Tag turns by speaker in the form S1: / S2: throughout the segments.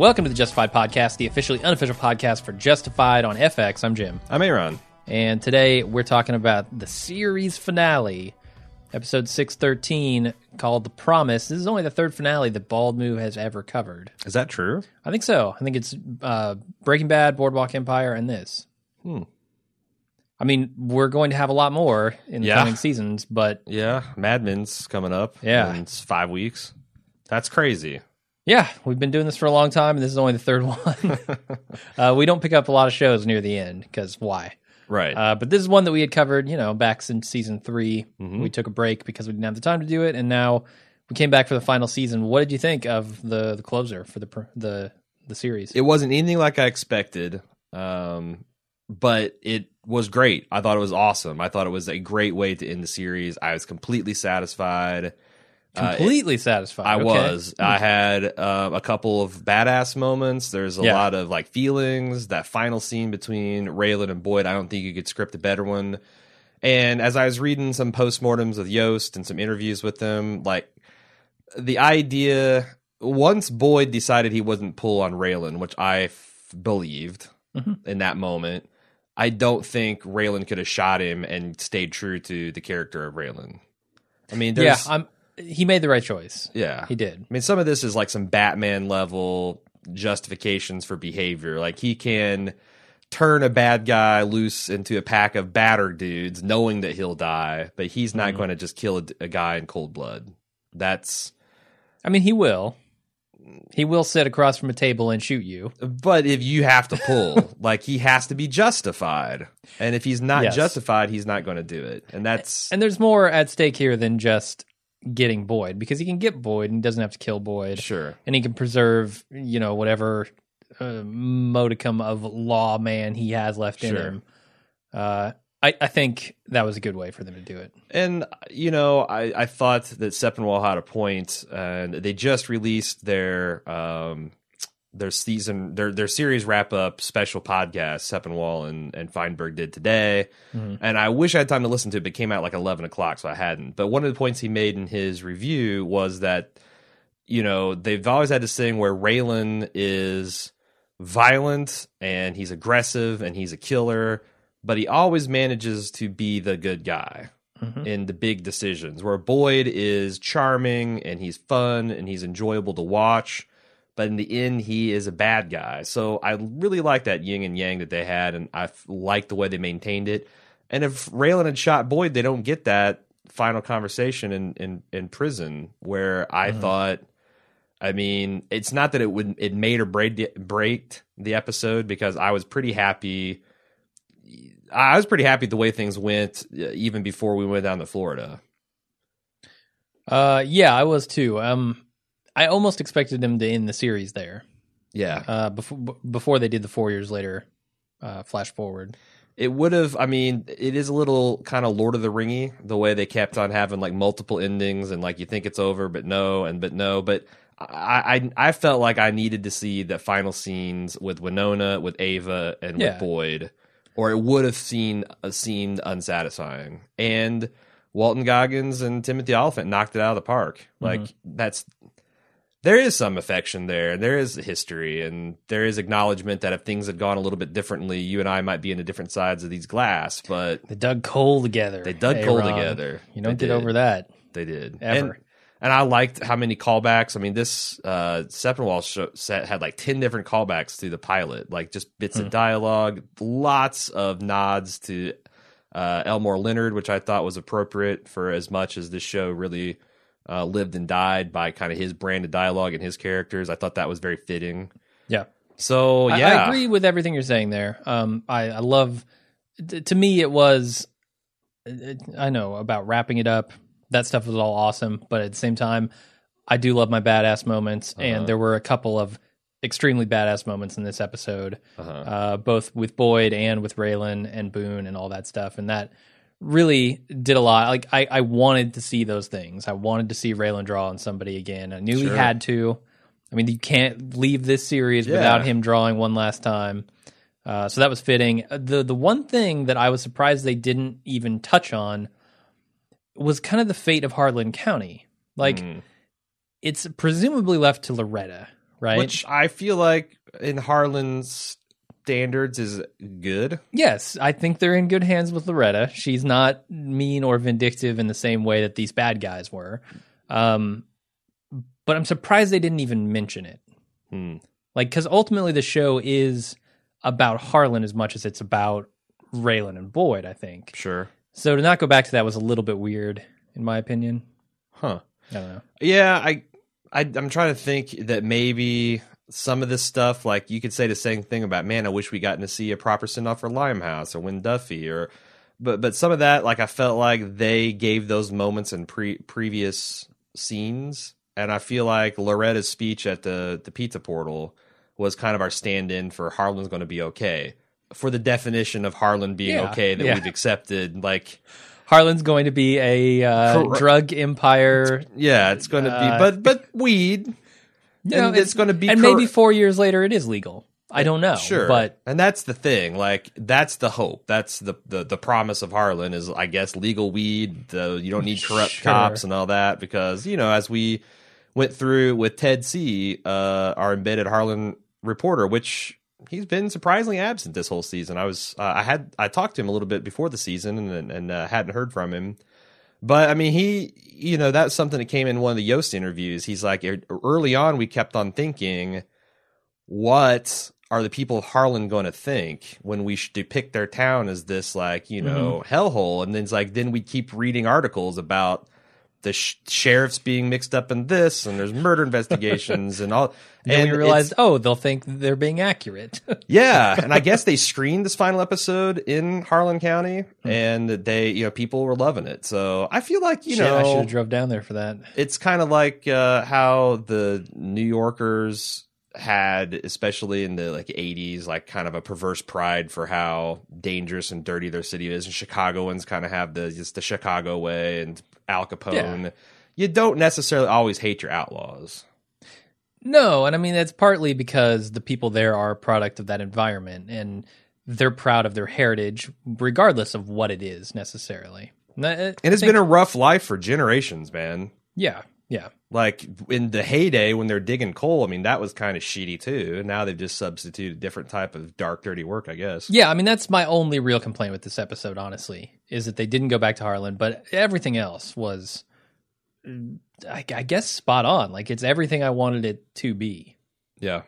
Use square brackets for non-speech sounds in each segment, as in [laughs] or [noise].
S1: Welcome to the Justified Podcast, the officially unofficial podcast for Justified on FX. I'm Jim.
S2: I'm Aaron.
S1: And today we're talking about the series finale, episode 613, called The Promise. This is only the third finale that Bald Move has ever covered.
S2: Is that true?
S1: I think so. I think it's uh, Breaking Bad, Boardwalk Empire, and this.
S2: Hmm.
S1: I mean, we're going to have a lot more in the
S2: Yeah.
S1: coming seasons, but
S2: Yeah, Mad Men's coming up.
S1: Yeah.
S2: in five weeks. That's crazy.
S1: Yeah, we've been doing this for a long time, and this is only the third [laughs] one. [laughs] uh, we don't pick up a lot of shows near the end because why?
S2: Right.
S1: Uh, but this is one that we had covered, you know, back since season 3
S2: Mhm.
S1: We took a break because we didn't have the time to do it, and now we came back for the final season. What did you think of the the closer for the the the series?
S2: it wasn't anything like I expected, um, but it was great. I thought it was awesome. I thought it was a great way to end the series. I was completely satisfied. Uh,
S1: Completely satisfied.
S2: I
S1: Okay.
S2: was. I had uh, a couple of badass moments. There's a
S1: Yeah.
S2: lot of like feelings. That final scene between Raylan and Boyd, I don't think you could script a better one. And as I was reading some postmortems with Yost and some interviews with them, like the idea once Boyd decided he wasn't pull on Raylan, which I f- believed
S1: Mhm.
S2: in that moment, I don't think Raylan could have shot him and stayed true to the character of Raylan. I mean,
S1: Yeah,
S2: there's,
S1: I'm. He made the right choice.
S2: yeah,
S1: He did.
S2: I mean, some of this is like some Batman level justifications for behavior. Like he can turn a bad guy loose into a pack of battered dudes, knowing that he'll die, but he's not
S1: Mhm.
S2: going to just kill a, a guy in cold blood. That's.
S1: I mean, he will. He will sit across from a table and shoot you.
S2: But if you have to pull, [laughs] like he has to be justified, and if he's not
S1: Yes.
S2: justified, he's not going to do it. And that's
S1: And there's more at stake here than just getting Boyd because he can get Boyd and he doesn't have to kill Boyd.
S2: sure.
S1: and he can preserve, you know, whatever uh, modicum of law man he has left in him. Uh, I, I think that was a good way for them to do it.
S2: And you know, I, I thought that Sepinwall had a point, and they just released their um their season their their series wrap up special podcast. Sepinwall and and Feinberg did today,
S1: Mhm.
S2: and I wish I had time to listen to it, but it came out like eleven o'clock, so I hadn't. But one of the points he made in his review was that you know they've always had this thing where Raylan is violent and he's aggressive and he's a killer, but he always manages to be the good guy
S1: Mhm.
S2: in the big decisions. Where Boyd is charming and he's fun and he's enjoyable to watch, but in the end, he is a bad guy. So I really like that yin and yang that they had, and I like the way they maintained it. And if Raylan had shot Boyd, they don't get that final conversation in in, in prison where I
S1: Mhm.
S2: thought. I mean, it's not that it would it made or break the, break the episode because I was pretty happy. I was pretty happy the way things went, uh, even before we went down to Florida.
S1: Uh, yeah, I was too. Um, I almost expected them to end the series there.
S2: Yeah,
S1: Uh, before before they did the four years later, uh, flash forward.
S2: it would have. I mean, it is a little kind of Lord of the Ringy the way they kept on having like multiple endings and like you think it's over, but no, and but no, but. I, I I felt like I needed to see the final scenes with Winona, with Ava, and
S1: Yeah.
S2: with Boyd, or it would have seen uh, seemed unsatisfying. And Walton Goggins and Timothy Olyphant knocked it out of the park. Like that's there is some affection there, and there is history, and there is acknowledgement that if things had gone a little bit differently, you and I might be in the different sides of these glass. But
S1: They dug coal together.
S2: they dug
S1: Hey,
S2: coal
S1: Ron,
S2: together.
S1: You don't
S2: They
S1: get
S2: did.
S1: over that.
S2: They did
S1: Ever.
S2: And, and I liked how many callbacks. I mean, this uh, Sepinwall show, set had like ten different callbacks to the pilot, like just bits
S1: Hmm.
S2: of dialogue, lots of nods to uh, Elmore Leonard, which I thought was appropriate for as much as this show really uh, lived and died by kind of his brand of dialogue and his characters. I thought that was very fitting.
S1: Yeah.
S2: So yeah,
S1: I, agree with everything you're saying there. Um, I, I love. t- To me, it was. I know about wrapping it up. That stuff was all awesome, but at the same time, I do love my badass moments,
S2: Uh-huh.
S1: and there were a couple of extremely badass moments in this episode,
S2: Uh-huh.
S1: uh, both with Boyd and with Raylan and Boone and all that stuff, and that really did a lot. Like I, I wanted to see those things. I wanted to see Raylan draw on somebody again. I knew he had to. I mean, you can't leave this series
S2: Yeah.
S1: without him drawing one last time. Uh, so that was fitting. Uh, the The one thing that I was surprised they didn't even touch on was kind of the fate of Harlan County. Like
S2: Mm.
S1: it's presumably left to Loretta, right?
S2: which I feel like in Harlan's standards is good.
S1: Yes, I think they're in good hands with Loretta. She's not mean or vindictive in the same way that these bad guys were. Um, but I'm surprised they didn't even mention it.
S2: Hmm.
S1: Like, because ultimately the show is about Harlan as much as it's about Raylan and Boyd, I think.
S2: Sure.
S1: So to not go back to that was a little bit weird, in my opinion.
S2: Huh.
S1: I don't know.
S2: Yeah, I, I I'm trying to think that maybe some of this stuff, like you could say the same thing about, man, I wish we gotten to see a proper send off for Limehouse or Wynn Duffy or, but but some of that, like I felt like they gave those moments in pre previous scenes, and I feel like Loretta's speech at the the pizza portal was kind of our stand in for Harlan's going to be okay. For the definition of Harlan being
S1: Yeah,
S2: okay that
S1: yeah.
S2: we've accepted, like
S1: Harlan's going to be a uh, drug empire.
S2: yeah, it's going to be,
S1: Uh,
S2: but but weed,
S1: Know,
S2: and it's going to be,
S1: and
S2: cor-
S1: maybe four years later it is legal. I don't know.
S2: Sure,
S1: but
S2: and that's the thing. Like that's the hope. That's the the, the promise of Harlan is, I guess, legal weed. The, you don't need corrupt
S1: Sure.
S2: cops and all that because you know, as we went through with Ted C, uh, our embedded Harlan reporter, which he's been surprisingly absent this whole season. I was uh, I had I talked to him a little bit before the season and and uh, hadn't heard from him. But I mean, he, you know, that's something that came in one of the Yost interviews. He's like, "Er- early on, we kept on thinking, what are the people of Harlan going to think when we depict their town as this, like, you know, hellhole? And then it's like, then we keep reading articles about the sh- sheriffs being mixed up in this, and there's murder investigations and all. [laughs]
S1: then
S2: and
S1: we realized, oh, they'll think they're being accurate. [laughs]
S2: yeah, and I guess they screened this final episode in Harlan County,
S1: Hmm.
S2: and they, you know, people were loving it. So I feel like you
S1: Shit,
S2: know,
S1: I should have drove down there for that.
S2: it's kind of like uh, how the New Yorkers had, especially in the like '80s, like kind of a perverse pride for how dangerous and dirty their city is, and Chicagoans kind of have the just the Chicago way and Al Capone. You don't necessarily always hate your outlaws.
S1: No, and I mean that's partly because the people there are a product of that environment and they're proud of their heritage, regardless of what it is necessarily. And, that- uh,
S2: And it's
S1: think-
S2: been a rough life for generations, man.
S1: yeah, yeah,
S2: like in the heyday when they're digging coal, I mean that was kind of shitty too. And now they've just substituted a different type of dark, dirty work, I guess.
S1: yeah. I mean that's my only real complaint with this episode, honestly, is that they didn't go back to Harlan, but everything else was, I, I guess, spot on. Like it's everything I wanted it to be.
S2: Yeah.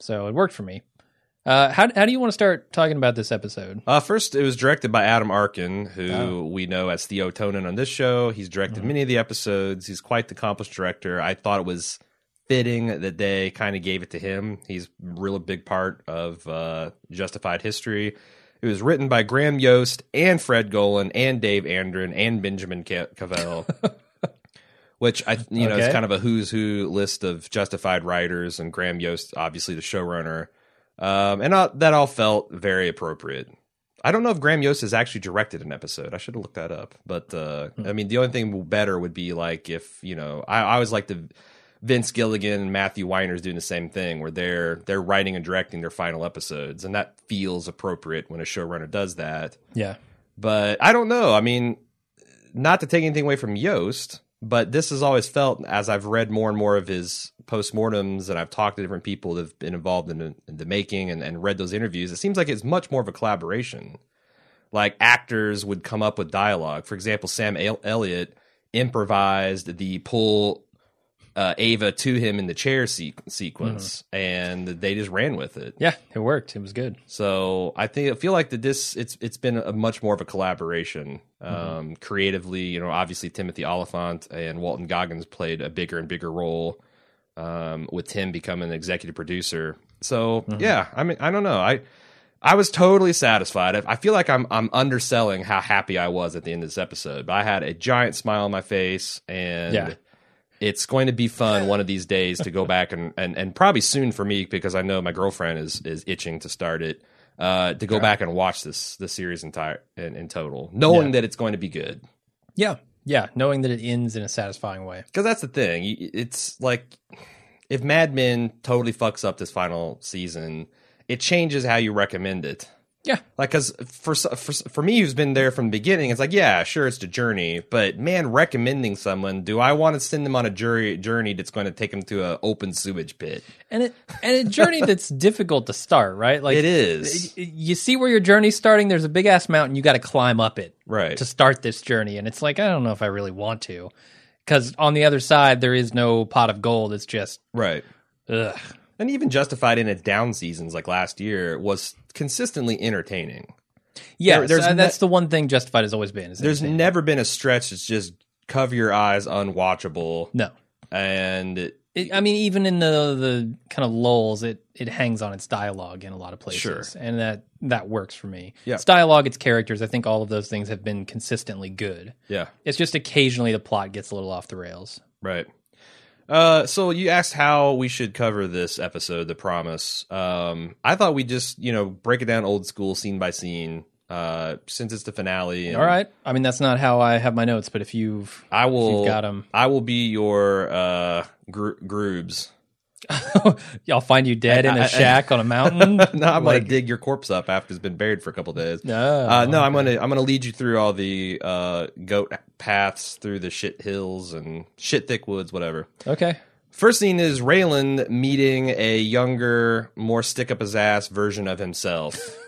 S1: So it worked for me. Uh, how how do you want to start talking about this episode?
S2: Uh, first, it was directed by Adam Arkin, who
S1: Oh.
S2: we know as Theo Tonin on this show. He's directed many of the episodes. He's quite the accomplished director. I thought it was fitting that they kind of gave it to him. He's a real big part of uh, Justified History. It was written by Graham Yost and Fred Golan and Dave Andron and Benjamin Cavell. [laughs] Which I, you know,
S1: Okay.
S2: is kind of a who's who list of Justified writers, and Graham Yost, obviously the showrunner, um, and uh, that all felt very appropriate. I don't know if Graham Yost has actually directed an episode. I should have looked that up. But uh, I mean, the only thing better would be like if you know, I, I always like the Vince Gilligan and Matthew Weiner's doing the same thing, where they're they're writing and directing their final episodes, and that feels appropriate when a showrunner does that.
S1: Yeah,
S2: But I don't know. I mean, not to take anything away from Yost, but this has always felt as I've read more and more of his postmortems and I've talked to different people that have been involved in, in the making and, and read those interviews. It seems like it's much more of a collaboration. Like actors would come up with dialogue. For example, Sam El- Elliott improvised the pull uh, Ava to him in the chair se- sequence, and they just ran with it.
S1: yeah, it worked. It was good.
S2: So I think I feel like that this it's it's been a much more of a collaboration um, creatively. You know, obviously Timothy Olyphant and Walton Goggins played a bigger and bigger role um, with Tim becoming an executive producer. So yeah, I mean I don't know I. I was totally satisfied. I I feel like I'm I'm underselling how happy I was at the end of this episode, but I had a giant smile on my face, and
S1: Yeah.
S2: It's going to be fun one of these days to go [laughs] back and, and, and probably soon for me because I know my girlfriend is is itching to start it. Uh, to go back and watch this this series entire in, in total, knowing
S1: Yeah.
S2: that it's going to be good.
S1: Yeah, yeah, knowing that it ends in a satisfying way.
S2: Because that's the thing. It's like if Mad Men totally fucks up this final season, it changes how you recommend it.
S1: Yeah.
S2: Like, cause for, for, for me, who's been there from the beginning, it's like, yeah, sure, it's the journey, but man, recommending someone, do I want to send them on a jury, journey that's going to take them to an open sewage pit?
S1: and it and a journey that's [laughs] difficult to start, right? Like
S2: It is.
S1: You see where your journey's starting. There's a big ass mountain. You got to climb up it
S2: Right.
S1: to start this journey, and it's like I don't know if I really want to, because on the other side there is no pot of gold. It's just
S2: right.
S1: ugh.
S2: And even justified in its down seasons like last year was consistently entertaining.
S1: Yeah,
S2: there's
S1: so
S2: ne-
S1: that's the one thing Justified has always been. Is
S2: There's never been a stretch that's just cover your eyes unwatchable.
S1: no.
S2: And it-
S1: It, I mean, even in the the kind of lulls, it it hangs on its dialogue in a lot of places,
S2: Sure.
S1: and that that works for me.
S2: Yeah.
S1: It's dialogue, its characters. I think all of those things have been consistently good.
S2: yeah,
S1: It's just occasionally the plot gets a little off the rails.
S2: right. Uh, so you asked how we should cover this episode, The Promise. Um, I thought we just, you know, break it down old school, scene by scene. Uh, since it's the finale, and
S1: All right. I mean, that's not how I have my notes, but if you've
S2: I will.
S1: you've got 'em.
S2: I will be your uh gr- groobs. [laughs]
S1: I'll find you dead in
S2: I-
S1: a
S2: I-
S1: shack on a mountain. [laughs]
S2: no, I'm
S1: Like-
S2: gonna dig your corpse up after it's been buried for a couple days.
S1: No,
S2: Uh, no, I'm gonna I'm gonna lead you through all the uh, goat paths through the shit hills and shit thick woods, whatever.
S1: okay.
S2: First scene is Raylan meeting a younger, more stick up his ass version of himself, [laughs]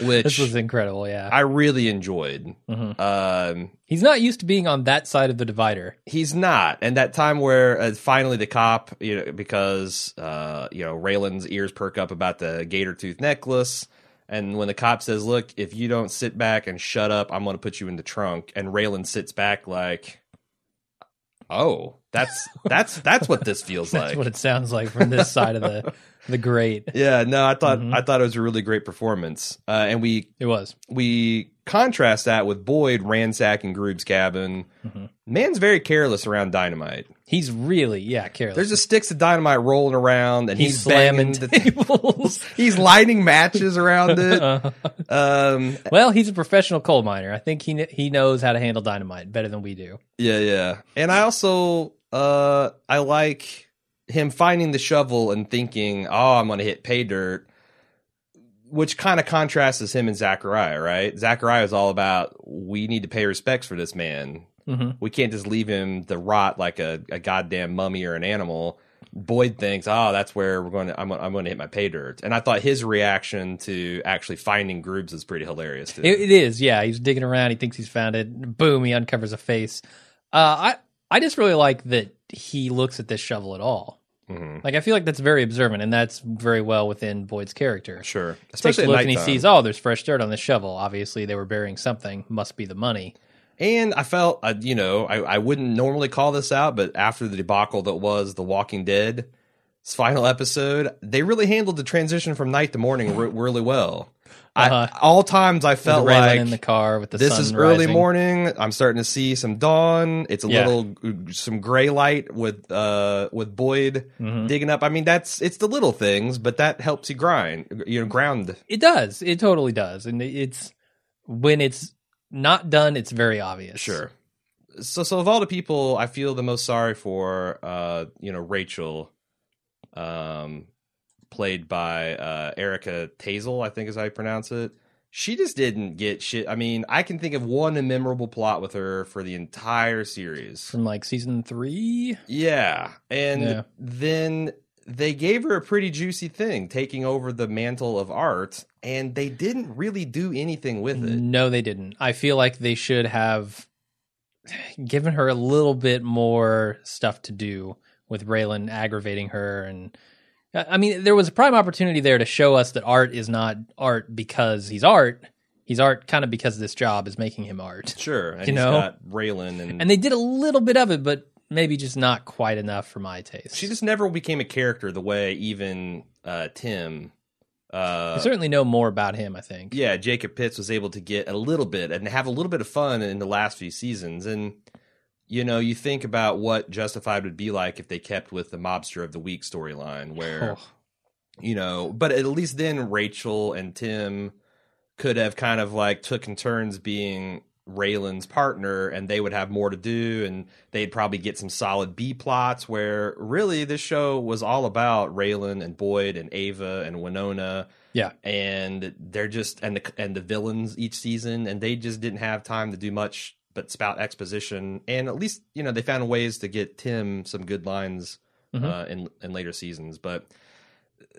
S2: which
S1: This was incredible. Yeah,
S2: I really enjoyed.
S1: Mhm.
S2: Um,
S1: he's not used to being on that side of the divider.
S2: he's not, and that time where uh, finally the cop, you know, because uh, you know Raylan's ears perk up about the gator tooth necklace. And when the cop says, "Look, if you don't sit back and shut up, I'm going to put you in the trunk," and Raylan sits back like, "Oh, that's that's that's what this feels [laughs]
S1: That's
S2: like."
S1: what it sounds like from this side of the the grate. [laughs]
S2: yeah, no, I thought
S1: Mhm.
S2: I thought it was a really great performance, uh, and we
S1: It was.
S2: we contrast that with Boyd ransacking Groob's cabin.
S1: Mhm.
S2: Man's very careless around dynamite.
S1: He's really yeah careless.
S2: There's just sticks of dynamite rolling around, and
S1: he's,
S2: he's,
S1: slamming
S2: the
S1: tables. [laughs]
S2: he's lighting matches around it. [laughs]
S1: Uh,
S2: Um,
S1: well, he's a professional coal miner. I think he he knows how to handle dynamite better than we do.
S2: yeah, yeah. And I also uh, I like him finding the shovel and thinking, "Oh, I'm going to hit pay dirt," which kind of contrasts him and Zachariah, right? Zachariah is all about we need to pay respects for this man.
S1: hmm
S2: We can't just leave him to rot like a, a goddamn mummy or an animal. Boyd thinks, oh, that's where we're going to. I'm, I'm going to hit my pay dirt, and I thought his reaction to actually finding Groobs is pretty hilarious too.
S1: It, it is, yeah. He's digging around. He thinks he's found it. Boom! He uncovers a face. Uh, I I just really like that he looks at this shovel at all.
S2: Mhm.
S1: Like I feel like that's very observant, and that's very well within Boyd's character.
S2: Sure, especially
S1: look and he sees, oh, there's fresh dirt on this shovel. Obviously, they were burying something. Must be the money.
S2: And I felt, uh, you know, I, I wouldn't normally call this out, but after the debacle that was The Walking Dead's final episode, they really handled the transition from night to morning re- really well.
S1: Uh-huh.
S2: I, all times I felt like
S1: in the car with the
S2: this is early
S1: rising.
S2: morning. I'm starting to see some dawn. It's a
S1: Yeah.
S2: little some gray light with uh with Boyd
S1: Mhm.
S2: digging up. I mean, that's it's the little things, but that helps you grind, you know, ground.
S1: It does. It totally does, and it's when it's not done, it's very obvious.
S2: Sure. So, so of all the people, I feel the most sorry for, uh, you know, Rachel, um, played by uh, Erica Tazel, I think is how you pronounce it. She just didn't get shit. I mean, I can think of one memorable plot with her for the entire series.
S1: From like season three.
S2: Yeah, and
S1: Yeah.
S2: then they gave her a pretty juicy thing, taking over the mantle of art, and they didn't really do anything with it.
S1: No, they didn't. I feel like they should have given her a little bit more stuff to do with Raylan aggravating her and I mean there was a prime opportunity there to show us that art is not art because he's art. He's art kind of because this job is making him art.
S2: Sure, and
S1: You
S2: he's
S1: know?
S2: got Raylan, and,
S1: And they did a little bit of it, but maybe just not quite enough for my taste.
S2: she just never became a character the way even uh, Tim. Uh,
S1: we certainly know more about him, I think.
S2: yeah, Jacob Pitts was able to get a little bit and have a little bit of fun in the last few seasons. And, you know, you think about what Justified would be like if they kept with the Mobster of the Week storyline, where,
S1: Oh,
S2: you know, but at least then Rachel and Tim could have kind of like taken turns being Raylan's partner, and they would have more to do, and they'd probably get some solid B plots. Where really, this show was all about Raylan and Boyd and Ava and Winona,
S1: Yeah.
S2: and they're just and the and the villains each season, and they just didn't have time to do much but spout exposition. And at least you know they found ways to get Tim some good lines
S1: Mhm.
S2: uh, in in later seasons, but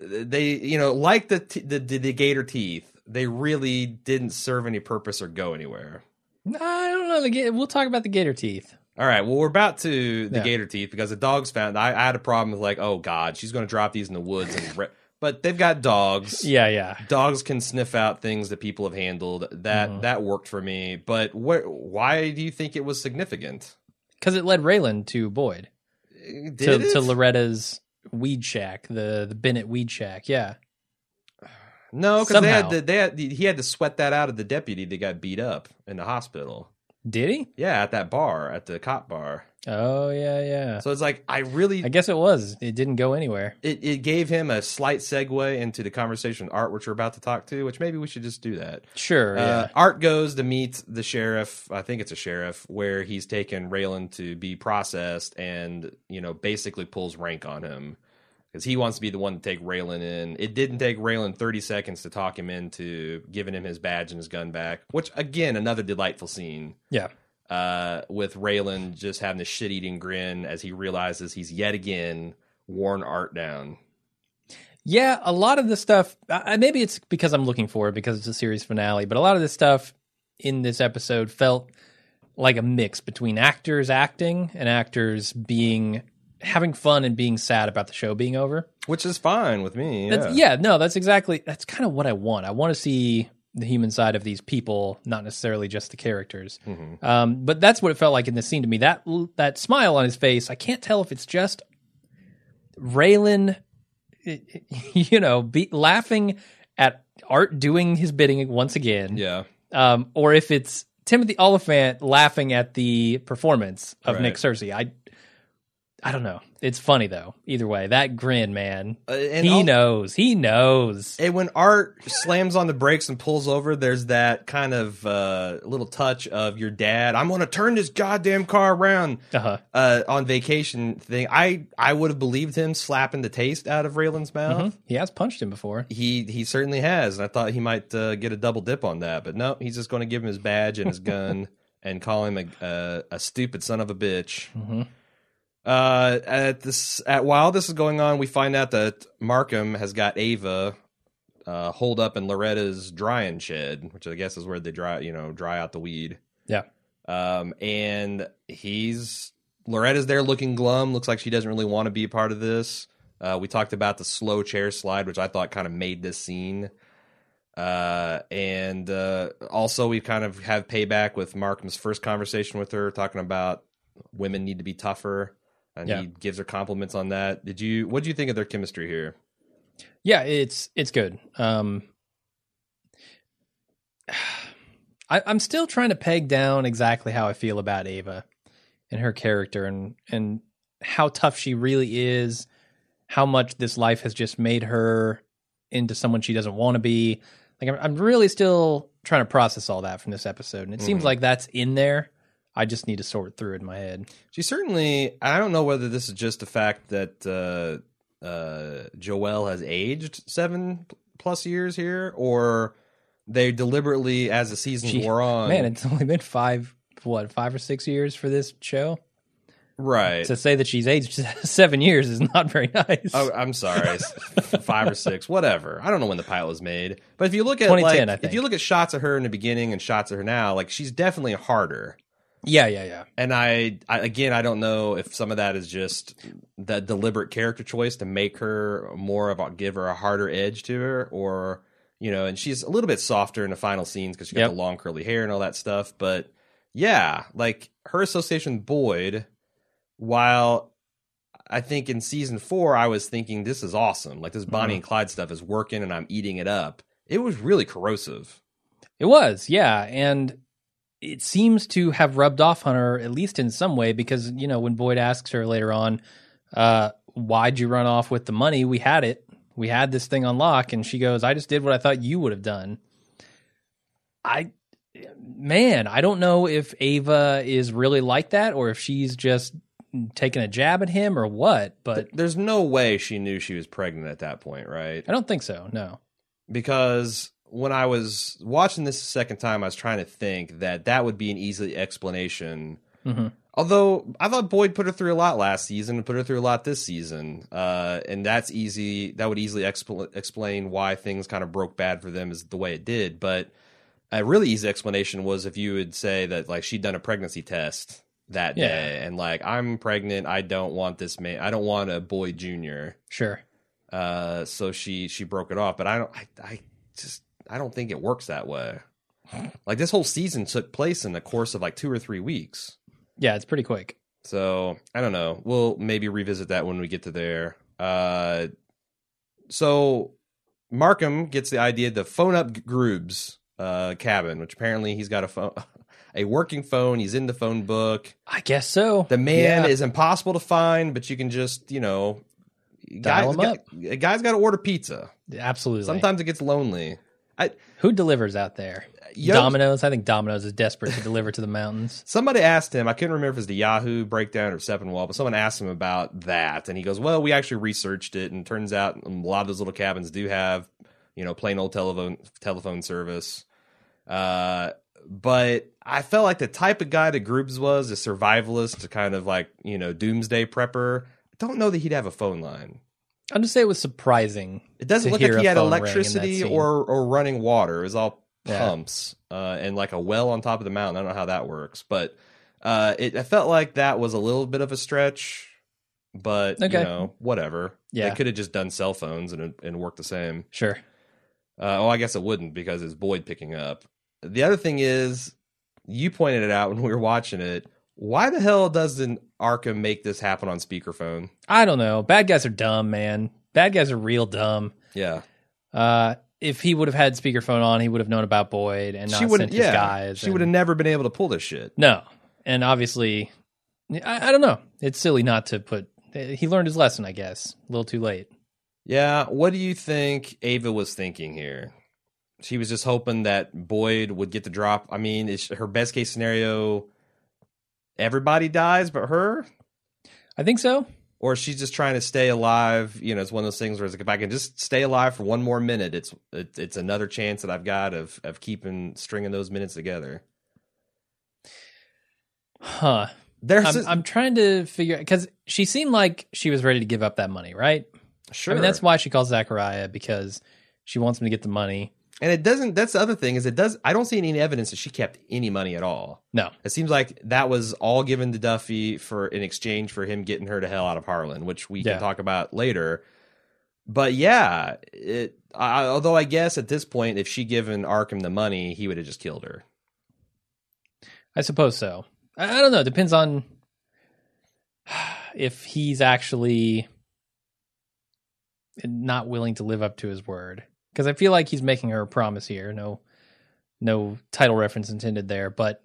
S2: they you know like the t- the, the the gator teeth they really didn't serve any purpose or go anywhere
S1: I don't know. The we'll talk about the gator teeth.
S2: all right well we're about to the
S1: Yeah.
S2: gator teeth because the dogs found I, I had a problem with like oh god she's going to drop these in the woods and re- but they've got dogs
S1: Yeah, yeah.
S2: dogs can sniff out things that people have handled that
S1: Mhm.
S2: that worked for me but wh- why do you think it was significant
S1: Because it led Raylan to Boyd
S2: Did
S1: to,
S2: it?
S1: to Loretta's weed shack, the the Bennett weed shack. Yeah.
S2: no because they had, to, they had he had to sweat that out of the deputy that got beat up in the hospital
S1: Did he?
S2: Yeah, at that bar, at the cop bar.
S1: Oh yeah, yeah.
S2: So it's like I really
S1: I guess it was. It didn't go anywhere.
S2: it, it gave him a slight segue into the conversation with Art, which we're about to talk to, which maybe we should just do that.
S1: Sure.
S2: Uh,
S1: yeah.
S2: Art goes to meet the sheriff. I think it's a sheriff where he's taken Raylan to be processed, and you know basically pulls rank on him because he wants to be the one to take Raylan in. It didn't take Raylan thirty seconds to talk him into giving him his badge and his gun back, which again another delightful scene.
S1: Yeah.
S2: uh, with Raylan just having this shit eating grin as he realizes he's yet again worn Art down.
S1: Yeah, a lot of the stuff. Uh, maybe it's because I'm looking for it because it's a series finale, but a lot of this stuff in this episode felt like a mix between actors acting and actors being having fun and being sad about the show being over.
S2: Which is fine with me. Yeah.
S1: That's, yeah, no, that's exactly that's kind of what I want. I want to see the human side of these people, not necessarily just the characters.
S2: Mhm.
S1: Um, but that's what it felt like in this scene to me. That that smile on his face, I can't tell if it's just Raylan, [laughs] you know, be, laughing at Art doing his bidding once again,
S2: Yeah.
S1: um, or if it's Timothy Olyphant laughing at the performance of Nick
S2: Right.
S1: Searcy. I, I don't know. It's funny though. Either way, that grin, man.
S2: Uh,
S1: he knows. He knows.
S2: And when Art slams on the brakes and pulls over, there's that kind of uh, little touch of your dad. I'm going to turn this goddamn car around
S1: Uh-huh.
S2: uh, on vacation thing. I I would have believed him slapping the taste out of Raylan's mouth.
S1: Mhm. He has punched him before.
S2: He he certainly has, and I thought he might uh, get a double dip on that, but no, he's just going to give him his badge and his [laughs] gun and call him a a, a stupid son of a bitch.
S1: Mhm.
S2: Uh, at this at while this is going on, we find out that Markham has got Ava uh, holed up in Loretta's drying shed, which I guess is where they dry you know dry out the weed.
S1: Yeah.
S2: Um, and he's Loretta's there looking glum. Looks like she doesn't really want to be a part of this. Uh, we talked about the slow chair slide, which I thought kind of made this scene. Uh, and uh, also we kind of have payback with Markham's first conversation with her, talking about women need to be tougher, and
S1: Yeah.
S2: he gives her compliments on that. Did you? What do you think of their chemistry here?
S1: Yeah, it's it's good. Um, I, I'm still trying to peg down exactly how I feel about Ava and her character, and and how tough she really is. How much this life has just made her into someone she doesn't want to be. Like I'm, I'm really still trying to process all that from this episode, and it seems
S2: Mhm.
S1: like that's in there. I just need to sort through it in my head.
S2: She certainly. I don't know whether this is just the fact that uh, uh, Joelle has aged seven plus years here, or they deliberately, as the seasons
S1: She-
S2: wore on,
S1: Man, it's only been five, what, five or six years for this show.
S2: right.
S1: To say that she's aged [laughs] seven years is not very nice.
S2: Oh, I'm sorry, five or six, whatever. I don't know when the pilot was made, but if you look at
S1: 2010,
S2: like, if you look at shots of her in the beginning and shots of her now, like she's definitely harder.
S1: Yeah, yeah, yeah.
S2: And I, I again, I don't know if some of that is just the deliberate character choice to make her more of a give her a harder edge to her, or you know, and she's a little bit softer in the final scenes because she got
S1: Yep.
S2: the long curly hair and all that stuff. But yeah, like her association with Boyd, while I think in season four I was thinking this is awesome, like this Bonnie
S1: Mhm.
S2: and Clyde stuff is working and I'm eating it up. It was really corrosive.
S1: It was, yeah, and it seems to have rubbed off on her at least in some way because you know when Boyd asks her later on, uh, "Why'd you run off with the money? We had it. We had this thing on lock," and she goes, "I just did what I thought you would have done." I man, I don't know if Ava is really like that or if she's just taking a jab at him or what, but
S2: There's no way she knew she was pregnant at that point, right?
S1: I don't think so. No.
S2: Because when I was watching this the second time, I was trying to think that that would be an easy explanation.
S1: Mhm.
S2: Although I thought Boyd put her through a lot last season and put her through a lot this season, uh, and that's easy. That would easily expl- explain why things kind of broke bad for them as the way it did. But a really easy explanation was if you would say that like she'd done a pregnancy test that
S1: Yeah.
S2: day and like I'm pregnant, I don't want this man, I don't want a Boyd Junior.
S1: Sure.
S2: Uh, so she she broke it off. But I don't. I, I just I don't think it works that way. Like this whole season took place in the course of like two or three weeks.
S1: Yeah, it's pretty quick.
S2: So I don't know. We'll maybe revisit that when we get to there. Uh, so Markham gets the idea to phone up Groob's uh, cabin, which apparently he's got a phone, [laughs] a working phone. He's in the phone book.
S1: I guess so.
S2: The man
S1: Yeah.
S2: is impossible to find, but you can just you know,
S1: Dial
S2: guys
S1: him
S2: got,
S1: up.
S2: a guy's got to order pizza.
S1: Absolutely.
S2: Sometimes it gets lonely. I,
S1: Who delivers out there?
S2: Yo-
S1: Domino's. I think Domino's is desperate to deliver to the mountains. [laughs]
S2: Somebody asked him, I couldn't remember if it was the Yahoo breakdown or Sepinwall, but someone asked him about that. And he goes, Well, we actually researched it. And turns out a lot of those little cabins do have, you know, plain old telephone, telephone service. Uh, but I felt like the type of guy that Groobs was, a survivalist, a kind of like, you know, doomsday prepper. I don't know that he'd have a phone line.
S1: I'll just say it was surprising.
S2: It doesn't look like he had
S1: phone ring in that
S2: electricity or, or running water. It was all
S1: Yeah.
S2: pumps uh, and like a well on top of the mountain. I don't know how that works, but uh, it, I felt like that was a little bit of a stretch. But
S1: Okay.
S2: you know, whatever.
S1: Yeah.
S2: they could have just done cell phones and and worked the same.
S1: Sure.
S2: Uh, oh, I guess it wouldn't because it's Boyd picking up. The other thing is, you pointed it out when we were watching it. Why the hell doesn't Markham make this happen on speakerphone?
S1: I don't know. Bad guys are dumb, man. Bad guys are real dumb.
S2: Yeah,
S1: Uh, if he would have had speakerphone on, he would have known about Boyd and not
S2: she
S1: sent his
S2: Yeah,
S1: guys.
S2: she
S1: and-
S2: would have never been able to pull this shit.
S1: No, and obviously, I, I don't know. It's silly not to put. He learned his lesson, I guess. A little too late.
S2: Yeah, what do you think Ava was thinking here? She was just hoping that Boyd would get the drop. I mean, her best case scenario everybody dies but her?
S1: I think so.
S2: Or she's just trying to stay alive. You know, it's one of those things where it's like, if I can just stay alive for one more minute, it's it, it's another chance that I've got of of keeping stringing those minutes together.
S1: Huh.
S2: There's
S1: I'm, I'm trying to figure because she seemed like she was ready to give up that money, right?
S2: sure,
S1: I mean, that's why she calls Zachariah because she wants him to get the money.
S2: And it doesn't. That's the other thing is it does. I don't see any evidence that she kept any money at all.
S1: No,
S2: It seems like that was all given to Duffy for in exchange for him getting her to hell out of Harlan, which we
S1: Yeah.
S2: can talk about later. But yeah, it. I, although I guess at this point, if she given Markham the money, he would have just killed her.
S1: I suppose so. I, I don't know. It depends on [sighs] if he's actually not willing to live up to his word. Because I feel like he's making her a promise here. No, no title reference intended there. But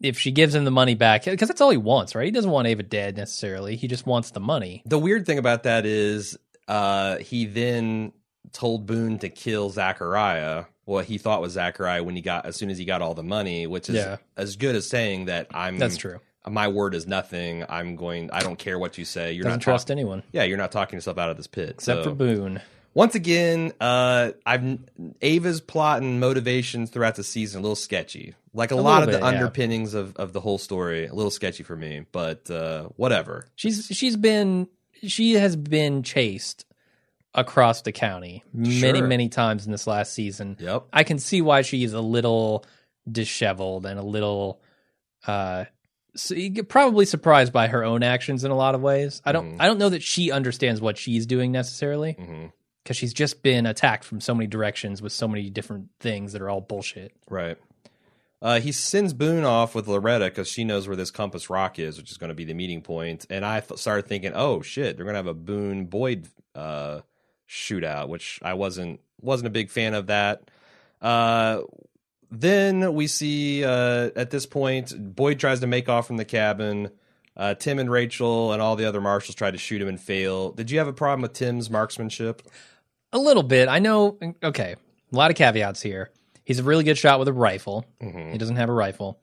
S1: if she gives him the money back, because that's all he wants, right? He doesn't want Ava dead necessarily. He just wants the money.
S2: The weird thing about that is, uh, he then told Boone to kill Zachariah. What he thought was Zachariah when he got as soon as he got all the money, which is
S1: Yeah.
S2: as good as saying that I'm.
S1: That's true.
S2: My word is nothing. I'm going. I don't care what you say. You're
S1: Doesn't
S2: not
S1: trust
S2: talk-
S1: anyone
S2: Yeah, you're not talking yourself out of this pit.
S1: except
S2: so.
S1: for Boone.
S2: Once again, uh, I've Ava's plot and motivations throughout the season a little sketchy. Like a,
S1: A
S2: lot of
S1: little
S2: the
S1: bit, yeah.
S2: underpinnings of, of the whole story, a little sketchy for me. But uh, whatever.
S1: She's she's been she has been chased across the county many
S2: Sure.
S1: many times in this last season.
S2: Yep.
S1: I can see why she is a little disheveled and a little uh so probably surprised by her own actions in a lot of ways. I don't
S2: Mhm.
S1: I don't know that she understands what she's doing necessarily
S2: hmm
S1: because she's just been attacked from so many directions with so many different things that are all bullshit.
S2: Right. Uh, he sends Boone off with Loretta because she knows where this Compass Rock is, which is going to be the meeting point. And I started thinking, oh shit, they're going to have a Boone Boyd uh, shootout, which I wasn't wasn't a big fan of that. Uh, then we see uh, at this point, Boyd tries to make off from the cabin. Uh, Tim and Rachel and all the other marshals try to shoot him and fail. Did you have a problem with Tim's marksmanship?
S1: A little bit. I know okay, a lot of caveats here. He's a really good shot with a rifle.
S2: Mhm.
S1: He doesn't have a rifle.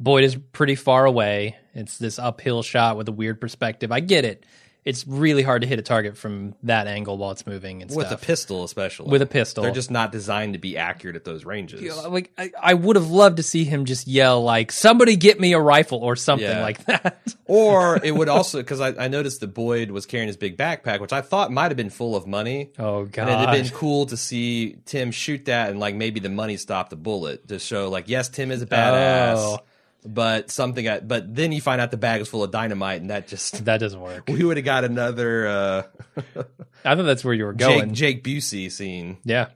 S1: Boyd is pretty far away. It's this uphill shot with a weird perspective. I get it. It's really hard to hit a target from that angle while it's moving and
S2: with
S1: stuff.
S2: a pistol, especially
S1: With a pistol.
S2: they're just not designed to be accurate at those ranges.
S1: You know, like I, I would have loved to see him just yell like somebody get me a rifle or something
S2: Yeah.
S1: like that. [laughs]
S2: Or it would also because I, I noticed that Boyd was carrying his big backpack, which I thought might have been full of money.
S1: oh
S2: And it'd have been cool to see Tim shoot that and like maybe the money stopped the bullet to show like yes, Tim is a oh. badass,
S1: Oh.
S2: But something. I, but then you find out the bag is full of dynamite, and that just
S1: that doesn't work. [laughs]
S2: we would have got another uh, [laughs]
S1: I thought that's where you were going.
S2: Jake Busey scene.
S1: yeah.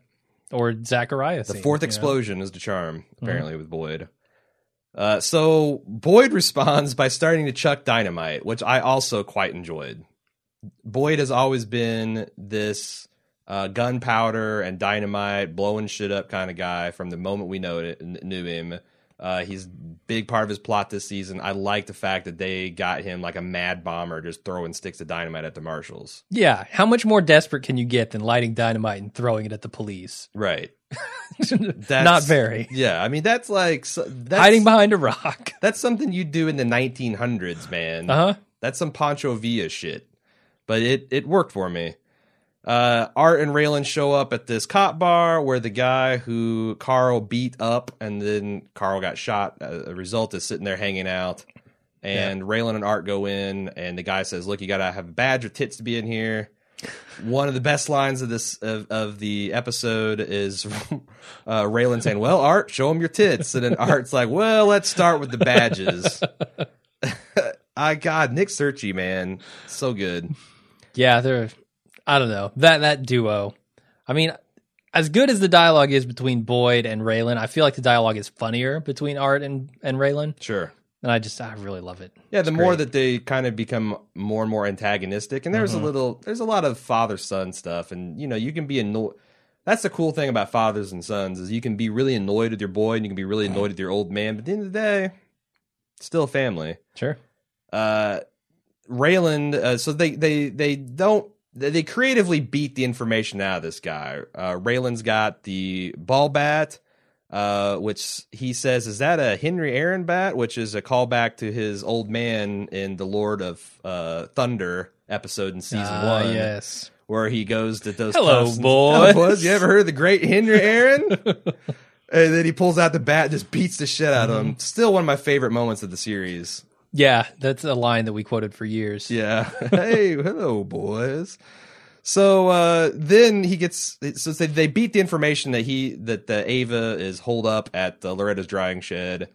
S1: Or zacharias
S2: The fourth explosion is the charm, apparently, with Boyd. Uh, so Boyd responds by starting to chuck dynamite, which I also quite enjoyed. Boyd has always been this uh, gunpowder and dynamite, blowing shit up kind of guy from the moment we know it, knew him. Uh, he's a big part of his plot this season. I like the fact that they got him like a mad bomber, just throwing sticks of dynamite at the marshals.
S1: Yeah. How much more desperate can you get than lighting dynamite and throwing it at the police? [laughs]
S2: Right.
S1: Not very.
S2: Yeah, I mean that's like that's,
S1: Hiding behind a rock. [laughs]
S2: That's something you do in the 1900s, man.
S1: Uh huh.
S2: That's some Pancho Villa shit. But it it worked for me. Uh, Art and Raylan show up at this cop bar where the guy who Carl beat up and then Carl got shot. As a result is sitting there hanging out. And Raylan and Art go in, and the guy says, "Look, you gotta have a badge or tits to be in here." One of the best lines of this of, of the episode is [laughs] uh, Raylan saying, "Well, Art, show him your tits," and then Art's like, "Well, let's start with the badges." [laughs] I God, Nick Searcy, man, so good.
S1: Yeah, they're. I don't know that that duo. I mean, as good as the dialogue is between Boyd and Raylan, I feel like the dialogue is funnier between Art and and Raylan,
S2: Sure.
S1: and I just I really love it.
S2: Yeah, the
S1: It's
S2: more
S1: great.
S2: that they kind of become more and more antagonistic, and there's
S1: Mhm.
S2: a little, there's a lot of father son stuff, and you know, you can be annoyed. That's the cool thing about fathers and sons is you can be really annoyed with your boy, and you can be really annoyed with your old man, but at the end of the day, still family.
S1: Sure.
S2: uh Raylan uh, so they they they don't they they creatively beat the information out of this guy. Uh Raylan's got the ball bat uh which he says is that a Henry Aaron bat which is a callback to his old man in the Lord of uh Thunder episode in season
S1: Ah,
S2: 1
S1: yes.
S2: where he goes to those
S1: Hello, boys.
S2: Hello, boys. You ever heard of the great Henry [laughs] Aaron? and then he pulls out the bat and just beats the shit out of
S1: Mm-hmm.
S2: him. Still one of my favorite moments of the series.
S1: Yeah, that's a line that we quoted for years.
S2: Yeah. [laughs] hey, hello, boys. So uh, then he gets so they, they beat the information that he that the Ava is holed up at the Loretta's drying shed.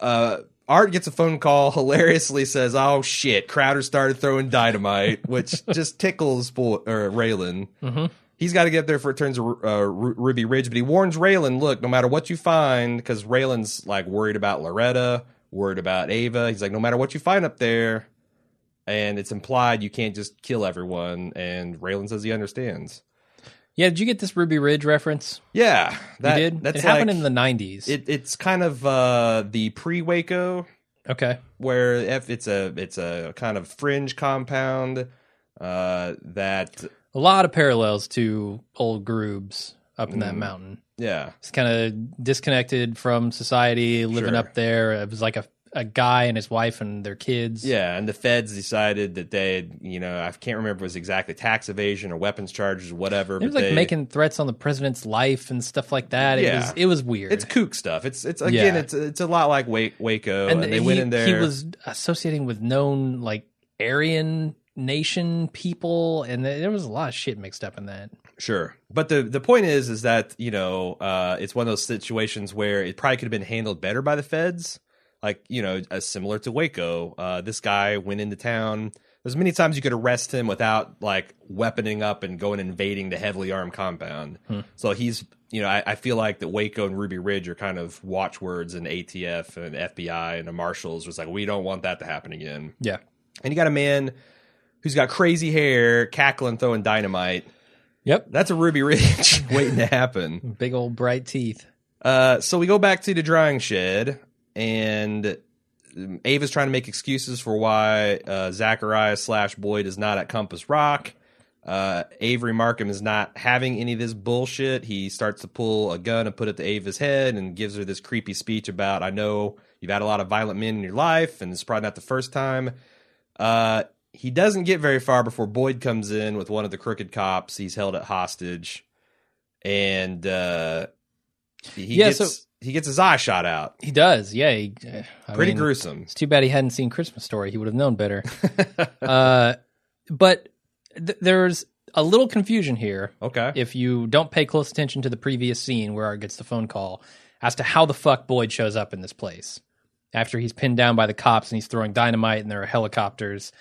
S2: Uh, Art gets a phone call. [laughs] Hilariously says, "Oh shit, Crowder started throwing dynamite," which [laughs] just tickles Bo- or Raylan.
S1: Mhm.
S2: He's got to get there for it turns uh, Ruby Ridge, but he warns Raylan, "Look, no matter what you find, because Raylan's like worried about Loretta, worried about Ava. He's like, no matter what you find up there, and it's implied you can't just kill everyone. And Raylan says he understands.
S1: Yeah, did you get this Ruby Ridge reference?
S2: Yeah, that,
S1: you did.
S2: That's
S1: it happened in the '90s.
S2: It, it's kind of uh, the pre Waco,
S1: okay.
S2: where if it's a it's a kind of fringe compound uh, that
S1: A lot of parallels to old Groobs up in that
S2: Mm.
S1: mountain.
S2: yeah
S1: It's kind of disconnected from society, living
S2: Sure.
S1: up there. It was like a a guy and his wife and their kids.
S2: yeah, and the feds decided that they had, you know I can't remember if it was exactly tax evasion or weapons charges or whatever.
S1: It was like
S2: they-
S1: making threats on the president's life and stuff like that. It
S2: Yeah.
S1: was it was weird.
S2: It's kook stuff. It's it's again
S1: Yeah.
S2: it's it's a lot like Wa- Waco, and,
S1: and
S2: they
S1: he,
S2: went in there.
S1: he was associating with known like Aryan nation people, and there was a lot of shit mixed up in that.
S2: Sure, but the the point is, is that you know, uh, it's one of those situations where it probably could have been handled better by the feds. Like you know, uh, similar to Waco, uh, this guy went into town. There's many times you could arrest him without like weaponing up and going invading the heavily armed compound.
S1: Hmm.
S2: So he's, you know, I, I feel like that Waco and Ruby Ridge are kind of watchwords in ATF and FBI and the marshals. Was like, we don't want that to happen again.
S1: Yeah,
S2: And you got a man who's got crazy hair, cackling, throwing dynamite.
S1: Yep,
S2: That's a Ruby Ridge [laughs] waiting to happen.
S1: big old bright teeth.
S2: Uh, so we go back to the drying shed, and Ava's trying to make excuses for why uh, Zachariah slash Boyd is not at Compass Rock. Uh, Avery Markham is not having any of this bullshit. He starts to pull a gun and put it to Ava's head and gives her this creepy speech about, I know you've had a lot of violent men in your life, and it's probably not the first time. Uh, he doesn't get very far before Boyd comes in with one of the crooked cops. He's held at hostage, and uh, he
S1: Yeah,
S2: gets
S1: so-
S2: he gets his eye shot out.
S1: He does. Yeah. He,
S2: Pretty
S1: mean,
S2: gruesome.
S1: It's too bad he hadn't seen Christmas Story. He would have known better. [laughs] uh, but th- there's a little confusion here
S2: Okay.
S1: if you don't pay close attention to the previous scene where Art gets the phone call as to how the fuck Boyd shows up in this place after he's pinned down by the cops and he's throwing dynamite and there are helicopters.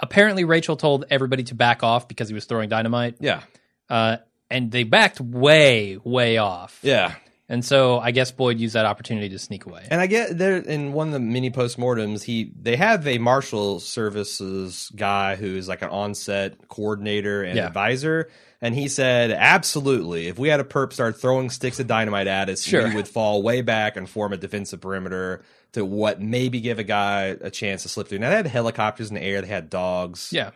S1: Apparently, Rachel told everybody to back off because he was throwing dynamite,
S2: yeah.
S1: uh, and they backed way, way off.
S2: Yeah.
S1: And so I guess Boyd used that opportunity to sneak away.
S2: And I get there in one of the mini postmortems, he they have a marshal services guy who is like an onset coordinator and
S1: Yeah.
S2: advisor. And he said, absolutely, if we had a perp start throwing sticks of dynamite at us,
S1: Sure.
S2: we would fall way back and form a defensive perimeter to what maybe give a guy a chance to slip through. Now they had helicopters in the air, they had dogs.
S1: Yeah.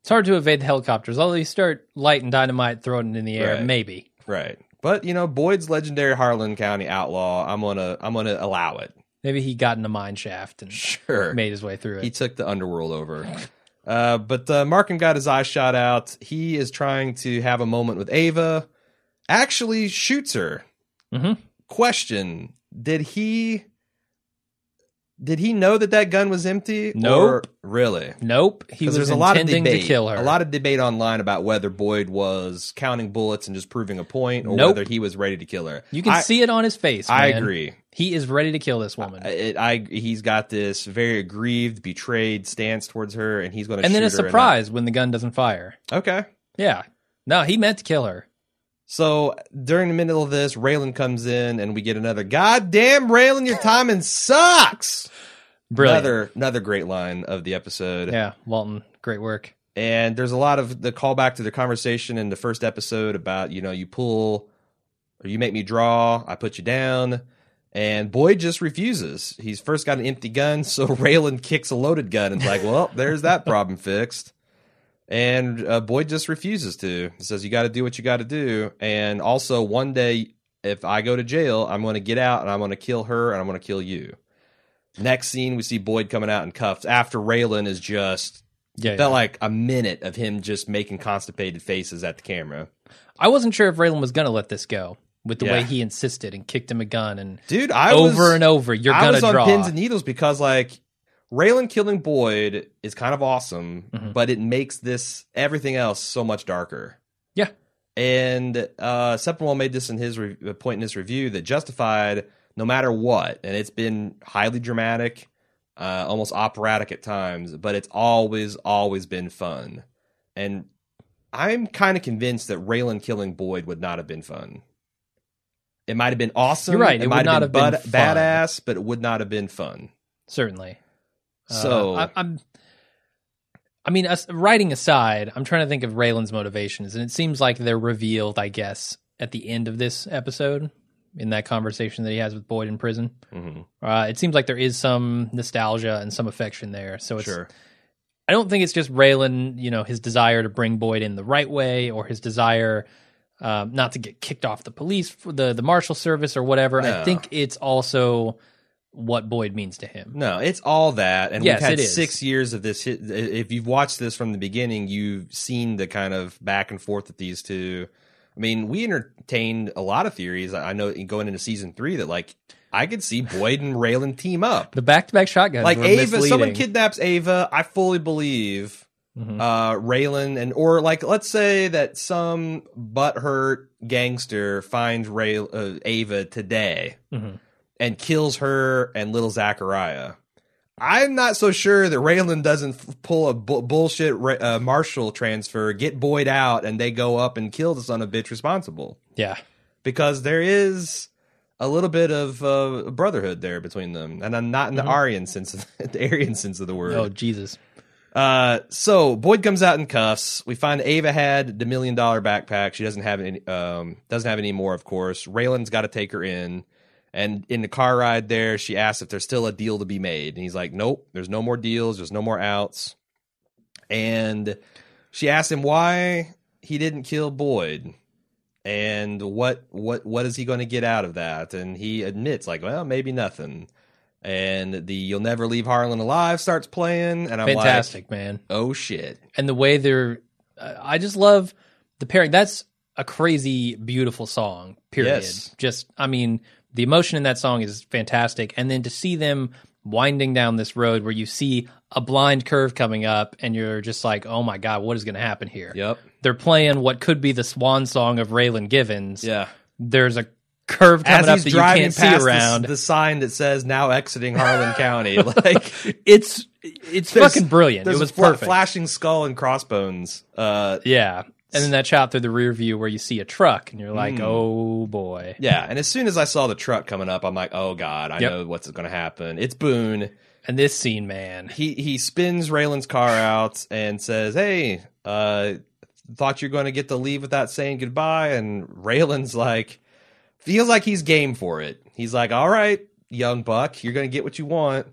S1: It's hard to evade the helicopters. Although you start lighting dynamite, throwing it in the air,
S2: Right.
S1: maybe.
S2: Right. But you know, Boyd's legendary Harlan County outlaw, I'm gonna I'm gonna allow it.
S1: Maybe he got in a mine shaft and
S2: Sure.
S1: made his way through it.
S2: He took the underworld over. Uh, but uh, Markham got his eye shot out. He is trying to have a moment with Ava. Actually, shoots her.
S1: Mhm.
S2: Question: Did he? Did he know that that gun was empty?
S1: Nope.
S2: Or- really?
S1: nope. He was
S2: there's a lot of
S1: intending
S2: debate.
S1: to kill her.
S2: A lot of debate online about whether Boyd was counting bullets and just proving a point, or
S1: Nope.
S2: whether he was ready to kill her.
S1: you can
S2: I,
S1: see it on his face.
S2: I
S1: man.
S2: agree.
S1: He is ready to kill this woman.
S2: It, I he's got this very aggrieved, betrayed stance towards her, and he's going to
S1: and then a
S2: shoot her in that-
S1: surprise when the gun doesn't fire.
S2: Okay.
S1: Yeah. No, he meant to kill her.
S2: So during the middle of this, Raylan comes in, and we get another "Goddamn, Raylan, your timing sucks."
S1: Brilliant.
S2: Another another great line of the episode.
S1: Yeah, Walton, great work.
S2: And there's a lot of the callback to the conversation in the first episode about you know you pull or you make me draw, I put you down. And Boyd just refuses. He's first got an empty gun, [laughs] so Raylan kicks a loaded gun and's like, "Well, there's that problem fixed." And uh, Boyd just refuses to. He says, "You got to do what you got to do." And also, one day, if I go to jail, I'm going to get out and I'm going to kill her and I'm going to kill you. Next scene, we see Boyd coming out in cuffs after Raylan is just
S1: Yeah,
S2: felt
S1: yeah.
S2: like a minute of him just making constipated faces at the camera.
S1: I wasn't sure if Raylan was going to let this go with the
S2: Yeah.
S1: way he insisted and kicked him a gun and
S2: Dude, I
S1: over
S2: was,
S1: and over. You're
S2: I
S1: going
S2: was
S1: to
S2: on
S1: draw.
S2: pins and needles because like Raylan killing Boyd is kind of awesome,
S1: Mhm.
S2: but it makes this everything else so much darker.
S1: Yeah.
S2: And uh Sepinwall made this in his re- uh, point in his review that justified no matter what, and it's been highly dramatic, uh, almost operatic at times, but it's always, always been fun. And I'm kind of convinced that Raylan killing Boyd would not have been fun. It might have been awesome.
S1: You're right,
S2: It,
S1: it would
S2: might
S1: not
S2: have been,
S1: been fun.
S2: badass, but it would not have been fun.
S1: Certainly. Uh,
S2: So-
S1: I, I'm. I mean, us, writing aside, I'm trying to think of Raylan's motivations, and it seems like they're revealed, I guess, at the end of this episode in that conversation that he has with Boyd in prison.
S2: hmm
S1: Uh, it seems like there is some nostalgia and some affection there. So it's,
S2: Sure.
S1: I don't think it's just Raylan, you know, his desire to bring Boyd in the right way or his desire um, not to get kicked off the police, for the the marshal service or whatever. I think it's also what Boyd means to him.
S2: No, it's all that, and
S1: Yes,
S2: we've had six years of this. If you've watched this from the beginning, you've seen the kind of back and forth that these two. I mean, we entertained a lot of theories. I know going into season three that like I could see Boyd and Raylan team up.
S1: The back to back shotguns,
S2: Like Ava, someone kidnaps Ava. I fully believe
S1: Mhm.
S2: uh Raylan and or like let's say that some butthurt gangster finds Ray uh, Ava today
S1: Mhm.
S2: And kills her and little Zachariah. I'm not so sure that Raylan doesn't f- pull a bu- bullshit Ra- uh, Marshall transfer, get Boyd out, and they go up and kill the son of bitch responsible.
S1: Yeah,
S2: Because there is a little bit of uh, brotherhood there between them, and I'm not in the Aryan sense, of, [laughs] the Aryan sense of the word.
S1: oh Jesus,
S2: Uh, so Boyd comes out in cuffs. We find Ava had the million dollar backpack. She doesn't have any. Um, doesn't have any more, of course. Raylan's got to take her in, and in the car ride there, she asks if there's still a deal to be made, and he's like, "Nope, there's no more deals. There's no more outs." And she asks him why he didn't kill Boyd and what what what is he going to get out of that and he admits like well maybe nothing and the you'll never leave harlan alive starts playing and i'm
S1: Fantastic,
S2: like
S1: man.
S2: oh shit
S1: And the way they're, I just love the pairing. That's a crazy, beautiful song. Period.
S2: Yes.
S1: Just, I mean, the emotion in that song is fantastic. And then to see them winding down this road where you see a blind curve coming up, and you're just like, oh my god, what is going to happen here?
S2: yep
S1: They're playing what could be the swan song of Raylan Givens.
S2: yeah
S1: There's a curve coming up that you can't see
S2: past the-
S1: around.
S2: the, sign that says now exiting harlan [laughs] county like [laughs]
S1: it's it's fucking brilliant. It was
S2: a fla-
S1: perfect.
S2: flashing skull and crossbones uh
S1: Yeah. And then that shot through the rear view where you see a truck and you're like,
S2: Hmm.
S1: oh boy.
S2: yeah and as soon as i saw the truck coming up i'm like oh god i
S1: Yep.
S2: know what's going to happen it's boone
S1: And this scene, man.
S2: he he spins Raylan's car out and says, "Hey, uh, thought you're going to get to leave without saying goodbye." And Raylan's like, feels like he's game for it. He's like, "All right, young buck, you're going to get what you want."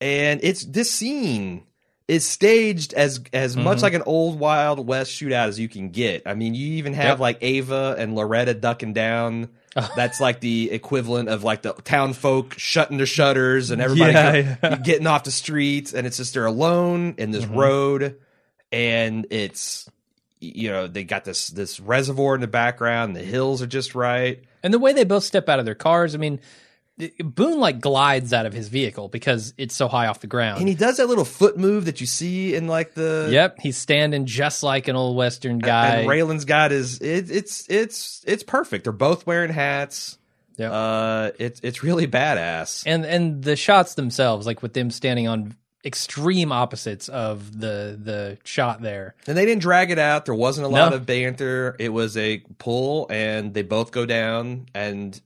S2: And it's this scene is staged as as much
S1: Mhm.
S2: like an old Wild West shootout as you can get. I mean, you even have
S1: Yep.
S2: like Ava and Loretta ducking down. [laughs] That's like the equivalent of like the town folk shutting their shutters and everybody
S1: Yeah, yeah. [laughs]
S2: getting off the streets, and it's just they're alone in this
S1: Mhm.
S2: road and it's you know they got this this reservoir in the background the hills are just right
S1: And the way they both step out of their cars, I mean, Boone like glides out of his vehicle because it's so high off the ground.
S2: and he does that little foot move that you see in like the
S1: yep, he's standing just like an old Western guy.
S2: and Raylan's got his it, it's it's it's perfect they're both wearing hats
S1: Yeah.
S2: uh it's it's really badass
S1: and and the shots themselves, like with them standing on extreme opposites of the the shot there.
S2: And they didn't drag it out. There wasn't a lot
S1: No.
S2: of banter. It was a pull, and they both go down. And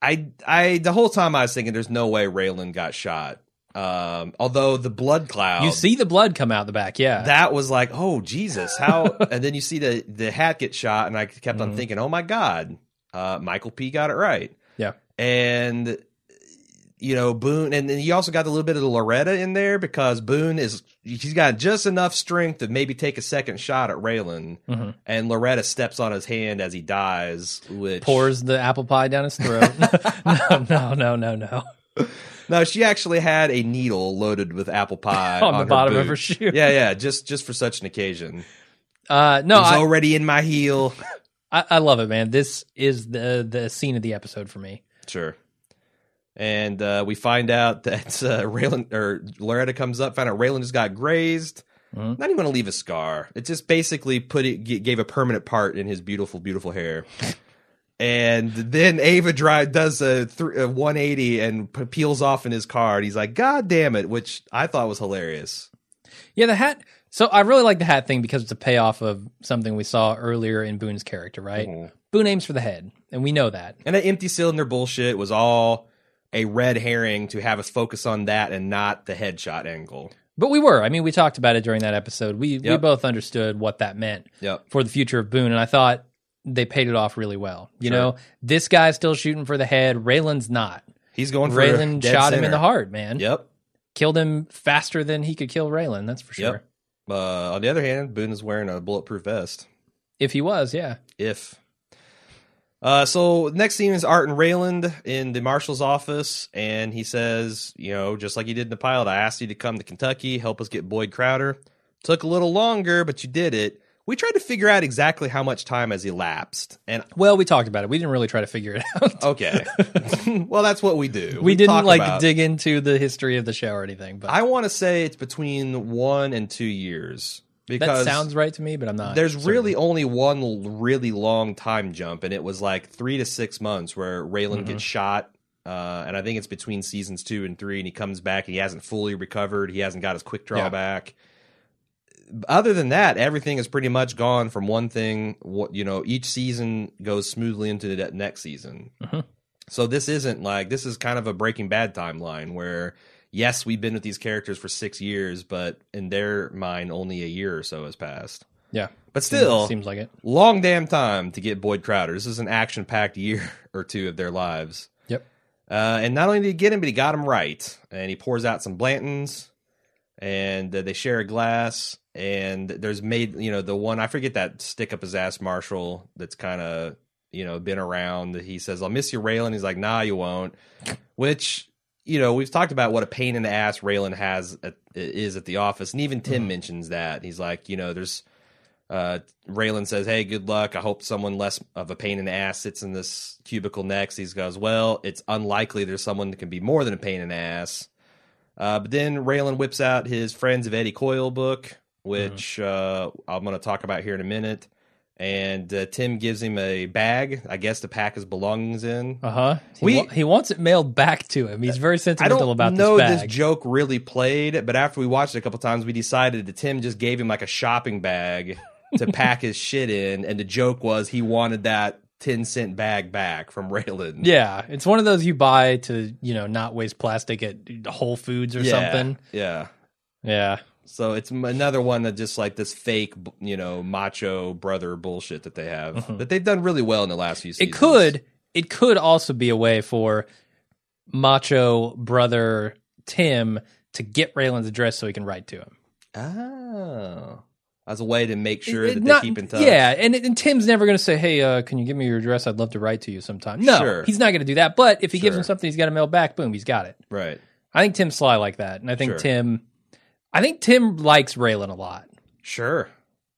S2: I, I, the whole time I was thinking, there's no way Raylan got shot. Um, although the blood cloud,
S1: You see the blood come out the back, yeah.
S2: that was like, oh Jesus, how? [laughs] and then you see the the hat get shot, and I kept on
S1: Mhm.
S2: thinking, oh my God, uh, Michael P got it right.
S1: Yeah.
S2: and you know Boone, and then you also got a little bit of the Loretta in there because Boone is he's got just enough strength to maybe take a second shot at Raylan,
S1: Mhm.
S2: and Loretta steps on his hand as he dies, which
S1: Pours the apple pie down his throat. [laughs] [laughs] no, no, no, no, no.
S2: No, she actually had a needle loaded with apple pie [laughs]
S1: On the
S2: her
S1: bottom of her shoe.
S2: Yeah, yeah, just just for such an occasion.
S1: Uh, no, I,
S2: already in my heel.
S1: I, I love it, man. This is the the scene of the episode for me.
S2: Sure. And uh, we find out [laughs] that uh, Raylan or Loretta comes up, find out Raylan just got grazed.
S1: Mhm.
S2: Not even going to leave a scar. It just basically put it g- gave a permanent part in his beautiful, beautiful hair. [laughs] and then Ava drive does a, th- a 180 and p- peels off in his car, and he's like, "God damn it!" Which I thought was hilarious.
S1: Yeah, the hat. So I really like the hat thing because it's a payoff of something we saw earlier in Boone's character, right?
S2: Mhm.
S1: Boone aims for the head, and we know that.
S2: And that empty cylinder bullshit was all a red herring to have us focus on that and not the headshot angle.
S1: But we were. I mean, we talked about it during that episode. We we both understood what that meant
S2: Yep.
S1: for the future of Boone, and I thought they paid it off really well. You
S2: Sure.
S1: know, this guy's still shooting for the head. Raylan's not.
S2: He's going for
S1: Raylan shot him in the heart, man.
S2: Yep.
S1: Killed him faster than he could kill Raylan. That's for sure.
S2: Yep. Uh, on the other hand, Boone is wearing a bulletproof vest.
S1: If he was, yeah.
S2: If. Uh, so next scene is Art and Raylan in the marshal's office, and he says, you know, just like he did in the pilot, I asked you to come to Kentucky, help us get Boyd Crowder. Took a little longer, but you did it. We tried to figure out exactly how much time has elapsed, and
S1: Well, we talked about it. We didn't really try to figure it out. [laughs]
S2: okay, [laughs] well that's what we do.
S1: we, didn't like
S2: about-
S1: dig into the history of the show or anything, but
S2: I want to say it's between one and two years
S1: that sounds right to me. But I'm not.
S2: There's
S1: certain.
S2: really only one really long time jump, and it was like three to six months where Raylan
S1: Mm-hmm.
S2: gets shot. Uh, and I think it's between seasons two and three, and he comes back and he hasn't fully recovered. He hasn't got his quick draw
S1: Yeah.
S2: back. Other than that, everything is pretty much gone from one thing. What you know, each season goes smoothly into the next season.
S1: Mhm.
S2: So this isn't like this is kind of a Breaking Bad timeline where yes, we've been with these characters for six years, but in their mind, only a year or so has passed.
S1: yeah.
S2: But still,
S1: seems like it.
S2: long damn time to get Boyd Crowder. This is an action packed year [laughs] or two of their lives.
S1: Yep.
S2: Uh, and not only did he get him, but he got him right. And he pours out some Blantons. and uh, they share a glass. And there's made you know the one I forget that stick up his ass Marshall that's kind of you know been around. He says, "I'll miss you, Raylan." He's like, "Nah, you won't," which you know, we've talked about what a pain in the ass Raylan has at, is at the office, and even Tim mentions that he's like, you know, there's uh, Raylan says, "Hey, good luck. I hope someone less of a pain in the ass sits in this cubicle next." He goes, "Well, it's unlikely there's someone that can be more than a pain in the ass." Uh, but then Raylan whips out his Friends of Eddie Coyle book, which uh, I'm going to talk about here in a minute. And uh, Tim gives him a bag, I guess, to pack his belongings in.
S1: Uh huh. He,
S2: We-
S1: wa- he wants it mailed back to him. He's very sentimental I
S2: don't
S1: about
S2: know
S1: this
S2: this, joke really played, but after we watched it a couple times, we decided that Tim just gave him like a shopping bag to [laughs] pack his shit in, and the joke was he wanted that ten cent bag back from Raylan.
S1: yeah, it's one of those you buy to you know not waste plastic at Whole Foods or
S2: Yeah,
S1: something.
S2: Yeah.
S1: Yeah,
S2: So it's another one that just like this fake, you know, macho brother bullshit that they have that they've done really well in the last few seasons.
S1: Mm-hmm. it could. It could also be a way for Macho brother Tim to get Raylan's address so he can write to him.
S2: Oh, as a way to make sure
S1: It-
S2: that
S1: not-
S2: they keep in touch.
S1: Yeah, and, and Tim's never going to say, "Hey, uh, can you give me your address? I'd love to write to you sometime." No,
S2: Sure.
S1: he's not going to do that. But if he gives him something, he's got to mail back. Boom, he's got it.
S2: Right.
S1: I think Tim's sly like that, and I think
S2: Sure.
S1: Tim, I think Tim likes Raylan a lot.
S2: Sure.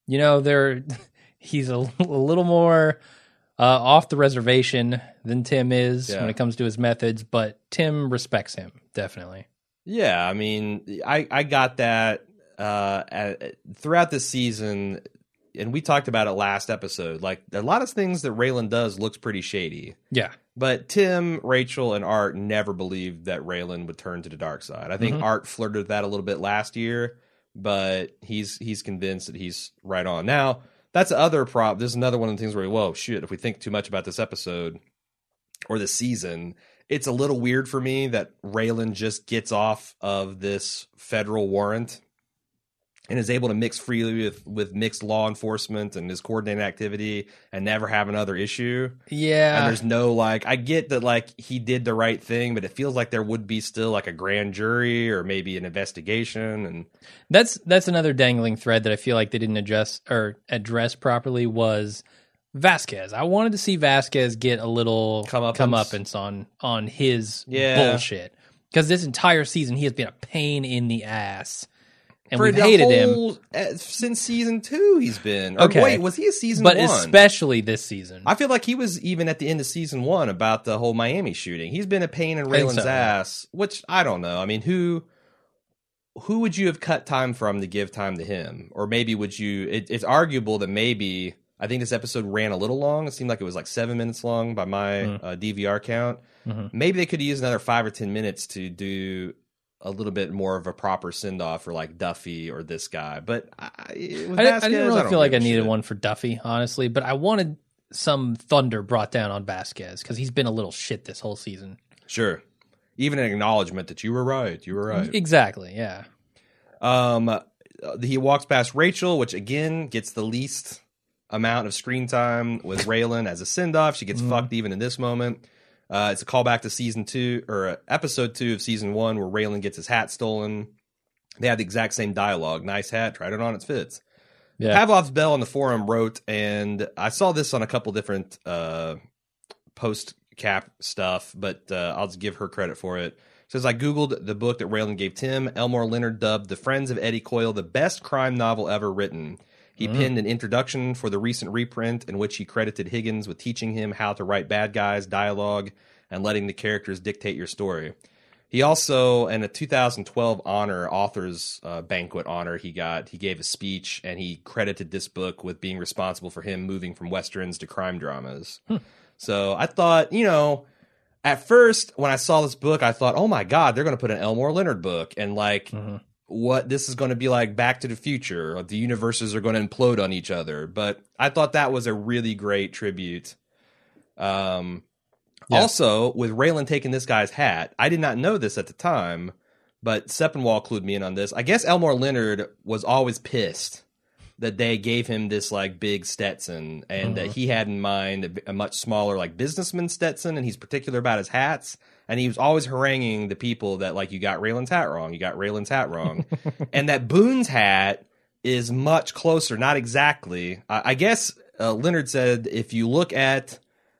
S1: You know, they're [laughs] he's a, [laughs] a little more uh, off the reservation than Tim is
S2: Yeah.
S1: when it comes to his methods, but Tim respects him definitely.
S2: Yeah, I mean, I I got that uh at, throughout the season, and we talked about it last episode. Like a lot of things that Raylan does looks pretty shady,
S1: Yeah,
S2: but Tim, Rachel, and Art never believed that Raylan would turn to the dark side. I think
S1: Mhm.
S2: Art flirted with that a little bit last year, but he's he's convinced that he's right on now. That's the other prop. This is another one of the things where, whoa, shit! If we think too much about this episode or the season, it's a little weird for me that Raylan just gets off of this federal warrant and is able to mix freely with, with mixed law enforcement and his coordinated activity and never have another issue.
S1: Yeah.
S2: And there's no like, I get that like he did the right thing, but it feels like there would be still like a grand jury or maybe an investigation. And
S1: That's that's another dangling thread that I feel like they didn't address or address properly was Vasquez. I wanted to see Vasquez get a little
S2: Comeuppance.
S1: comeuppance on on his
S2: Yeah.
S1: bullshit because this entire season he has been a pain in the ass, and
S2: for
S1: we've
S2: the
S1: hated him.
S2: whole, uh, since season two, he's been. Or
S1: Okay.
S2: Wait, was he a season
S1: But
S2: one?
S1: especially this season,
S2: I feel like he was even at the end of season one about the whole Miami shooting. He's been a pain in Raylan's
S1: so.
S2: ass, which I don't know. I mean, who who would you have cut time from to give time to him, or maybe would you? It, it's arguable that maybe I think this episode ran a little long. It seemed like it was like seven minutes long by my
S1: Mm.
S2: uh, DVR count.
S1: Mhm.
S2: Maybe they could use another five or ten minutes to do a little bit more of a proper send off for like Duffy or this guy. But I, I-
S1: I, didn't- I didn't really
S2: don't
S1: feel like I needed
S2: shit.
S1: one for Duffy, honestly. But I wanted some thunder brought down on Vasquez because he's been a little shit this whole season.
S2: Sure. Even an acknowledgement that you were right. You were right.
S1: Exactly. Yeah.
S2: Um, he walks past Rachel, which again gets the least amount of screen time with [laughs] Raylan as a send off. She gets
S1: Mhm.
S2: fucked even in this moment. Uh, it's a callback to season two or uh, episode two of season one where Raylan gets his hat stolen. They have the exact same dialogue. Nice hat, tried it on, it fits.
S1: Yeah.
S2: Pavlov's Bell on the forum wrote, and I saw this on a couple different uh, post cap stuff, but uh, I'll just give her credit for it. Says I googled the book that Raylan gave Tim. Elmore Leonard dubbed "The Friends of Eddie Coyle" the best crime novel ever written. He
S1: Mm.
S2: penned an introduction for the recent reprint in which he credited Higgins with teaching him how to write bad guys, dialogue, and letting the characters dictate your story. He also, in a 2012 honor, author's uh, banquet honor, he got, he gave a speech and he credited this book with being responsible for him moving from westerns to crime dramas. So I thought, you know, at first when I saw this book, I thought, oh my god, they're going to put an Elmore Leonard book, and like,
S1: Mhm.
S2: What this is going to be like Back to the Future. The universes are going to implode on each other. But I thought that was a really great tribute. Um,
S1: Yeah.
S2: Also, with Raylan taking this guy's hat, I did not know this at the time, but Sepinwall clued me in on this. I guess Elmore Leonard was always pissed that they gave him this like big Stetson and that he had in mind a, a much smaller like businessman Stetson and he's particular about his hats and he was always haranguing the people that like you got Raylan's hat wrong, you got Raylan's hat wrong, [laughs] and that Boone's hat is much closer, not exactly. I, I guess uh, Leonard said if you look at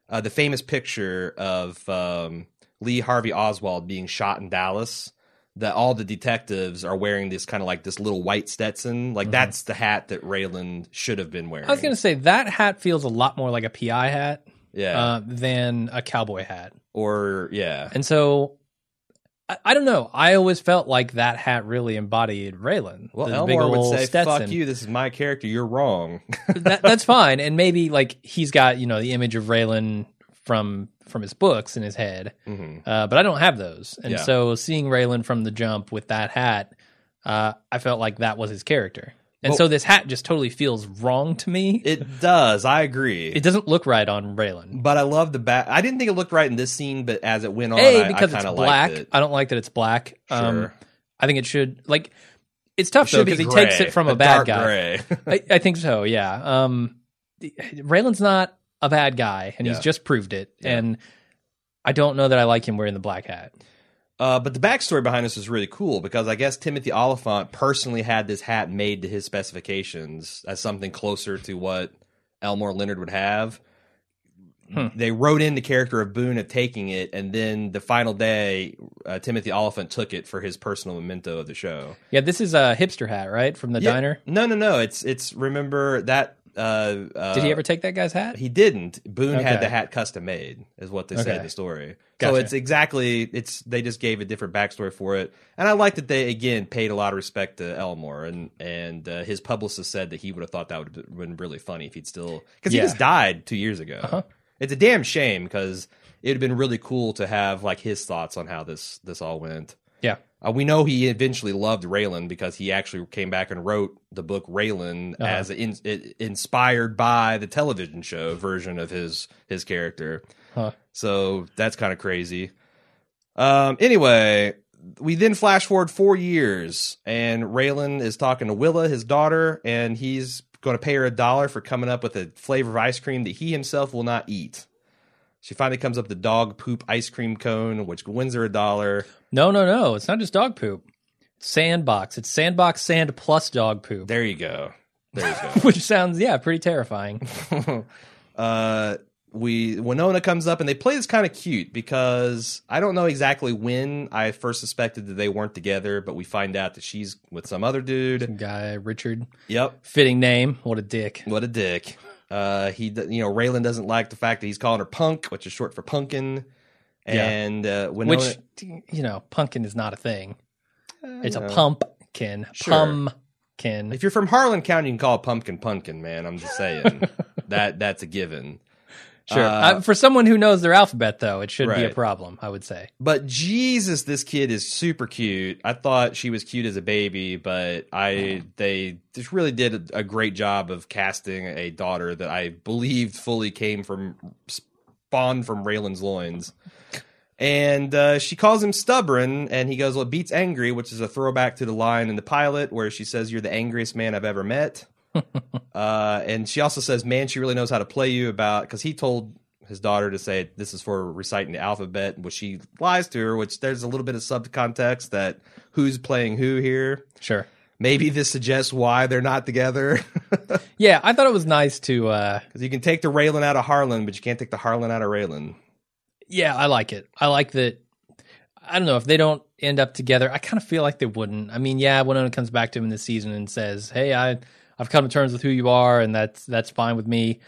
S2: uh, the famous picture of um, Lee Harvey Oswald being shot in Dallas. That all the detectives are wearing this kind of like this little white Stetson, like that's the hat that Raylan should have been wearing.
S1: I was going to say that hat feels a lot more like a PI hat
S2: yeah,
S1: uh, than a cowboy hat.
S2: or yeah,
S1: And so I, I don't know. I always felt like that hat really embodied Raylan.
S2: Well,
S1: the
S2: Elmore would say,
S1: Stetson.
S2: "Fuck you! This is my character. You're wrong." [laughs]
S1: that, that's fine. And maybe like he's got you know the image of Raylan from from his books in his head,
S2: Mhm.
S1: uh, but I don't have those. And
S2: Yeah.
S1: so seeing Raylan from the jump with that hat, uh, I felt like that was his character. And
S2: Well-
S1: so this hat just totally feels wrong to me. It,
S2: does. I agree.
S1: It doesn't look right on Raylan.
S2: but I love the back. I didn't think it looked right in this scene, but as it went on,
S1: A
S2: I,
S1: because
S2: I
S1: it's black.
S2: it.
S1: I don't like that it's black. Um,
S2: Sure.
S1: I think it should like. It's tough
S2: It
S1: though
S2: should be
S1: because he takes it from
S2: a
S1: a bad
S2: dark
S1: guy.
S2: gray.
S1: I, I think so. Yeah. Um, Raylan's not a bad guy, and he's just proved it.
S2: Yeah.
S1: And I don't know that I like him wearing the black hat.
S2: Uh, but the backstory behind this is really cool because I guess Timothy Olyphant personally had this hat made to his specifications as something closer to what Elmore Leonard would have.
S1: Hmm.
S2: They wrote in the character of Boone of taking it, and then the final day, uh, Timothy Olyphant took it for his personal memento of the show.
S1: Yeah, this is a hipster hat, right, from the
S2: Yeah.
S1: diner.
S2: No, no, no. It's it's remember that. Uh, uh,
S1: Did he ever take that guy's hat?
S2: He didn't. Boone had the hat custom made, is what they say in the story.
S1: Gotcha.
S2: So it's exactly it's they just gave a different backstory for it, and I like that they again paid a lot of respect to Elmore, and and uh, his publicist said that he would have thought that would have been really funny if he'd still because he just died two years ago.
S1: Uh-huh.
S2: It's a damn shame because it would have been really cool to have like his thoughts on how this this all went.
S1: Yeah.
S2: Uh, we know he eventually loved Raylan because he actually came back and wrote the book Raylan
S1: Uh-huh.
S2: as in, it, inspired by the television show version of his his character.
S1: Huh.
S2: So that's kind of crazy. Um. Anyway, we then flash forward four years, and Raylan is talking to Willa, his daughter, and he's going to pay her a dollar for coming up with a flavor of ice cream that he himself will not eat. She finally comes up the dog poop ice cream cone, which wins her a dollar.
S1: No, no, no. It's not just dog poop. It's sandbox. It's sandbox sand plus dog poop,
S2: There you go. There you go. [laughs]
S1: which sounds yeah pretty terrifying. [laughs]
S2: uh, we Winona comes up and they play this kind of cute because I don't know exactly when I first suspected that they weren't together, but we find out that she's with some other dude.
S1: Guy Richard,
S2: Yep,
S1: fitting name. What a dick.
S2: what a dick. Uh, he, you know, Raylan doesn't like the fact that he's calling her punk, which is short for pumpkin.
S1: Yeah.
S2: And uh, Winona,
S1: Which you know, pumpkin is not a thing. It's
S2: you
S1: a pumpkin.
S2: Sure.
S1: Pumpkin.
S2: if you're from Harlan County, you can call it pumpkin pumpkin, man. I'm just saying [laughs] that that's a given.
S1: Sure.
S2: Uh,
S1: Uh, for someone who knows their alphabet, though, it should be a problem. I would say.
S2: But Jesus, this kid is super cute. I thought she was cute as a baby, but I they just really did a, a great job of casting a daughter that I believed fully came from spawned from Raylan's loins. And uh, she calls him stubborn, and he goes, "Well, it beats angry," which is a throwback to the line in the pilot where she says, "You're the angriest man I've ever met." Uh, and she also says, "Man, she really knows how to play you." About because he told his daughter to say this is for reciting the alphabet, which she lies to her. Which there's a little bit of subcontext that who's playing who here.
S1: Sure.
S2: Maybe this suggests why they're not together. [laughs]
S1: Yeah, I thought it was nice to. uh
S2: you can take the Raylan out of Harlan, but you can't take the Harlan out of Raylan.
S1: Yeah, I like it. I like that. I don't know if they don't end up together. I kind of feel like they wouldn't. I mean, yeah, Winona comes back to him in this season and says, "Hey, I I've come to terms with who you are, and that's that's fine with me."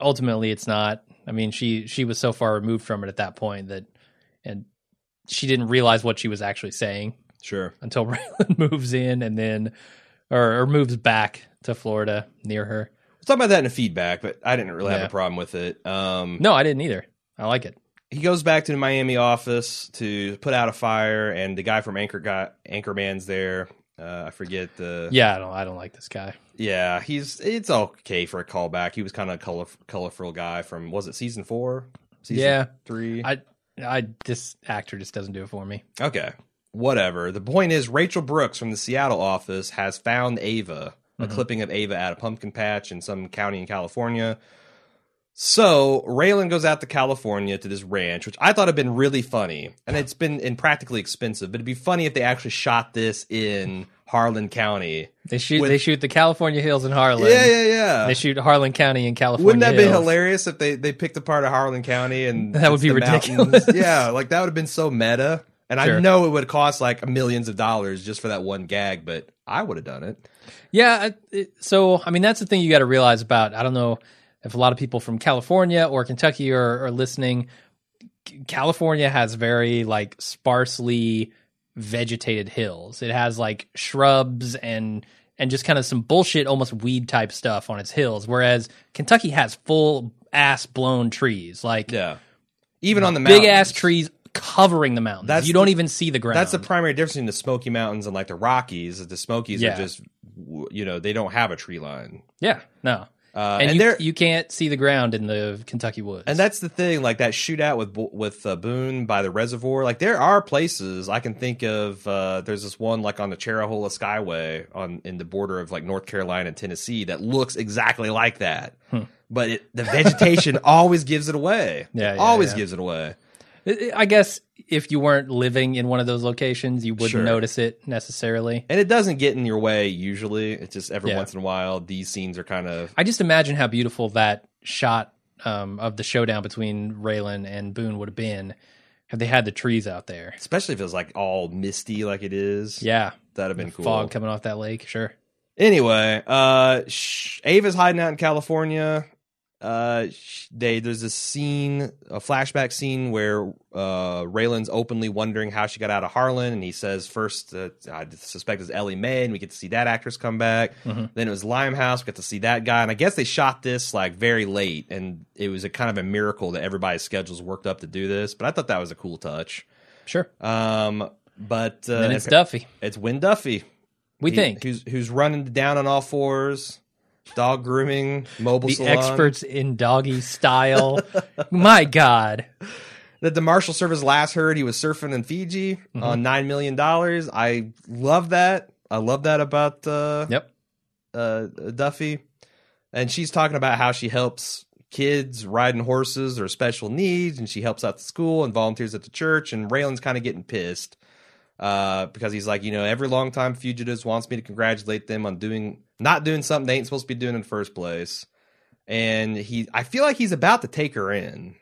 S1: Ultimately, it's not. I mean, she she was so far removed from it at that point that, and she didn't realize what she was actually saying
S2: Sure.
S1: until [laughs] Raylan moves in and then, or, or moves back to Florida near her.
S2: We'll talk about that in a feedback, but I didn't really have a problem with it. Um,
S1: No, I didn't either. I like it.
S2: he goes back to the Miami office to put out a fire, and the guy from Anchor got Anchorman's there. Uh, I forget the
S1: Yeah, I don't. I don't like this guy.
S2: yeah. He's it's okay for a callback. He was kind of a color, colorful guy from was it season four? Season
S1: Yeah.
S2: three.
S1: I, I this actor just doesn't do it for me.
S2: Okay. Whatever. The point is, Rachel Brooks from the Seattle office has found Ava, a clipping of Ava at a pumpkin patch in some county in California. So Raylan goes out to California to this ranch, which I thought had been really funny, and it's been impractically expensive. But it'd be funny if they actually shot this in Harlan County.
S1: They shoot.
S2: With-
S1: they shoot the California hills in Harlan.
S2: Yeah, yeah, yeah.
S1: They shoot Harlan County in California.
S2: Wouldn't that be hilarious if they they picked apart of Harlan County and [laughs]
S1: That would be ridiculous.
S2: mountains? [laughs] Yeah, like that would have been so meta. And I know it would cost like millions of dollars just for that one gag, but I would have done it.
S1: Yeah. It- So, I mean, that's the thing you got to realize about. I don't know if a lot of people from California or Kentucky are, are listening. California has very like sparsely vegetated hills. It has like shrubs and and just kind of some bullshit, almost weed type stuff on its hills. Whereas Kentucky has full ass blown trees, like
S2: Yeah, even on the
S1: big
S2: mountains.
S1: ass trees covering the mountains.
S2: That's
S1: you don't
S2: the-
S1: even see the ground.
S2: That's the primary difference in the Smoky Mountains and like the Rockies. Is the Smokies
S1: Yeah.
S2: are just you know they don't have a tree line,
S1: yeah, no.
S2: Uh,
S1: and,
S2: and,
S1: you,
S2: they're
S1: you can't see the ground in the Kentucky woods.
S2: and that's the thing. Like that shootout with with uh, Boone by the reservoir. Like there are places I can think of. Uh, there's this one like on the Cherohala Skyway on in the border of like North Carolina and Tennessee that looks exactly like that. But it, the vegetation [laughs] always gives it away.
S1: Yeah, yeah,
S2: always
S1: yeah.
S2: gives it away.
S1: I guess if you weren't living in one of those locations, you wouldn't
S2: Sure.
S1: notice it necessarily.
S2: And it doesn't get in your way usually. It's just every
S1: Yeah.
S2: once in a while these scenes are kind of
S1: I just imagine how beautiful that shot um, of the showdown between Raylan and Boone would have been had they had the trees out there.
S2: especially if it was like all misty like it is.
S1: Yeah,
S2: That'd have been cool.
S1: fog coming off that lake. Sure.
S2: Anyway, uh, sh- Ava's hiding out in California. Uh, they there's a scene, a flashback scene where uh Raylan's openly wondering how she got out of Harlan, and he says first, uh, I suspect it's Ellen May and we get to see that actress come back.
S1: Mhm.
S2: Then it was Limehouse, we got to see that guy, and I guess they shot this like very late, and it was a kind of a miracle that everybody's schedules worked up to do this. But I thought that was a cool touch.
S1: Sure.
S2: Um, but uh,
S1: it's Duffy.
S2: it's Wynn Duffy.
S1: We
S2: He-
S1: think
S2: who's who's running down on all fours, dog grooming, mobile
S1: the
S2: salon.
S1: experts in doggy style. [laughs] My God.
S2: that the Marshal Service last heard he was surfing in Fiji
S1: Mm-hmm.
S2: on nine million dollars. I love that. I love that about uh,
S1: Yep.
S2: uh, Duffy, and she's talking about how she helps kids riding horses or special needs, and she helps out the school and volunteers at the church. And Raylan's kind of getting pissed uh, because he's like, you know, every longtime fugitives wants me to congratulate them on doing not doing something they ain't supposed to be doing in the first place. And he, I feel like he's about to take her in.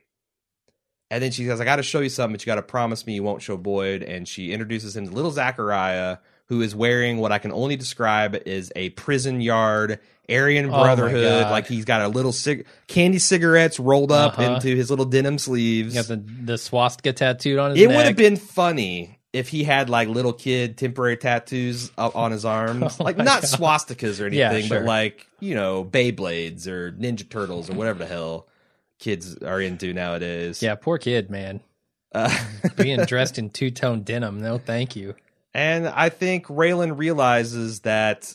S2: And then she says, I got to show you something, but you got to promise me you won't show Boyd. And she introduces him to little Zachariah, who is wearing what I can only describe as a prison yard Aryan
S1: Oh
S2: Brotherhood.
S1: God.
S2: like he's got a little cig- candy cigarettes rolled up
S1: Uh-huh.
S2: into his little denim sleeves.
S1: You got the, the swastika tattooed on his
S2: It
S1: neck.
S2: would have been funny if he had like little kid temporary tattoos up on his arms, [laughs]
S1: Oh
S2: like not
S1: God.
S2: swastikas or
S1: Yeah,
S2: anything,
S1: sure.
S2: but like you know Beyblades or Ninja Turtles or whatever the hell kids are into nowadays.
S1: Yeah, poor kid, man.
S2: Uh, [laughs]
S1: Being dressed in two tone denim. No, thank you.
S2: and I think Raylan realizes that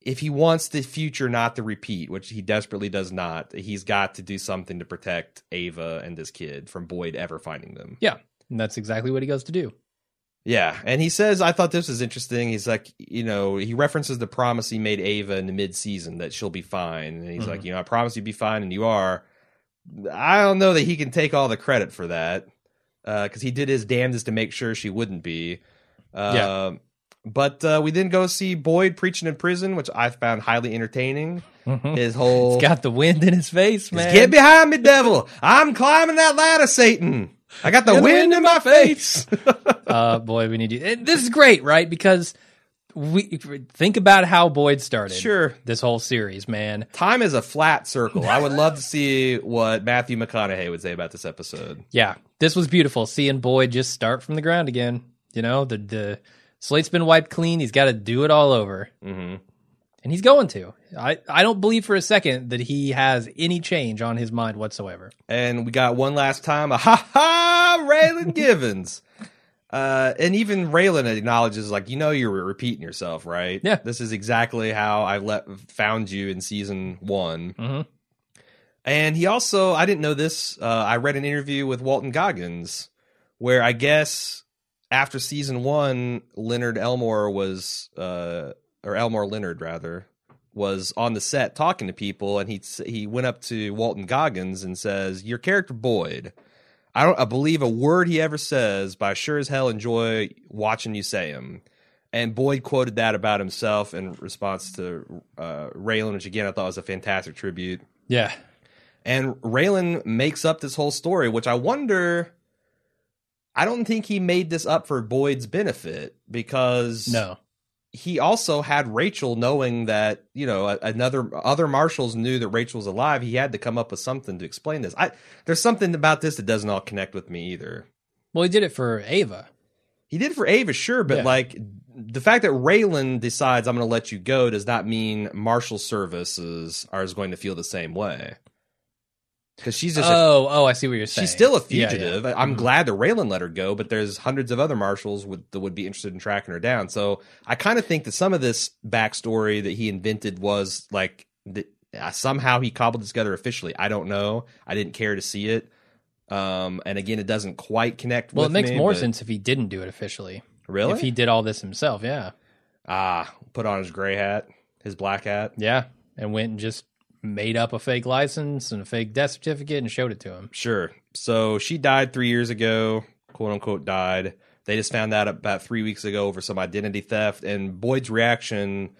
S2: if he wants the future not to repeat, which he desperately does not, he's got to do something to protect Ava and this kid from Boyd ever finding them.
S1: Yeah. And that's exactly what he goes to do.
S2: Yeah, and he says, I thought this was interesting. He's like, you know, he references the promise he made Ava in the mid season that she'll be fine. And he's
S1: Mhm.
S2: like, you know, I promise you'd be fine, and you are. I don't know that he can take all the credit for that because he did his damnedest to make sure she wouldn't be. Uh,
S1: Yeah.
S2: But uh, we then go see Boyd preaching in prison, which I found highly entertaining.
S1: Mhm.
S2: His whole
S1: He's got the wind in his face, man.
S2: Get behind me, devil! I'm climbing that ladder, Satan. I got the
S1: Get
S2: wind in my face. [laughs] [laughs]
S1: uh, boy, we need you. And this is great, right? Because we think about how Boyd started.
S2: Sure.
S1: This whole series, man.
S2: Time is a flat circle. I would love to see what Matthew McConaughey would say about this episode.
S1: Yeah, this was beautiful. Seeing Boyd just start from the ground again. You know, the the slate's been wiped clean. He's got to do it all over,
S2: hmm
S1: and he's going to. I I don't believe for a second that he has any change on his mind whatsoever.
S2: And we got one last time a ha ha Raylan Givens. [laughs] Uh, and even Raylan acknowledges, like, you know, you're repeating yourself, right?
S1: Yeah.
S2: This is exactly how I let found you in season one.
S1: hmm
S2: And he also, I didn't know this. Uh, I read an interview with Walton Goggins where I guess after season one, Leonard Elmore was, uh, or Elmore Leonard rather, was on the set talking to people, and he he went up to Walton Goggins and says, "Your character Boyd." I don't I believe a word he ever says, but I sure as hell enjoy watching you say him. And Boyd quoted that about himself in response to uh, Raylan, which again I thought was a fantastic tribute.
S1: Yeah.
S2: And Raylan makes up this whole story, which I wonder. I don't think he made this up for Boyd's benefit because
S1: No.
S2: He also had Rachel knowing that you know another other marshals knew that Rachel was alive. He had to come up with something to explain this. I there's something about this that doesn't all connect with me either.
S1: Well, he did it for Ava.
S2: He did it for Ava, sure, but
S1: Yeah.
S2: like the fact that Raylan decides I'm going to let you go does not mean Marshal Services are is going to feel the same way. Because she's just a,
S1: Oh, oh, I see what you're saying.
S2: she's still a
S1: Yeah, yeah.
S2: fugitive. I'm
S1: Mhm.
S2: glad the Raylan let her go, but there's hundreds of other marshals would, that would be interested in tracking her down. So I kind of think that some of this backstory that he invented was like that uh, somehow he cobbled it together officially. I don't know. I didn't care to see it. Um, and again, it doesn't quite connect.
S1: Well, it makes
S2: me,
S1: more
S2: but-
S1: sense if he didn't do it officially.
S2: Really?
S1: If he did all this himself, yeah.
S2: Ah, put on his gray hat, his black hat.
S1: Yeah. And went and just made up a fake license and a fake death certificate and showed it to him.
S2: Sure. So she died three years ago, quote unquote, died. They just found out about three weeks ago over some identity theft. And Boyd's reaction,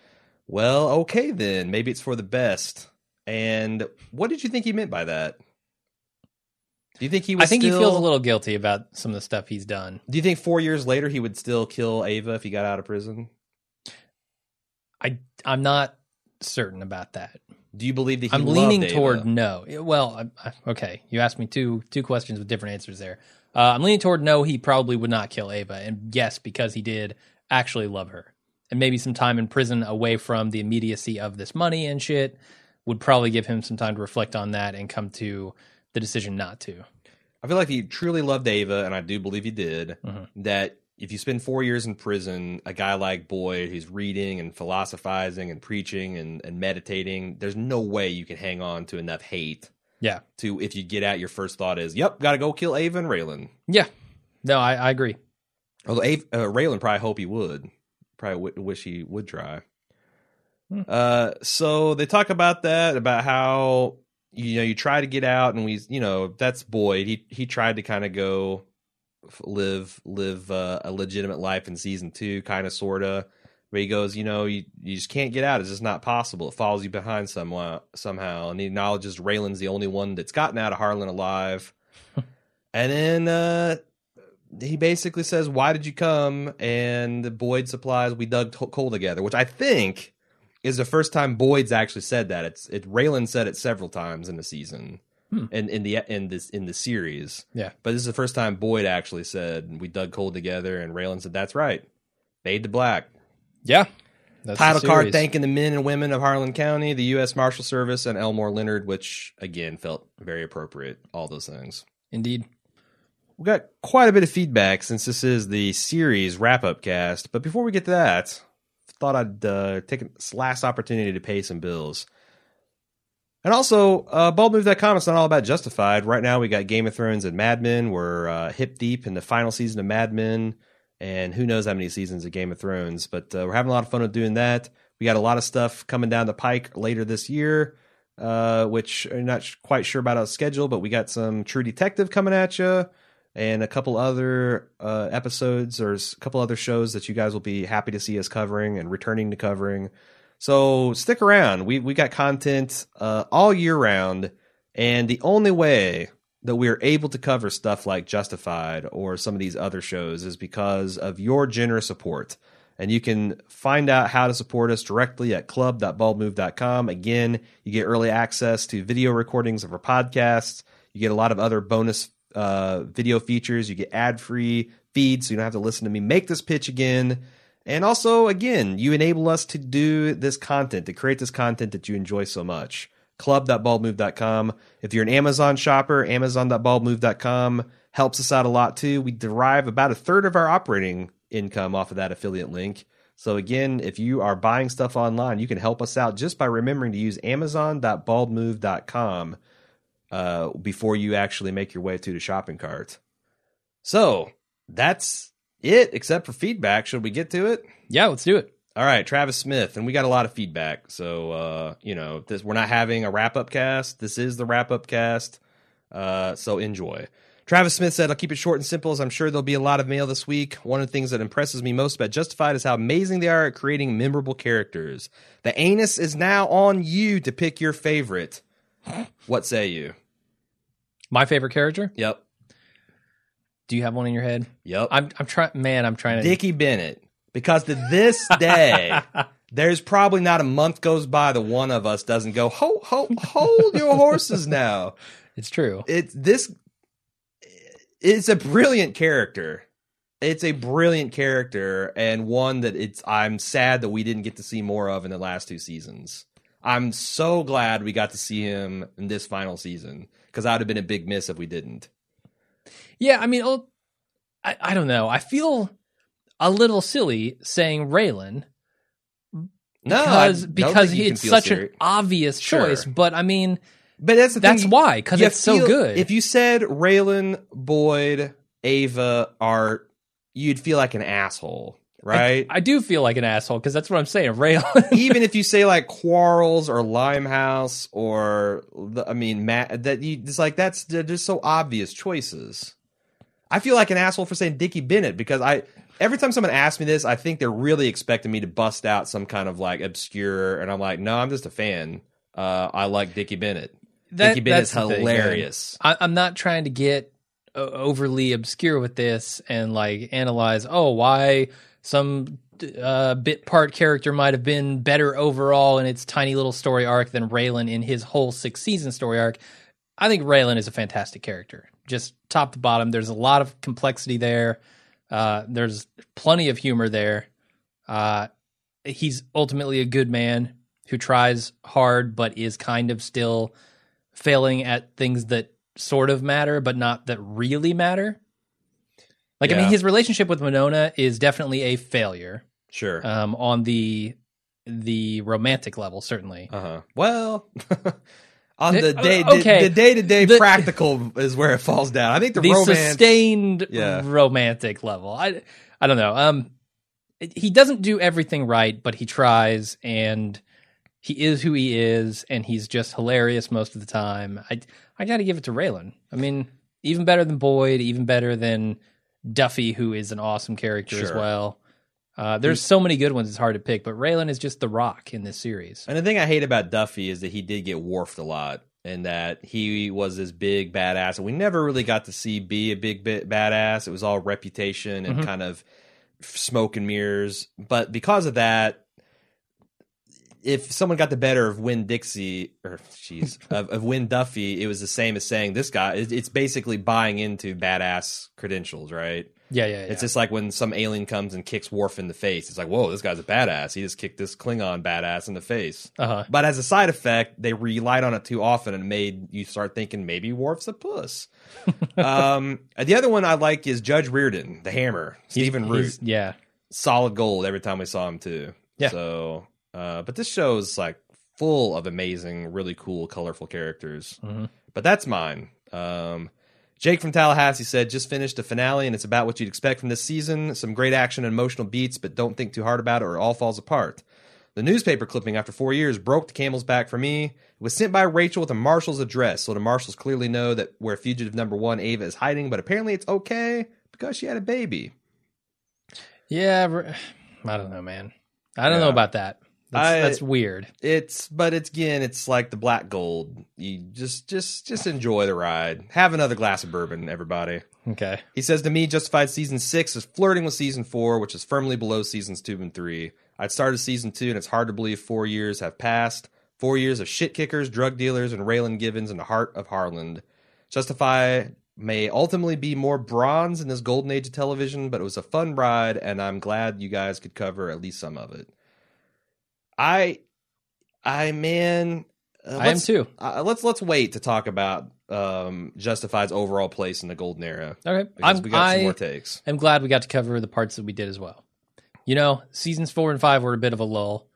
S2: well, okay, then. Maybe it's for the best. And what did you think he meant by that? Do you think he was
S1: I think
S2: still,
S1: he feels a little guilty about some of the stuff he's done.
S2: Do you think four years later he would still kill Ava if he got out of prison?
S1: I I'm not certain about that.
S2: Do you believe that he
S1: I'm leaning
S2: Ava?
S1: toward no. Well, I, I, okay, you asked me two two questions with different answers there. Uh, I'm leaning toward no. He probably would not kill Ava, and yes, because he did actually love her, and maybe some time in prison away from the immediacy of this money and shit would probably give him some time to reflect on that and come to the decision not to.
S2: I feel like he truly loved Ava, and I do believe he did.
S1: Mhm.
S2: That if you spend four years in prison, a guy like Boyd who's reading and philosophizing and preaching and, and meditating, there's no way you can hang on to enough hate
S1: Yeah,
S2: to if you get out, your first thought is, "Yep, got to go kill Ava and Raylan."
S1: yeah. No, I, I agree.
S2: Although Ava, uh, Raylan probably hope he would, probably w- wish he would try.
S1: Hmm.
S2: Uh, so they talk about that about how you know you try to get out, and we you know that's Boyd. He he tried to kind of go live live uh, a legitimate life in season two, kind of sorta. Where he goes, you know, you, you just can't get out. It's just not possible. It follows you behind somehow, somehow. And he acknowledges Raylan's the only one that's gotten out of Harlan alive. [laughs] and then uh, he basically says, "Why did you come?" And Boyd supplies, "We dug coal together," which I think is the first time Boyd's actually said that. It's it. Raylan said it several times in the season,
S1: Hmm.
S2: and in the in this in the series.
S1: Yeah.
S2: But this is the first time Boyd actually said, "We dug coal together," and Raylan said, "That's right." Fade to black.
S1: Yeah, That's the
S2: Title card thanking the men and women of Harlan County, the U.S. Marshal Service, and Elmore Leonard, which again felt very appropriate. All those things.
S1: Indeed.
S2: We got quite a bit of feedback since this is the series wrap up cast. But before we get to that, thought I'd uh, take this last opportunity to pay some bills. And also, uh, baldmove.com, it's not all about Justified. Right now, we got Game of Thrones and Mad Men. We're uh, hip deep in the final season of Mad Men, and who knows how many seasons of Game of Thrones. But uh, we're having a lot of fun with doing that. We got a lot of stuff coming down the pike later this year, uh, which I'm not quite sure about our schedule, but we got some True Detective coming at you and a couple other uh, episodes or a couple other shows that you guys will be happy to see us covering and returning to covering. So stick around. We we got content uh, all year round, and the only way that we are able to cover stuff like Justified or some of these other shows is because of your generous support. And you can find out how to support us directly at club.baldmove.com. Again, you get early access to video recordings of our podcasts. You get a lot of other bonus uh, video features. You get ad free feeds, so you don't have to listen to me make this pitch again. And also, again, you enable us to do this content, to create this content that you enjoy so much. Club.baldmove.com. If you're an Amazon shopper, Amazon.baldmove.com helps us out a lot too. We derive about a third of our operating income off of that affiliate link. So again, if you are buying stuff online, you can help us out just by remembering to use Amazon.baldmove.com uh, before you actually make your way to the shopping cart. So that's it, except for feedback. Should we get to it?
S1: Yeah, let's do it.
S2: All right, Travis Smith, and we got a lot of feedback. So uh, you know, this we're not having a wrap up cast. This is the wrap up cast. Uh, so enjoy. Travis Smith said, I'll keep it short and simple as I'm sure there'll be a lot of mail this week. One of the things that impresses me most about Justified is how amazing they are at creating memorable characters. The anus is now on you to pick your favorite. What say you?
S1: My favorite character?
S2: Yep.
S1: Do you have one in your head?
S2: Yep.
S1: I'm I'm trying man, I'm trying to
S2: Dickie Bennett. Because to this day, [laughs] there's probably not a month goes by that one of us doesn't go, ho, ho, hold your horses now.
S1: It's true.
S2: It's this it's a brilliant character. It's a brilliant character and one that it's I'm sad that we didn't get to see more of in the last two seasons. I'm so glad we got to see him in this final season because I would have been a big miss if we didn't.
S1: Yeah, I mean, oh, I, I don't know. I feel a little silly saying Raylan
S2: No, I
S1: because because it's such an obvious
S2: Sure.
S1: choice. But I mean,
S2: But that's the
S1: that's
S2: thing.
S1: why because it's so good.
S2: If you said Raylan, Boyd, Ava, Art, you'd feel like an asshole, right?
S1: I do feel like an asshole because that's what I'm saying. [laughs] Raylan.
S2: Even if you say like Quarles or Limehouse or the, I mean Matt, that you it's like that's they're just so obvious choices. I feel like an asshole for saying Dickie Bennett because I every time someone asks me this, I think they're really expecting me to bust out some kind of like obscure, and I'm like, no, I'm just a fan. Uh, I like Dickie Bennett.
S1: That-
S2: Dickie Bennett's
S1: the thing,
S2: hilarious.
S1: I, I'm not trying to get uh, overly obscure with this and like analyze. Oh, why some uh, bit part character might have been better overall in its tiny little story arc than Raylan in his whole six season story arc. I think Raylan is a fantastic character, just top to bottom. There's a lot of complexity there. Uh, there's plenty of humor there. Uh, he's ultimately a good man who tries hard, but is kind of still failing at things that sort of matter, but not that really matter. Like, I mean, his relationship with Winona is definitely a failure
S2: Sure.
S1: um, on the the romantic level, certainly.
S2: Uh huh. Well, [laughs] on
S1: Uh,
S2: the day,
S1: okay.
S2: the day to day practical is where it falls down. I think the,
S1: the
S2: romance.
S1: sustained
S2: Yeah.
S1: romantic level. I I don't know. Um, he doesn't do everything right, but he tries, and he is who he is, and he's just hilarious most of the time. I I got to give it to Raylan. I mean, even better than Boyd, even better than Duffy, who is an awesome character as well. Uh, there's so many good ones; it's hard to pick. But Raylan is just the rock in this series.
S2: and the thing I hate about Duffy is that he did get Worfed a lot, and that he was this big badass, and we never really got to see be a big bit badass. It was all reputation and
S1: Mhm.
S2: kind of smoke and mirrors. But because of that, if someone got the better of Win Dixie or jeez [laughs] of, of Wynn Duffy, it was the same as saying this guy. it- It's basically buying into badass credentials, right?
S1: Yeah, yeah, yeah.
S2: It's just like when some alien comes and kicks Worf in the face. It's like, whoa, this guy's a badass. He just kicked this Klingon badass in the face.
S1: uh huh.
S2: But as a side effect, they relied on it too often and made you start thinking maybe Worf's a puss. [laughs] um, the other one I like is Judge Reardon, the Hammer, Stephen Root.
S1: Yeah,
S2: Solid gold every time we saw him too.
S1: Yeah.
S2: So, uh, but this show is like full of amazing, really cool, colorful characters.
S1: Mhm.
S2: But that's mine. Um, Jake from Tallahassee said, just finished the finale and it's about what you'd expect from this season. Some great action and emotional beats, but don't think too hard about it or it all falls apart. The newspaper clipping after four years broke the camel's back for me. It was sent by Rachel with a marshal's address, so the marshals clearly know that where fugitive number one Ava is hiding, but apparently it's okay because she had a baby.
S1: yeah. [sighs] I don't know, man. I don't know about that. That's,
S2: I-
S1: that's weird.
S2: It's but it's again, it's like the black gold. You just just just enjoy the ride. Have another glass of bourbon, everybody.
S1: Okay.
S2: He says to me, Justified season six is flirting with season four, which is firmly below seasons two and three. I'd started season two, and it's hard to believe four years have passed. Four years of shit kickers, drug dealers, and Raylan Givens in the heart of Harlan. Justify may ultimately be more bronze in this golden age of television, but it was a fun ride, and I'm glad you guys could cover at least some of it. I, I man, uh,
S1: I am
S2: let's-
S1: too.
S2: Uh, let's let's wait to talk about um, Justified's overall place in the golden era
S1: Okay.
S2: because
S1: I'm,
S2: we got some more takes.
S1: am glad we got to cover the parts that we did as well. You know, seasons four and five were a bit of a lull.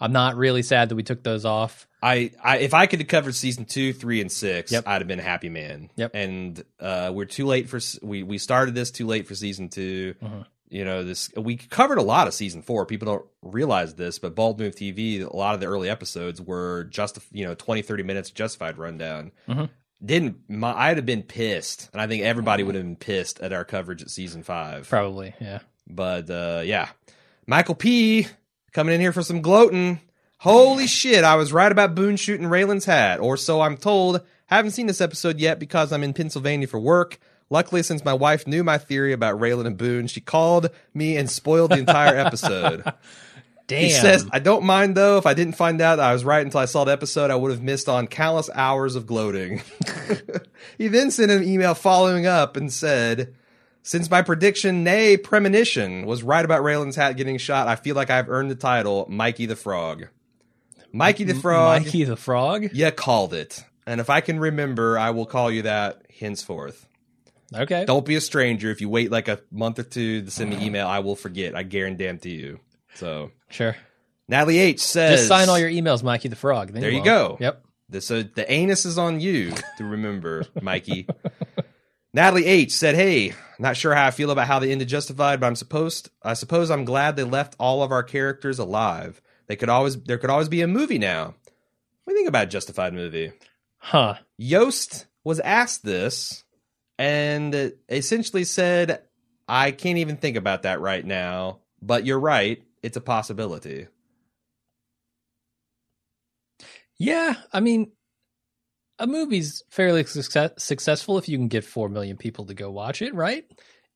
S1: I'm not really sad that we took those off.
S2: I, I if I could have covered season two, three, and six,
S1: Yep.
S2: I'd have been a happy man.
S1: Yep.
S2: And uh, we're too late for we we started this too late for season 2
S1: Mhm.
S2: You know this we covered a lot of season four. People don't realize this, but Bald Move TV, a lot of the early episodes were just you know 20, 30 minutes justified rundown.
S1: Mhm.
S2: Didn't my, I'd have been pissed, and I think everybody would have been pissed at our coverage at season five.
S1: Probably, yeah.
S2: But uh, yeah, Michael P coming in here for some gloating. Holy [laughs] shit! I was right about Boone shooting Raylan's hat, or so I'm told. Haven't seen this episode yet because I'm in Pennsylvania for work. Luckily, since my wife knew my theory about Raylan and Boone, she called me and spoiled the entire episode. [laughs]
S1: Damn.
S2: He says, I don't mind though. If I didn't find out I was right until I saw the episode, I would have missed on countless hours of gloating. [laughs] he then sent an email following up and said, Since my prediction, nay, premonition, was right about Raylan's hat getting shot, I feel like I've earned the title Mikey the Frog. Mikey the Frog,
S1: Mikey the Frog?
S2: Yeah, called it. And if I can remember, I will call you that henceforth.
S1: Okay.
S2: Don't be a stranger. If you wait like a month or two to send me email, I will forget. I guarantee you. So
S1: Sure.
S2: Natalie H says,
S1: Just sign all your emails, Mikey the Frog. Then
S2: There you
S1: won't.
S2: go.
S1: Yep.
S2: The, so the anus is on you to remember, Mikey. [laughs] Natalie H said, "Hey, not sure how I feel about how they ended Justified, but I'm supposed I suppose I'm glad they left all of our characters alive. They could always there could always be a movie now. What do you think about Justified movie?
S1: Huh.
S2: Yost was asked this and essentially said, I can't even think about that right now, but you're right, it's a possibility.
S1: Yeah, I mean, a movie's fairly success- successful if you can get four million people to go watch it, right?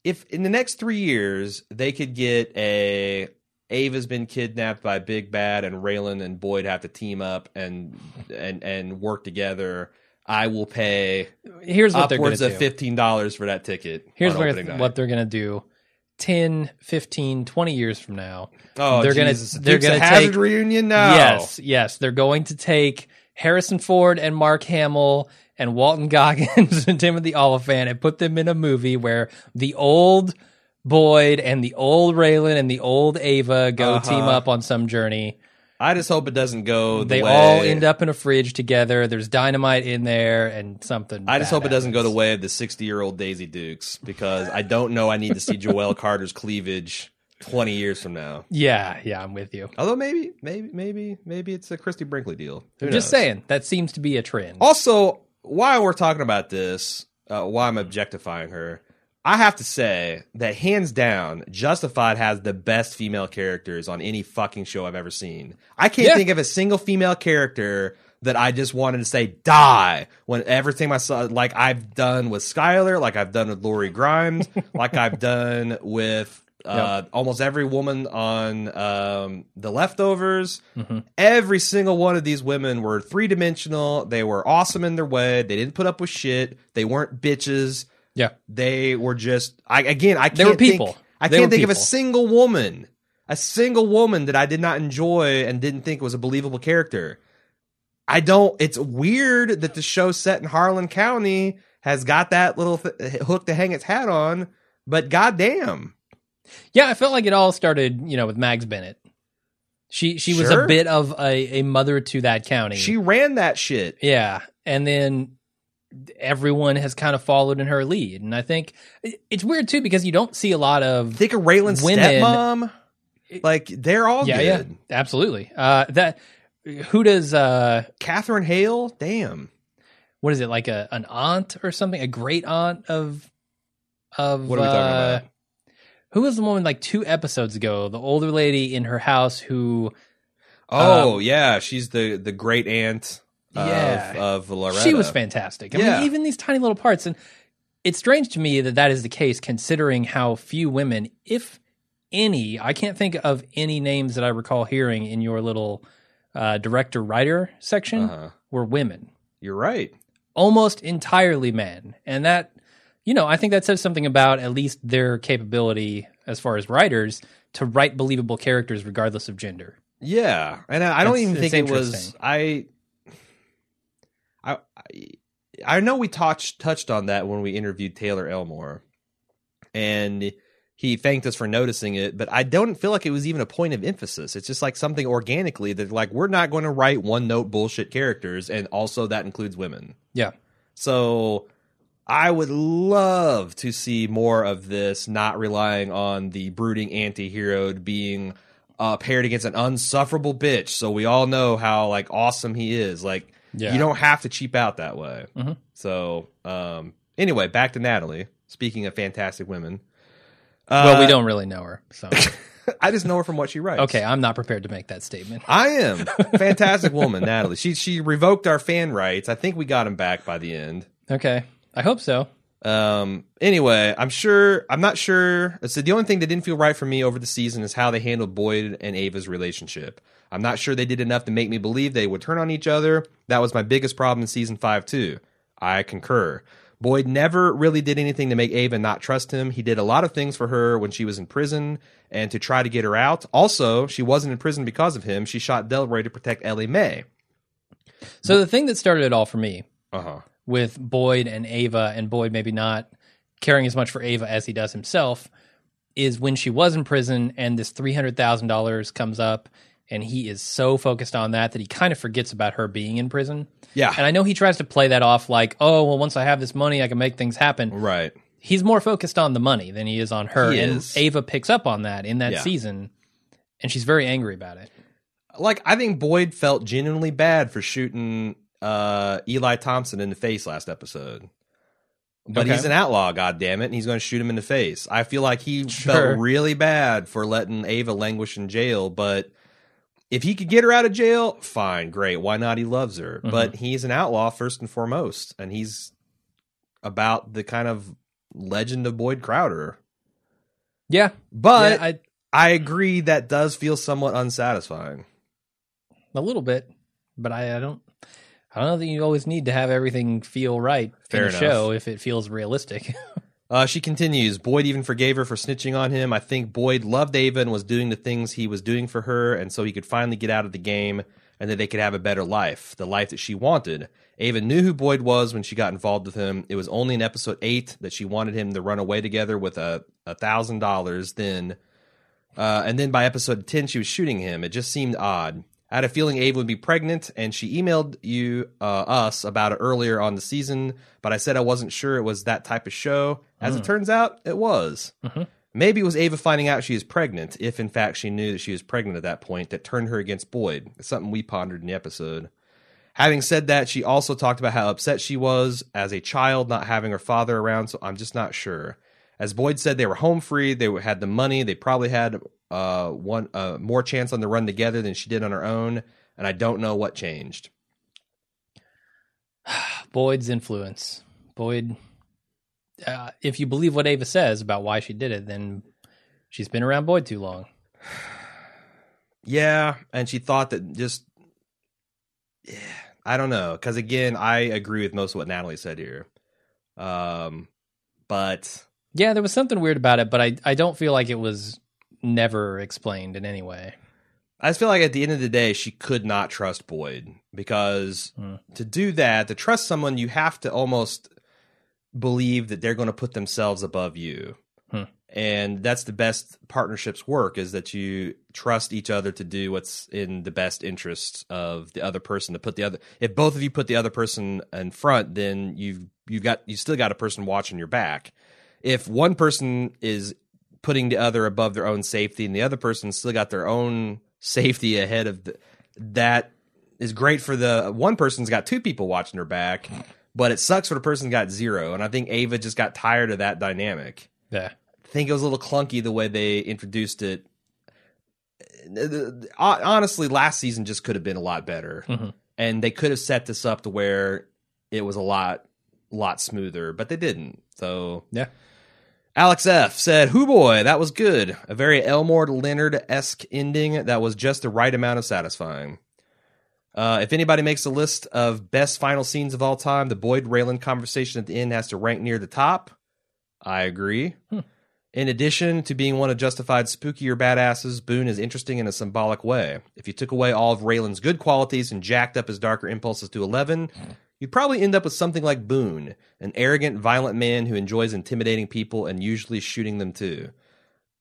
S2: If in the next three years they could get a Ava's been kidnapped by Big Bad and Raylan and Boyd have to team up and and and work together, I will pay
S1: Here's what they're going
S2: upwards
S1: to
S2: of
S1: do.
S2: fifteen dollars for that ticket.
S1: Here's where, what they're going to do 10, 15, 20 years from now.
S2: oh,
S1: they're gonna-
S2: Jesus.
S1: they're gonna take-
S2: reunion now.
S1: Yes, yes. They're going to take Harrison Ford and Mark Hamill and Walton [laughs] Goggins and Timothy Olyphant and put them in a movie where the old Boyd and the old Raylan and the old Ava go
S2: Uh-huh.
S1: team up on some journey.
S2: I just hope it doesn't go. The
S1: They
S2: way,
S1: all end up in a fridge together. There's dynamite in there and something.
S2: I just hope it doesn't go the way of the 60 year old Daisy Dukes because I don't know I need to see Joelle Carter's cleavage 20 years from now.
S1: Yeah, yeah, I'm with you.
S2: Although maybe, maybe, maybe, maybe it's a Christie Brinkley deal. Who
S1: I'm just
S2: knows?
S1: saying that seems to be a trend.
S2: Also, while we're talking about this, uh, why I'm objectifying her, I have to say that hands down, Justified has the best female characters on any fucking show I've ever seen. I can't
S1: Yeah.
S2: think of a single female character that I just wanted to say die when everything I saw, like I've done with Skyler, like I've done with Lori Grimes, [laughs] like I've done with uh, almost every woman on um, the leftovers.
S1: Mm-hmm.
S2: Every single one of these women were three dimensional. They were awesome in their way. They didn't put up with shit. They weren't bitches.
S1: Yeah,
S2: They were just. I again. I can't
S1: They were people.
S2: Think, I
S1: They
S2: can't think of a single woman, a single woman that I did not enjoy and didn't think was a believable character. I don't. It's weird that the show set in Harlan County has got that little th- hook to hang its hat on, but goddamn.
S1: yeah. I felt like it all started, you know, with Mags Bennett. She she was
S2: Sure.
S1: a bit of a, a mother to that county.
S2: She ran that shit.
S1: Yeah. And then everyone has kind of followed in her lead. And I think it's weird too because you don't see a lot of
S2: Think of Raylan's
S1: Women-
S2: stepmom. Like they're all
S1: Yeah,
S2: good.
S1: yeah. Absolutely. Uh that who does uh
S2: Katherine Hale, damn.
S1: what is it like a an aunt or something? A great aunt of of
S2: What are we talking
S1: uh,
S2: about?
S1: Who was the woman like two episodes ago? The older lady in her house who
S2: Oh
S1: Um,
S2: yeah, she's the the great aunt
S1: Yeah.
S2: of Loretta.
S1: She was fantastic. I
S2: Yeah.
S1: mean, even these tiny little parts, and it's strange to me that that is the case, considering how few women, if any, I can't think of any names that I recall hearing in your little uh, director writer section
S2: Uh-huh.
S1: were women,
S2: You're right.
S1: almost entirely men, and that, you know, I think that says something about at least their capability as far as writers to write believable characters regardless of gender.
S2: Yeah, and I, I don't
S1: It's-
S2: even think it was. I, I, know we touched touched on that when we interviewed Taylor Elmore, and he thanked us for noticing it. But I don't feel like it was even a point of emphasis. It's just like something organically that like we're not going to write one note bullshit characters, and also that includes women.
S1: Yeah.
S2: So I would love to see more of this, not relying on the brooding anti-hero being uh, paired against an unsufferable bitch. So we all know how like awesome he is. Like
S1: Yeah.
S2: you don't have to cheap out that way.
S1: Mhm.
S2: So um, anyway, back to Natalie. Speaking of fantastic women,
S1: well, we
S2: Uh,
S1: don't really know her, so [laughs]
S2: I just know her from what she writes.
S1: okay. I'm not prepared to make that statement.
S2: I am [laughs] fantastic woman, Natalie. She she revoked our fan rights. I think we got him back by the end.
S1: Okay, I hope so.
S2: Um. Anyway, I'm sure. I'm not sure. So the only thing that didn't feel right for me over the season is how they handled Boyd and Ava's relationship. I'm not sure they did enough to make me believe they would turn on each other. That was my biggest problem in season five too. I concur. Boyd never really did anything to make Ava not trust him. He did a lot of things for her when she was in prison and to try to get her out. Also, she wasn't in prison because of him. She shot Delroy to protect Ellie Mae.
S1: So the thing that started it all for me
S2: Uh huh.
S1: with Boyd and Ava, and Boyd maybe not caring as much for Ava as he does himself, is when she was in prison and this three hundred thousand dollars comes up, and he is so focused on that that he kind of forgets about her being in prison.
S2: Yeah.
S1: And I know he tries to play that off like, oh, well, once I have this money, I can make things happen.
S2: Right.
S1: He's more focused on the money than he is on her.
S2: He
S1: and
S2: is.
S1: Ava picks up on that in that
S2: Yeah.
S1: season, and she's very angry about it.
S2: like I think Boyd felt genuinely bad for shooting uh, Eli Thompson in the face last episode. But
S1: Okay.
S2: he's an outlaw, god damn it, and he's going to shoot him in the face. I feel like he
S1: Sure.
S2: felt really bad for letting Ava languish in jail, but if he could get her out of jail, fine, great. Why not? He loves her.
S1: Mhm.
S2: But he's an outlaw first and foremost, and he's about the kind of legend of Boyd Crowder.
S1: Yeah,
S2: But
S1: yeah, I,
S2: I agree that does feel somewhat unsatisfying.
S1: a little bit, but I, I don't. I don't that you always need to have everything feel right
S2: Fair
S1: in a show if it feels realistic. [laughs]
S2: Uh, she continues. Boyd even forgave her for snitching on him. I think Boyd loved Ava and was doing the things he was doing for her, and so he could finally get out of the game and that they could have a better life, the life that she wanted. Ava knew who Boyd was when she got involved with him. It was only in episode eight that she wanted him to run away together with a thousand dollars. Then, uh, and then by episode ten, she was shooting him. It just seemed odd. I had a feeling Ava would be pregnant, and she emailed you uh, us about it earlier on the season. But I said I wasn't sure it was that type of show. As it turns out, it was. Maybe it was Ava finding out she is pregnant, if in fact she knew that she was pregnant at that point, that turned her against Boyd. It's something we pondered in the episode. Having said that, she also talked about how upset she was as a child not having her father around, so I'm just not sure. As Boyd said, they were home free, they had the money, they probably had uh, one uh, more chance on the run together than she did on her own, and I don't know what changed. [sighs]
S1: Boyd's influence. Boyd, uh, if you believe what Ava says about why she did it, then she's been around Boyd too long. [sighs]
S2: Yeah, and she thought that just yeah, I don't know because again, I agree with most of what Natalie said here. Um, but
S1: Yeah, there was something weird about it, but I, I don't feel like it was never explained in any way.
S2: I just feel like at the end of the day, she could not trust Boyd because
S1: Hmm.
S2: to do that, to trust someone, you have to almost believe that they're going to put themselves above you.
S1: Hmm.
S2: And that's the best partnerships work is that you trust each other to do what's in the best interest of the other person to put the other if both of you put the other person in front then you've you've got you still got a person watching your back if one person is putting the other above their own safety and the other person still got their own safety ahead of the, that is great for the one person's got two people watching her back but it sucks for the person got zero and i think ava just got tired of that dynamic
S1: Yeah.
S2: I think it was a little clunky the way they introduced it. Honestly, last season just could have been a lot better,
S1: Mhm.
S2: and they could have set this up to where it was a lot, lot smoother, but they didn't. So
S1: Yeah.
S2: Alex F said, "Who boy, that was good. A very Elmore Leonard esque ending that was just the right amount of satisfying." Uh, if anybody makes a list of best final scenes of all time, the Boyd Raylan conversation at the end has to rank near the top. I agree. In addition to being one of Justified's spookier badasses, Boone is interesting in a symbolic way. If you took away all of Raylan's good qualities and jacked up his darker impulses to 11, you'd probably end up with something like Boone, an arrogant, violent man who enjoys intimidating people and usually shooting them too.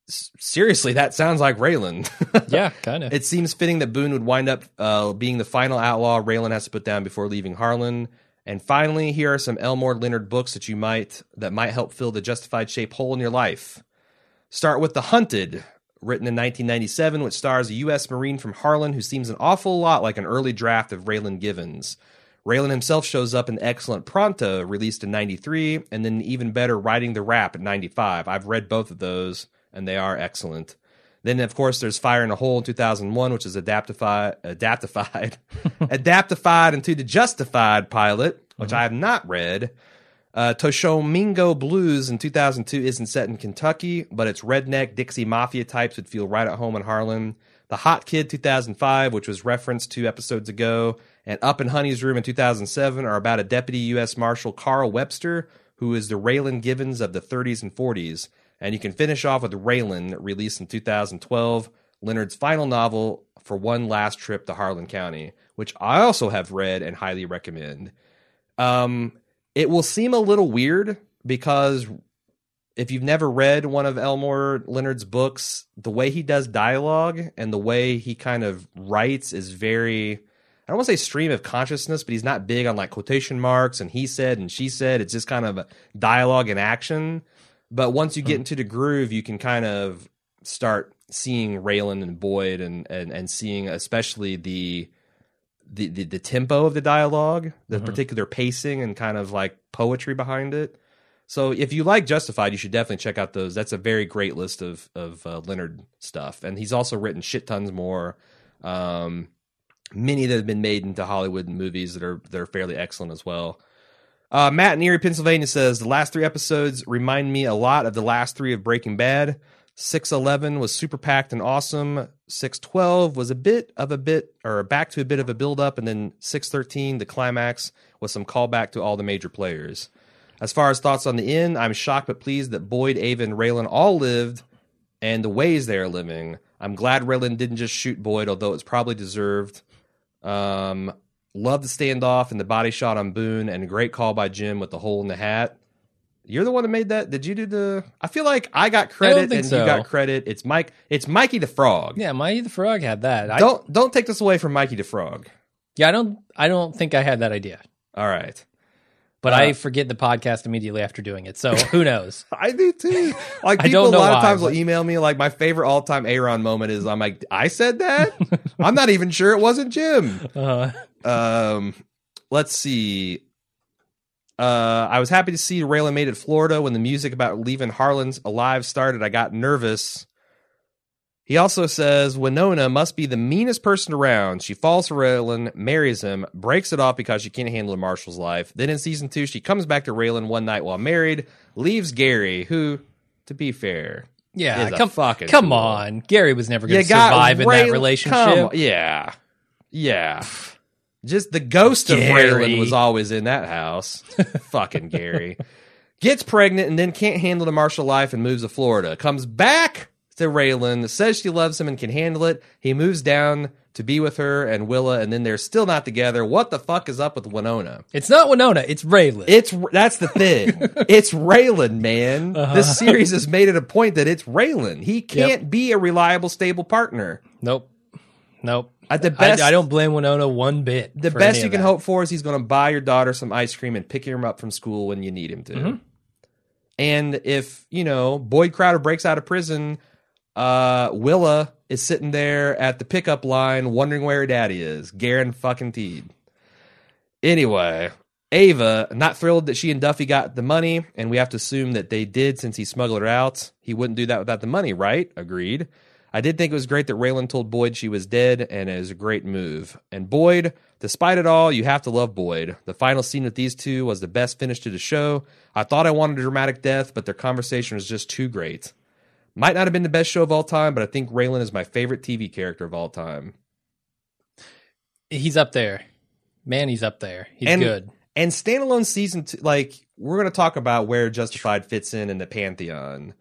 S2: S- seriously, that sounds like Raylan. [laughs]
S1: Yeah, kind of.
S2: It seems fitting that Boone would wind up uh, being the final outlaw Raylan has to put down before leaving Harlan, And finally, here are some Elmore Leonard books that you might that might help fill the justified shape hole in your life. Start with The Hunted, written in 1997, which stars a U.S. Marine from Harlan who seems an awful lot like an early draft of Raylan Givens. Raylan himself shows up in Excellent Pronto, released in 93, and then even better, Riding the Rap in 95. I've read both of those, and they are excellent. Then, of course, there's Fire in a Hole in 2001, which is adaptified, adaptified, [laughs] adaptified into the Justified pilot, which I have not read. Uh, Tishomingo Blues in 2002 isn't set in Kentucky, but its redneck Dixie Mafia types would feel right at home in Harlan. The Hot Kid 2005, which was referenced two episodes ago, and Up in Honey's Room in 2007 are about a deputy U.S. Marshal Carl Webster, who is the Raylan Givens of the 30s and 40s. And you can finish off with Raylan, released in 2012, Leonard's final novel for one last trip to Harlan County, which I also have read and highly recommend. Um, it will seem a little weird because if you've never read one of Elmore Leonard's books, the way he does dialogue and the way he kind of writes is very I don't want to say stream of consciousness, but he's not big on like quotation marks and he said and she said. It's just kind of a dialogue and action. But once you get into the groove, you can kind of start seeing Raylan and Boyd and and, and seeing especially the the, the, the tempo of the dialogue, the particular pacing and kind of like poetry behind it. So if you like Justified, you should definitely check out those. That's a very great list of of uh, Leonard stuff, and he's also written shit tons more. Um, many that have been made into Hollywood movies that are that are fairly excellent as well. Uh, Matt in Erie, Pennsylvania says the last three episodes remind me a lot of the last three of Breaking Bad. Six eleven was super packed and awesome. Six twelve was a bit of a bit or back to a bit of a build up, and then six thirteen the climax was some callback to all the major players. As far as thoughts on the end, I'm shocked but pleased that Boyd, Ava, and Raylan all lived and the ways they are living. I'm glad Raylan didn't just shoot Boyd, although it's probably deserved. Um, love the standoff and the body shot on Boone, and a great call by Jim with the hole in the hat. You're the one that made that. Did you do the? I feel like I got credit
S1: think
S2: and
S1: so.
S2: you got credit. It's Mike. It's Mikey the Frog.
S1: Yeah, Mikey the Frog had that. I,
S2: Don't don't take this away from Mikey the Frog.
S1: yeah, I don't. I don't think I had that idea,
S2: All right.
S1: But
S2: Uh,
S1: I forget the podcast immediately after doing it. So who knows? [laughs]
S2: I do too. Like [laughs] people a lot
S1: why,
S2: of times will email me like my favorite all time Aaron moment is I'm like I said that. [laughs] I'm not even sure it wasn't Jim.
S1: Uh,
S2: Um, let's see. Uh, I was happy to see Raylan made it Florida when the music about leaving Harlan's alive started. I got nervous. He also says Winona must be the meanest person around. She falls for Raylan, marries him, breaks it off because she can't handle Marshall's life. Then in season two, she comes back to Raylan one night while married, leaves Gary, who, to be fair,
S1: yeah, come
S2: fucking
S1: come on. Gary was never going to survive in that relationship.
S2: Yeah, yeah. Just the ghost of
S1: Gary.
S2: Raylan was always in that house. [laughs] Fucking Gary gets pregnant and then can't handle the marshal life and moves to Florida. Comes back to Raylan, says she loves him and can handle it. He moves down to be with her and Willa, and then they're still not together. What the fuck is up with Winona?
S1: It's not Winona. It's Raylan.
S2: It's that's the thing. [laughs] it's Raylan, man.
S1: Uh-huh.
S2: This series has made it a point that it's Raylan. He can't be a reliable, stable partner.
S1: nope. Nope.
S2: At the
S1: I,
S2: best,
S1: I don't blame Winona one bit.
S2: the best you can
S1: that.
S2: hope for is he's going to buy your daughter some ice cream and pick him up from school when you need him to.
S1: Mm-hmm.
S2: And if you know Boyd Crowder breaks out of prison, uh, Willa is sitting there at the pickup line wondering where her daddy is. Garen fucking Teed. Anyway, Ava not thrilled that she and Duffy got the money, and we have to assume that they did since he smuggled her out. He wouldn't do that without the money, right? Agreed. I did think it was great that Raylan told Boyd she was dead, and it was a great move. And Boyd, despite it all, you have to love Boyd. The final scene with these two was the best finish to the show. I thought I wanted a dramatic death, but their conversation was just too great. Might not have been the best show of all time, but I think Raylan is my favorite TV character of all time.
S1: He's up there. Man, he's up there. He's
S2: And-
S1: good.
S2: And standalone season two, like we're going to talk about where Justified fits in in the pantheon,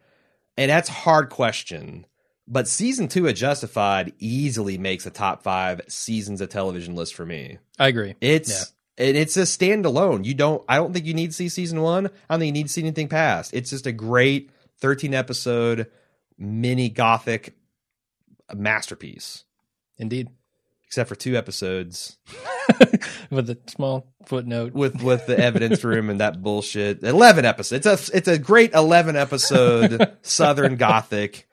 S2: and that's a hard question. But season two of Justified easily makes a top five seasons of television list for me.
S1: I agree.
S2: It's and it's a standalone. You don't. I don't think you need to see season one. I don't think you need to see anything past. It's just a great thirteen episode mini gothic masterpiece.
S1: Indeed.
S2: Except for two episodes [laughs]
S1: with a small footnote.
S2: with with the evidence room and that bullshit. Eleven episodes. It's a it's a great eleven episode [laughs] Southern Gothic.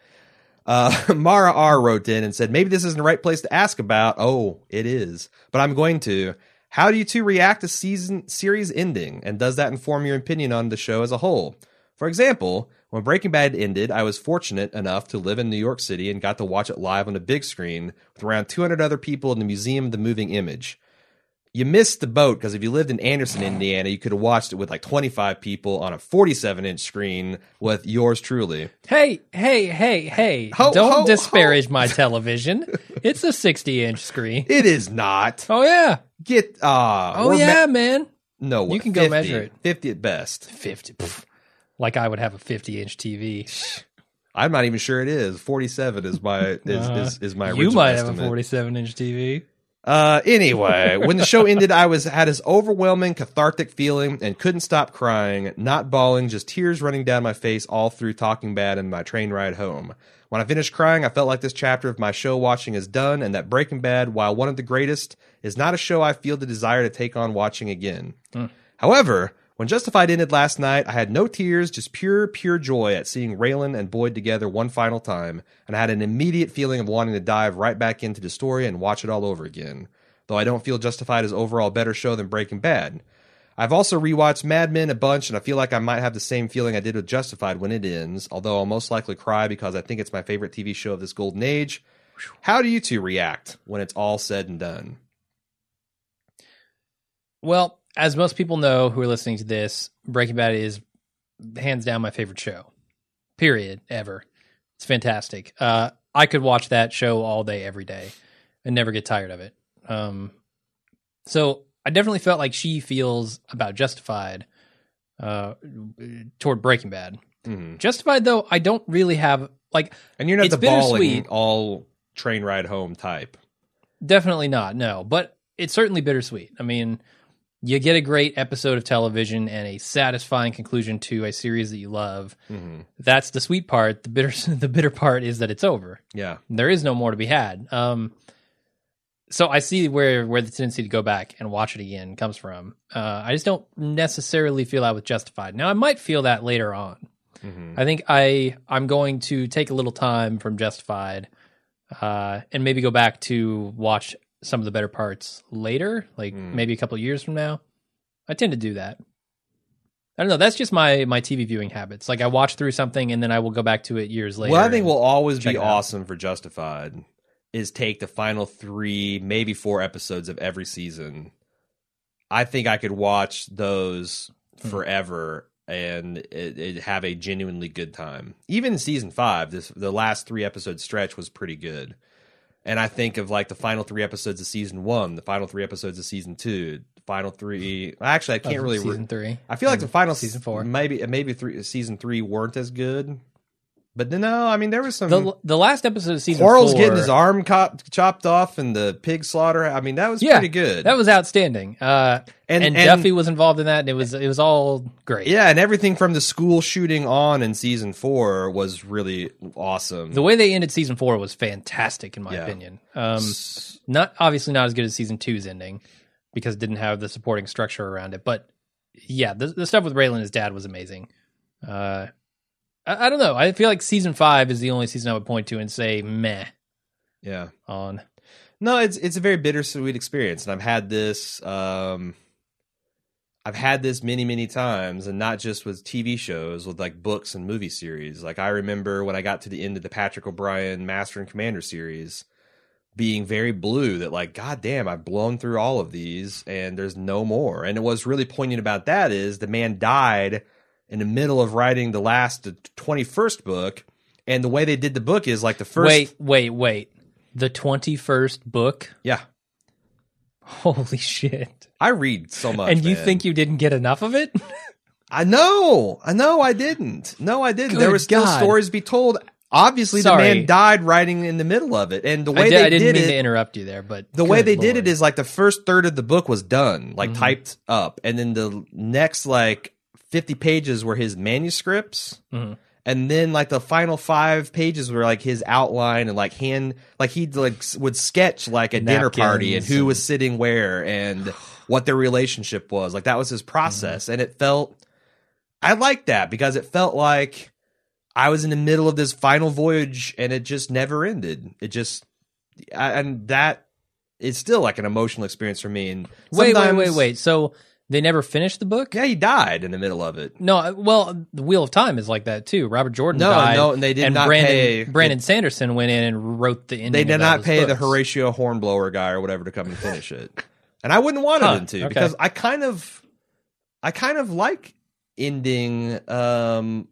S2: Uh, [laughs] Mara R wrote in and said, maybe this isn't the right place to ask about. Oh, it is, but I'm going to. How do you two react to season series ending, and does that inform your opinion on the show as a whole? For example, when Breaking Bad ended, I was fortunate enough to live in New York City and got to watch it live on a big screen with around 200 other people in the Museum of the Moving Image you missed the boat because if you lived in Anderson, Indiana, you could have watched it with like 25 people on a 47 inch screen with yours truly.
S1: Hey, hey, hey, hey!
S2: Ho,
S1: Don't
S2: ho,
S1: disparage my television. It's a 60 inch screen.
S2: It is not.
S1: Oh yeah.
S2: Get uh
S1: Oh yeah,
S2: me-
S1: man.
S2: no,
S1: You can go
S2: 50.
S1: measure it.
S2: 50 at best.
S1: 50. pff. Like I would have a 50 inch TV. [laughs]
S2: I'm not even sure it is. 47 is my is [laughs]
S1: Uh,
S2: is, is my
S1: you might have a 47 inch TV.
S2: Uh, anyway, when the show ended, I was had this overwhelming cathartic feeling and couldn't stop crying, not bawling, just tears running down my face all through Talking Bad and my train ride home. When I finished crying, I felt like this chapter of my show watching is done, and that Breaking Bad, while one of the greatest, is not a show I feel the desire to take on watching again. However, when Justified ended last night, I had no tears, just pure, pure joy at seeing Raylan and Boyd together one final time, and I had an immediate feeling of wanting to dive right back into the story and watch it all over again. Though I don't feel Justified is overall better show than Breaking Bad. I've also rewatched Mad Men a bunch, and I feel like I might have the same feeling I did with Justified when it ends, although I'll most likely cry because I think it's my favorite TV show of this golden age. How do you two react when it's all said and done?
S1: Well, as most people know who are listening to this, Breaking Bad is hands down my favorite show. Period. Ever. It's fantastic. Uh, I could watch that show all day, every day, and never get tired of it. Um, so I definitely felt like she feels about Justified uh, toward Breaking Bad.
S2: Mhm.
S1: Justified, though, I don't really have like
S2: And you're not
S1: It's
S2: the
S1: bittersweet.
S2: all train ride home type.
S1: Definitely not. No, but it's certainly bittersweet. I mean, you get a great episode of television and a satisfying conclusion to a series that you love.
S2: hmm
S1: That's the sweet part. The bitter, [laughs] the bitter part is that it's over.
S2: Yeah.
S1: There is no more to be had. Um, so I see where where the tendency to go back and watch it again comes from. Uh, I just don't necessarily feel that with Justified. Now I might feel that later on.
S2: hmm
S1: I think I I'm going to take a little time from Justified, uh, and maybe go back to watch some of the better parts later, like
S2: Mm.
S1: maybe a couple of years from now. I tend to do that. I don't know. That's just my my TV viewing habits. Like I watch through something and then I will go back to it years later.
S2: What I think will always be awesome for Justified is take the final three, maybe four episodes of every season. I think I could watch those
S1: Hmm.
S2: forever and it, it have a genuinely good time. Even season five, this the last three episode stretch was pretty good. And I think of like the final three episodes of season one, the final three episodes of season two, the final three. Actually, I can't really. re-
S1: season three.
S2: I feel like the
S1: mm.
S2: final
S1: season four.
S2: maybe maybe three season three weren't as good. But no, I mean there was some.
S1: The the last episode of season
S2: Quarles
S1: four,
S2: getting his arm cop, chopped off and the pig slaughter. I mean that was
S1: Yeah,
S2: pretty good.
S1: that was outstanding. Uh,
S2: and,
S1: and,
S2: and-
S1: Duffy was involved in that, and it was it was all great.
S2: yeah, and everything from the school shooting on in season four was really awesome.
S1: The way they ended season four was fantastic, in my
S2: Yeah.
S1: opinion. Um, not obviously not as good as season two's ending because it didn't have the supporting structure around it. But yeah, the, the stuff with Raylan and his dad was amazing. Uh, I, I don't know. I feel like season five is the only season I would point to and say meh
S2: yeah,
S1: on.
S2: no, it's it's a very bittersweet experience, and I've had this. Um, I've had this many, many times, and not just with TV shows, with like books and movie series. Like I remember when I got to the end of the Patrick O'Brian Master and Commander series, being very blue that like, God damn, I've blown through all of these, and there's no more. And what's really poignant about that is the man died in the middle of writing the last the twenty first book, and the way they did the book is like the first.
S1: Wait, wait, wait. The twenty first book.
S2: yeah,
S1: Holy shit!
S2: I read so much,
S1: and you
S2: man.
S1: think you didn't get enough of it?
S2: I know. I know I didn't. No, I didn't. there
S1: Good
S2: were still
S1: God.
S2: stories to be told. Obviously, the man died writing in the middle of it. And the way
S1: did,
S2: they
S1: I didn't
S2: did
S1: mean
S2: it,
S1: to interrupt you there, but
S2: the way they did it is like the first third of the book was done, like
S1: Mhm.
S2: typed up. And then the next like 50 pages were his manuscripts.
S1: Mhm.
S2: And then like the final five pages were like his outline and like hand like he like would sketch like a dinner party and who
S1: and-
S2: was sitting where and [sighs] what their relationship was. Like that was his process, and it felt I liked that because it felt like I was in the middle of this final voyage and it just never ended. It just I- and that is still like an emotional experience for me. And
S1: Wait, wait, wait, wait. So they never finished the book?
S2: Yeah, he died in the middle of it.
S1: No, uh, well, the Wheel of Time is like that too. Robert Jordan
S2: No,
S1: died.
S2: no, and they did not
S1: Brandon,
S2: pay-
S1: Brandon Sanderson went in and wrote the ending.
S2: They did
S1: of
S2: not pay the
S1: books.
S2: Horatio Hornblower guy or whatever to come and finish it, and I wouldn't want
S1: Huh,
S2: them to
S1: okay.
S2: because I kind of, I kind of like ending um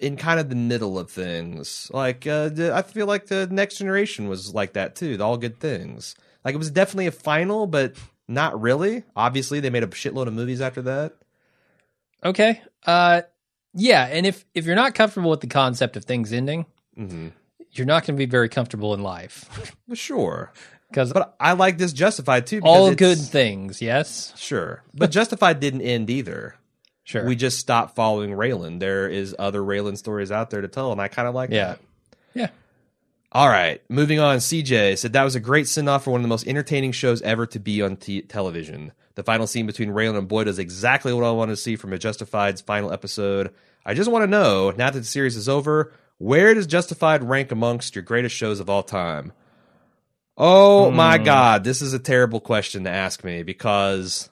S2: in kind of the middle of things. Like uh, the, I feel like the next generation was like that too. The all good things. Like it was definitely a final, but not really. Obviously, they made a shitload of movies after that.
S1: Okay. Uh, yeah, and if if you're not comfortable with the concept of things ending,
S2: hmm
S1: you're not going to be very comfortable in life
S2: Sure,
S1: because
S2: but I like this Justified too.
S1: all good things. Yes,
S2: Sure, but Justified didn't end either.
S1: sure.
S2: we just stopped following Raylan. There is other Raylan stories out there to tell, and I kind of like
S1: Yeah.
S2: that.
S1: Yeah.
S2: All right, moving on. CJ said that was a great send off for one of the most entertaining shows ever to be on t- television. The final scene between Raylan and Boyd is exactly what I wanted to see from a Justified's final episode. I just want to know, now that the series is over, where does Justified rank amongst your greatest shows of all time? Oh my
S1: Hmm.
S2: God, this is a terrible question to ask me because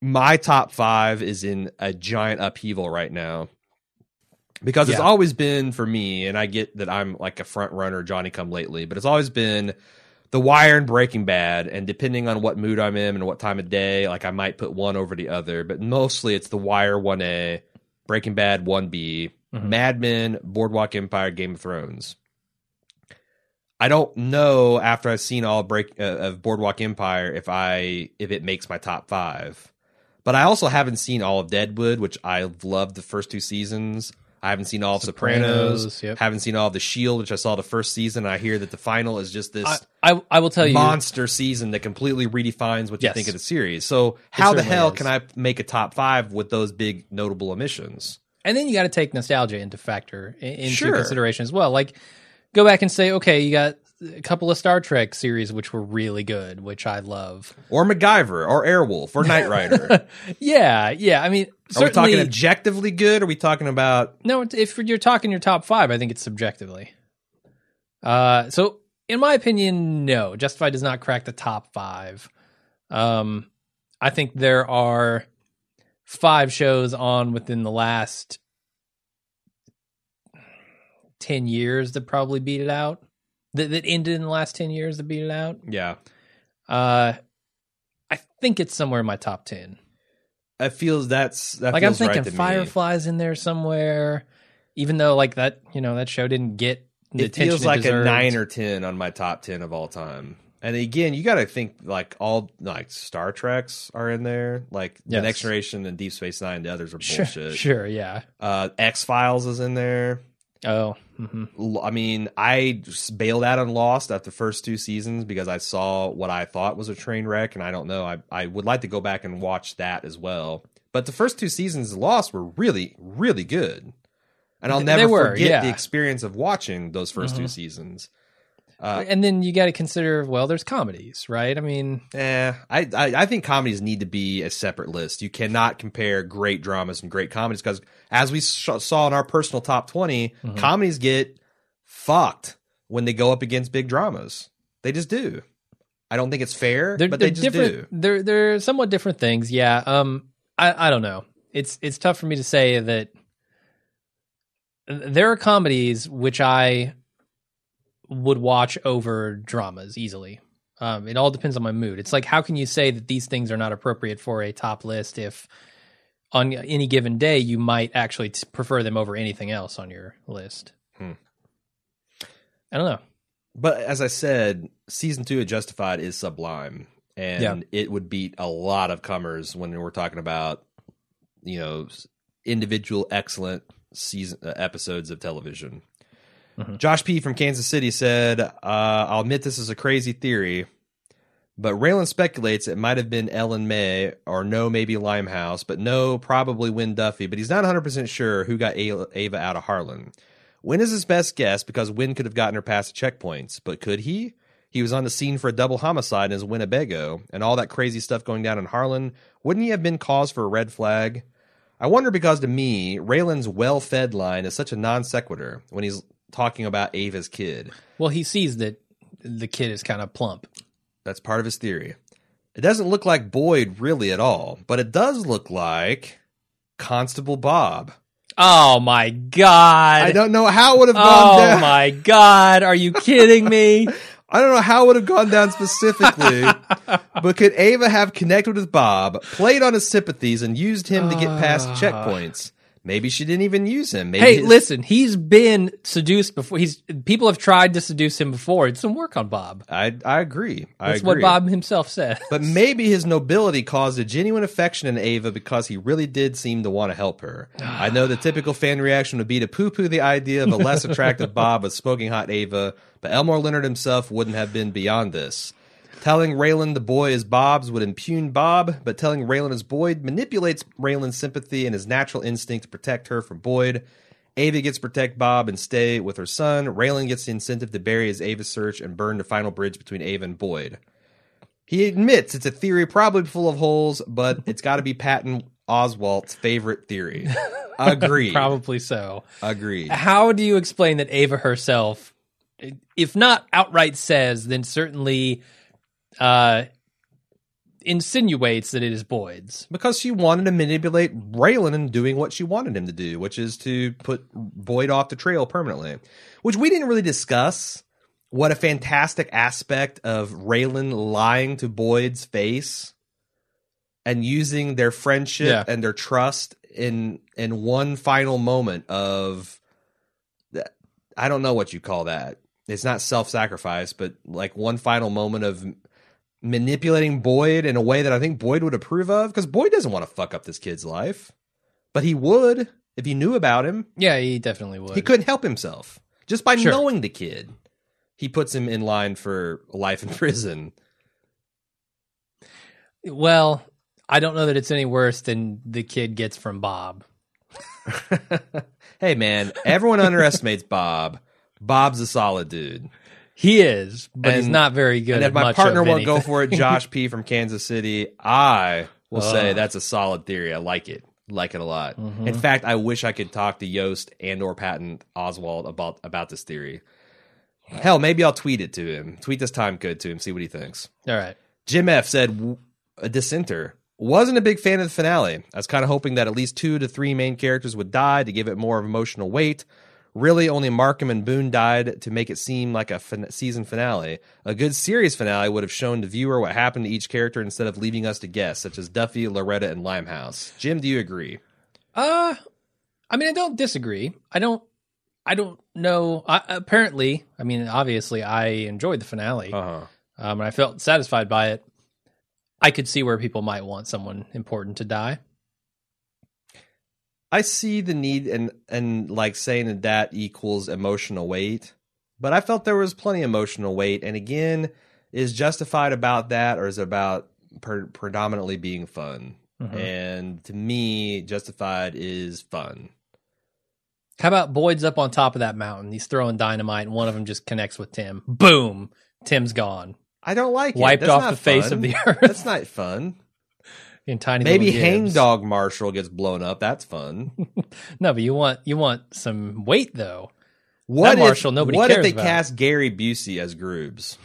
S2: my top five is in a giant upheaval right now because it's always been for me and i get that i'm like a front runner johnny come lately but it's always been the wire and breaking bad and depending on what mood i'm in and what time of day like i might put one over the other but mostly it's the wire 1a breaking bad 1b
S1: Mhm.
S2: mad men boardwalk empire game of thrones I don't know after I've seen all break uh, of Boardwalk Empire if I if it makes my top five, but I also haven't seen all of Deadwood, which I loved the first two seasons. I haven't seen all of Sopranos.
S1: Sopranos, yep.
S2: Haven't seen all of The Shield, which I saw the first season. I hear that the final is just this
S1: I, I I will tell you.
S2: monster season that completely redefines what you think of the series. So how the hell
S1: is.
S2: can I make a top five with those big notable omissions?
S1: And then you got to take nostalgia into factor into
S2: Sure.
S1: consideration as well. Like, go back and say, okay, you got a couple of Star Trek series which were really good, which I love.
S2: Or MacGyver, or Airwolf, or Knight Rider. [laughs]
S1: Yeah, yeah. I mean,
S2: Are we talking objectively good? Or are we talking about
S1: no. If you're talking your top five, I think it's subjectively. Uh, so in my opinion, no, Justified does not crack the top five. Um, I think there are five shows on within the last 10 years that probably beat it out that, that ended in the last 10 years that beat it out
S2: yeah?
S1: uh i think it's somewhere in my top 10
S2: It feels that's that
S1: like i'm
S2: feels right
S1: thinking
S2: to me.
S1: Firefly's in there somewhere even though like that you know that show didn't get the
S2: It feels like a nine or ten on my top ten of all time. And again, you got to think like all like Star Treks are in there, like the Next Generation and Deep Space Nine. The others are
S1: sure,
S2: bullshit.
S1: sure yeah
S2: Uh, X Files is in there.
S1: Oh hmm
S2: L- I mean, I bailed out on Lost after the first two seasons because I saw what I thought was a train wreck, and I don't know. I I would like to go back and watch that as well. But the first two seasons of Lost were really, really good, and I'll never
S1: were,
S2: forget
S1: yeah.
S2: the experience of watching those 1st two
S1: Mhm.
S2: seasons. Uh,
S1: and then you got to consider well there's comedies right i mean
S2: Eh, I, I I think comedies need to be a separate list. You cannot compare great dramas and great comedies because, as we sh- saw in our personal top 20
S1: Mhm.
S2: comedies get fucked when they go up against big dramas. They just do. I don't think it's fair,
S1: they're,
S2: but
S1: they're
S2: they just do.
S1: they're they're somewhat different things yeah um i i don't know it's it's tough for me to say that there are comedies which i would watch over dramas easily um it all depends on my mood it's like how can you say that these things are not appropriate for a top list if on any given day you might actually t- prefer them over anything else on your list
S2: Hmm.
S1: i don't know
S2: But as I said, season two of Justified is sublime, and
S1: Yeah.
S2: it would beat a lot of comers when we're talking about, you know, individual excellent season uh, episodes of television.
S1: Mhm.
S2: Josh P from Kansas City said, uh, "I'll admit this is a crazy theory, But Raylan speculates it might have been Ellen May or no, maybe Limehouse, but no, probably Wynn Duffy. But he's not 100% sure who got Ava out of Harlan. Wynn is his best guess because Wynn could have gotten her past the checkpoints, but could he? He was on the scene for a double homicide in his Winnebago, and all that crazy stuff going down in Harlan. Wouldn't he have been cause for a red flag? I wonder because to me, Raylan's well fed line is such a non sequitur when he's talking about Ava's kid.
S1: Well, he sees that the kid is kind of plump.
S2: That's part of his theory. It doesn't look like Boyd really at all, but it does look like Constable Bob.
S1: Oh my god!
S2: I don't know how it would have gone
S1: Oh
S2: down.
S1: my god! Are you kidding me? [laughs]
S2: I don't know how it would have gone down specifically, [laughs] but could Ava have connected with Bob, played on his sympathies, and used him to get past ah. checkpoints? Maybe she didn't even use him. Maybe
S1: hey,
S2: his-
S1: listen, he's been seduced before. He's people have tried to seduce him before. It's some work on Bob.
S2: I I agree. I
S1: That's
S2: agree.
S1: what Bob himself said.
S2: But maybe his nobility caused a genuine affection in Ava because he really did seem to want to help her. I know the typical fan reaction would be to poo poo the idea of a less attractive [laughs] Bob with smoking hot Ava, but Elmore Leonard himself wouldn't have been beyond this. Telling Raylan the boy is Bob's would impugn Bob, but telling Raylan is Boyd manipulates Raylan's sympathy and his natural instinct to protect her from Boyd. Ava gets to protect Bob and stay with her son. Raylan gets the incentive to bury his Ava search and burn the final bridge between Ava and Boyd. He admits it's a theory probably full of holes, but it's got to be Patton Oswalt's favorite theory. [laughs] Agreed.
S1: Probably so.
S2: Agreed.
S1: How do you explain that Ava herself, if not outright says, then certainly uh, insinuates that it is Boyd's?
S2: Because she wanted to manipulate Raylan into doing what she wanted him to do, which is to put Boyd off the trail permanently. Which we didn't really discuss. What a fantastic aspect of Raylan lying to Boyd's face and using their friendship
S1: Yeah.
S2: and their trust in in one final moment of I don't know what you call that. It's not self-sacrifice, but like one final moment of manipulating Boyd in a way that I think Boyd would approve of because Boyd doesn't want to fuck up this kid's life, but he would if he knew about him.
S1: Yeah, he definitely would.
S2: He couldn't help himself just by
S1: Sure.
S2: knowing the kid. He puts him in line for life in [laughs] prison.
S1: Well, I don't know that it's any worse than the kid gets from Bob. [laughs]
S2: hey man, everyone underestimates Bob. Bob's a solid dude.
S1: He is, but he's
S2: And-
S1: not very good.
S2: and
S1: at
S2: my
S1: much
S2: partner
S1: of
S2: won't go
S1: anything.
S2: for it, Josh P from Kansas City, I will say that's a solid theory. I like it. Like it a lot.
S1: Mm-hmm.
S2: In fact, I wish I could talk to Yost and or Patton Oswalt about about this theory. Hell, maybe I'll tweet it to him. Tweet this time code to him, see what he thinks.
S1: All right.
S2: Jim F said "W- a dissenter wasn't a big fan of the finale. I was kind of hoping that at least two to three main characters would die to give it more of emotional weight. Really, only Markham and Boone died to make it seem like a fin- season finale. A good series finale would have shown the viewer what happened to each character instead of leaving us to guess, such as Duffy, Loretta, and Limehouse. Jim, do you agree?
S1: Uh, I mean, I don't disagree. I don't. I don't know. I, apparently, I mean, obviously, I enjoyed the finale,
S2: Uh huh.
S1: um, and I felt satisfied by it. I could see where people might want someone important to die.
S2: I see the need and and like saying that that equals emotional weight, but I felt there was plenty of emotional weight. And again, is justified about that, or is it about per, predominantly being fun?
S1: Mhm.
S2: And to me, justified is fun.
S1: How about Boyd's up on top of that mountain? He's throwing dynamite, and one of them just connects with Tim. Boom! Tim's gone,
S2: I don't like it.
S1: wiped off the face of the [laughs] earth.
S2: That's not fun.
S1: In tiny
S2: Maybe
S1: little
S2: Hang. Dog Marshall gets blown up. That's fun. [laughs]
S1: No, but you want you want some weight though.
S2: What if,
S1: Marshall nobody
S2: What if they
S1: about.
S2: cast Gary Busey as Groobs?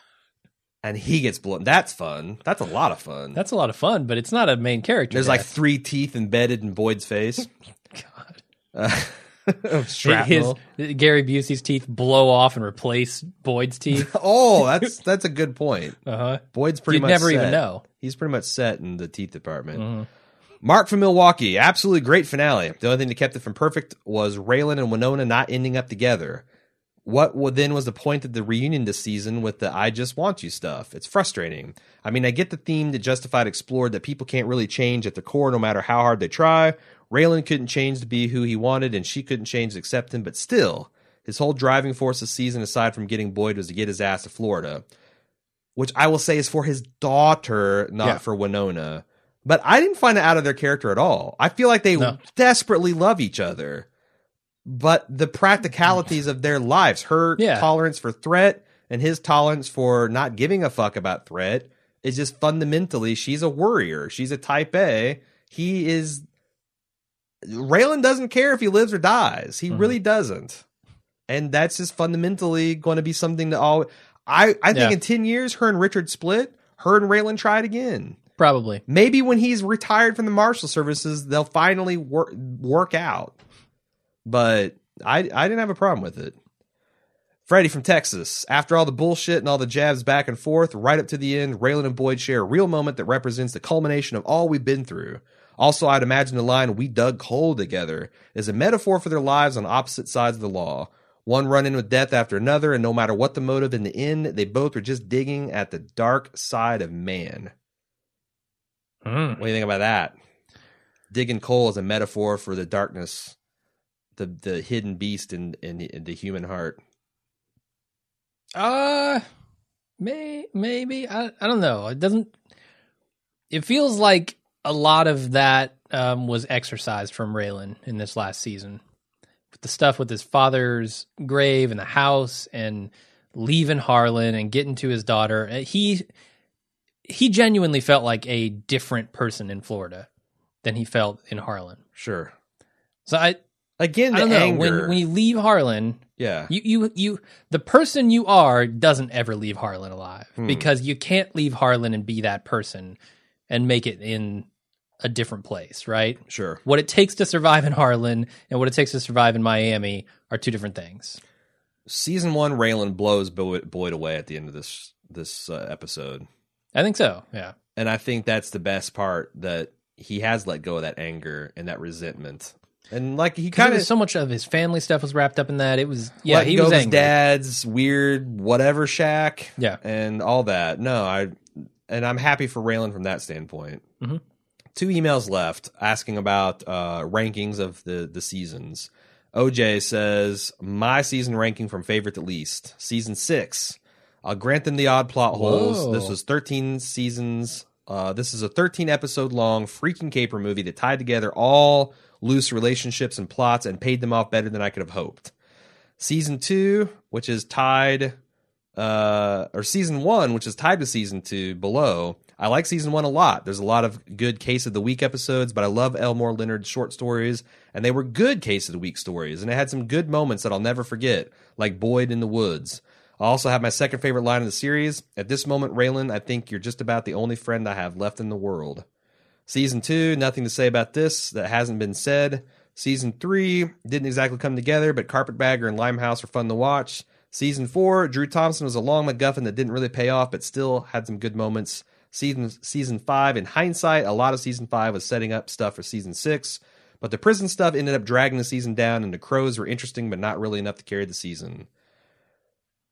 S2: [laughs] and he gets blown. That's fun. That's a lot of fun.
S1: That's a lot of fun, but it's not a main character.
S2: There's like three teeth embedded in Boyd's face. [laughs]
S1: God.
S2: Uh, [laughs]
S1: his. Gary Busey's teeth blow off and replace Boyd's teeth. [laughs]
S2: oh, that's that's a good point.
S1: Uh huh.
S2: Boyd's pretty
S1: You'd
S2: much
S1: never even
S2: set.
S1: know.
S2: He's pretty much set in the teeth department.
S1: Mhm.
S2: Mark from Milwaukee, absolutely great finale. The only thing that kept it from perfect was Raylan and Winona not ending up together. What then was the point of the reunion this season with the I just want you stuff? It's frustrating. I mean, I get the theme that Justified explored that people can't really change at the core no matter how hard they try. Raylan couldn't change to be who he wanted, and she couldn't change to accept him, but still, his whole driving force this season, aside from getting Boyd, was to get his ass to Florida. which I will say is for his daughter, not
S1: Yeah.
S2: for Winona. But I didn't find it out of their character at all. I feel like they
S1: No.
S2: desperately love each other. But the practicalities of their lives, her
S1: Yeah.
S2: tolerance for threat and his tolerance for not giving a fuck about threat, is just fundamentally she's a worrier. She's a type A. He is Raylan doesn't care if he lives or dies. He
S1: Mhm.
S2: really doesn't. And that's just fundamentally going to be something that all I, I think
S1: Yeah.
S2: in 10 years, her and Richard split, her and Raylan tried again.
S1: Probably.
S2: Maybe when he's retired from the marshal services, they'll finally work work out. But I I didn't have a problem with it. Freddie from Texas. After all the bullshit and all the jabs back and forth, right up to the end, Raylan and Boyd share a real moment that represents the culmination of all we've been through. Also, I'd imagine the line "We dug coal together" is a metaphor for their lives on opposite sides of the law. One run in with death after another, and no matter what the motive in the end, they both were just digging at the dark side of man.
S1: Mm.
S2: What do you think about that? Digging coal is a metaphor for the darkness, the the hidden beast in in, in the human heart.
S1: Uh, may maybe I I don't know. It doesn't. It feels like a lot of that um, was exercised from Raylan in this last season, with the stuff with his father's grave and the house and leaving Harlan and getting to his daughter. Uh, He he genuinely felt like a different person in Florida than he felt in Harlan.
S2: Sure.
S1: So I
S2: Again,
S1: I don't know
S2: anger.
S1: when when you leave Harlan.
S2: yeah.
S1: You you you the person you are doesn't ever leave Harlan alive
S2: Hmm.
S1: because you can't leave Harlan and be that person and make it in a different place, right?
S2: sure.
S1: What it takes to survive in Harlan and what it takes to survive in Miami are two different things.
S2: Season one, Raylan blows Boyd, away at the end of this this uh, episode,
S1: I think so. Yeah.
S2: and I think that's the best part that he has let go of that anger and that resentment, and like he
S1: Kind
S2: of
S1: so much of his family stuff was wrapped up in that. It was yeah, he was
S2: his
S1: angry.
S2: dad's weird whatever shack,
S1: Yeah.
S2: and all that. No, I and I'm happy for Raylan from that standpoint.
S1: Mhm.
S2: Two emails left asking about uh, rankings of the the seasons. OJ says my season ranking from favorite to least. Season six. I'll grant them the odd plot holes.
S1: Whoa.
S2: This was 13 seasons. Uh, this is a 13 episode long freaking caper movie that tied together all loose relationships and plots and paid them off better than I could have hoped. Season two, which is tied, uh, or season one, which is tied to season two below. I like season one a lot. There's a lot of good case of the week episodes, but I love Elmore Leonard's short stories, and they were good case of the week stories, and it had some good moments that I'll never forget, like Boyd in the Woods. I also have my second favorite line of the series. At this moment, Raylan, I think you're just about the only friend I have left in the world. Season two, nothing to say about this that hasn't been said. Season three didn't exactly come together, but Carpetbagger and Limehouse were fun to watch. Season four, Drew Thompson was a long MacGuffin that didn't really pay off, but still had some good moments. Season season five, in hindsight, a lot of season five was setting up stuff for season six, but the prison stuff ended up dragging the season down, and the crows were interesting, but not really enough to carry the season.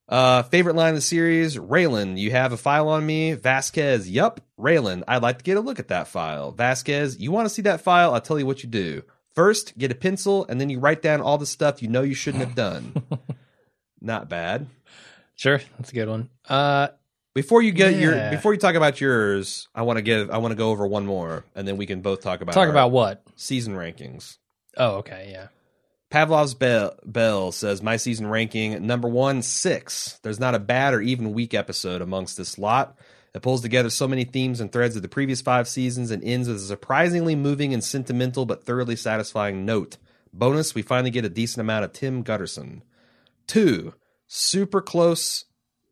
S2: Uh, favorite line of the series, Raylan, you have a file on me. Vasquez, yup. Raylan, I'd like to get a look at that file. Vasquez, you want to see that file? I'll tell you what you do. First, get a pencil, and then you write down all the stuff you know you shouldn't have done. [laughs] Not bad.
S1: Sure, that's a good one. Uh,
S2: Before you get your
S1: Yeah.
S2: before you talk about yours, I want to give I want to go over one more, and then we can both talk about
S1: talk
S2: our
S1: about what?
S2: season rankings.
S1: Oh, okay, yeah.
S2: Pavlov's Bell, Bell says my season ranking number one six. There's not a bad or even weak episode amongst this lot. It pulls together so many themes and threads of the previous five seasons and ends with a surprisingly moving and sentimental but thoroughly satisfying note. Bonus: we finally get a decent amount of Tim Gutterson. Two, super close,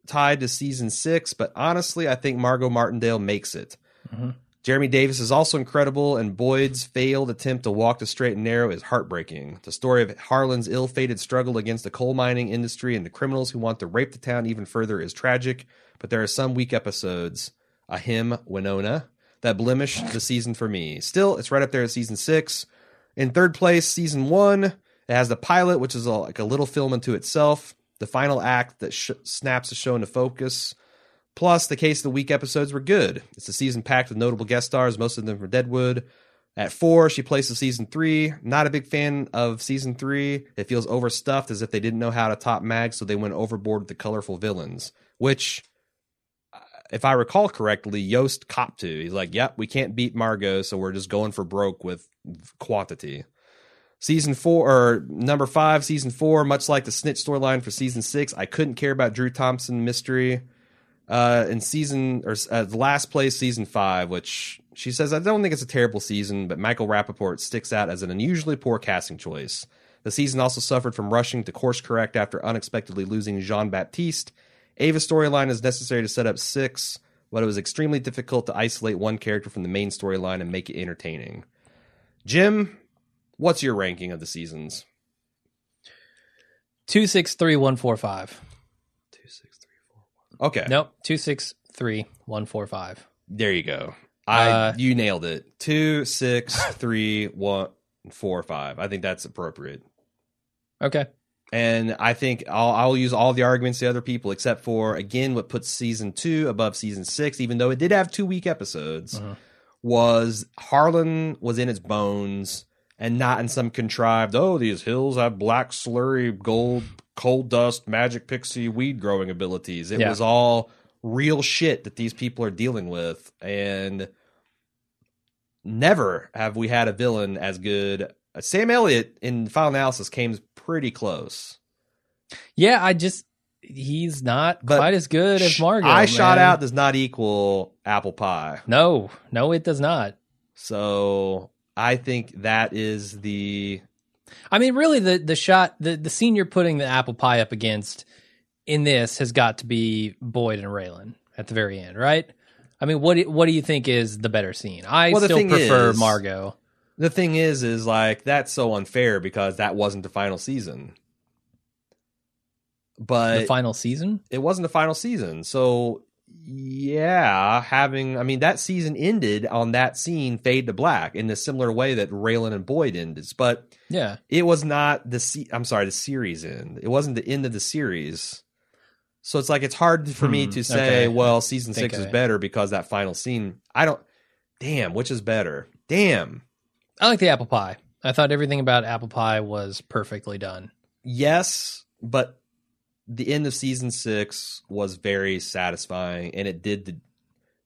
S2: tied to season six, but honestly, I think Margot Martindale makes it.
S1: Mhm.
S2: Jeremy Davies is also incredible, and Boyd's failed attempt to walk the straight and narrow is heartbreaking. The story of Harlan's ill fated struggle against the coal mining industry and the criminals who want to rape the town even further is tragic, but there are some weak episodes. A hymn, Winona, that blemish the season for me. Still, it's right up there at season six. In third place, season one, it has the pilot, which is a, like a little film unto itself. The final act that sh- snaps the show into focus. Plus, the case of the week episodes were good. It's a season packed with notable guest stars, most of them from Deadwood. At four, she places season three. Not a big fan of season three. It feels overstuffed as if they didn't know how to top Mag, so they went overboard with the colorful villains. Which, uh, if I recall correctly, Yost copped to. He's like, "Yep, we can't beat Margot, so we're just going for broke with quantity." Season four or number five, season four, much like the snitch storyline for season six, I couldn't care about Drew Thompson mystery. Uh, in season or uh, the last place, season five, which she says I don't think it's a terrible season, but Michael Rapaport sticks out as an unusually poor casting choice. The season also suffered from rushing to course correct after unexpectedly losing Jean Baptiste. Ava's storyline is necessary to set up six, but it was extremely difficult to isolate one character from the main storyline and make it entertaining. Jim, what's your ranking of the seasons?
S1: Two six three one four five.
S2: Two, six, three, four, one. Okay.
S1: Nope. Two six three one four five.
S2: There you go. I
S1: Uh,
S2: you nailed it. Two, six, three, one, four, five. I think that's appropriate.
S1: Okay.
S2: And I think I'll, I'll use all the arguments to other people, except for again, what puts season two above season six, even though it did have two week episodes,
S1: Uh-huh.
S2: was Harlan was in its bones and not in some contrived. Oh, these hills have black slurry, gold, coal dust, magic pixie weed growing abilities. It
S1: Yeah.
S2: was all real shit that these people are dealing with, and never have we had a villain as good. Sam Elliott in Final Analysis came pretty close.
S1: Yeah, I just he's not
S2: But
S1: quite as good as Margot.
S2: I shot out does not equal apple pie.
S1: No, no, it does not.
S2: So I think that is the
S1: I mean, really, the the shot, the the scene you're putting the apple pie up against in this has got to be Boyd and Raylan at the very end, right? I mean, what do, what do you think is the better scene? I
S2: Well,
S1: still prefer
S2: is-
S1: Margot.
S2: the thing is is like that's so unfair because that wasn't the final season. But
S1: the final season.
S2: it wasn't the final season. So yeah, having I mean that season ended on that scene fade to black in a similar way that Raylan and Boyd ended. But
S1: Yeah,
S2: it was not the se- I'm sorry, the series end. It wasn't the end of the series. So it's like it's hard for me
S1: Hmm,
S2: to say,
S1: okay.
S2: well, season six is better because that final scene. I don't. Damn, which is better? Damn.
S1: I like the apple pie. I thought everything about apple pie was perfectly done.
S2: Yes, but the end of season six was very satisfying, and it did the.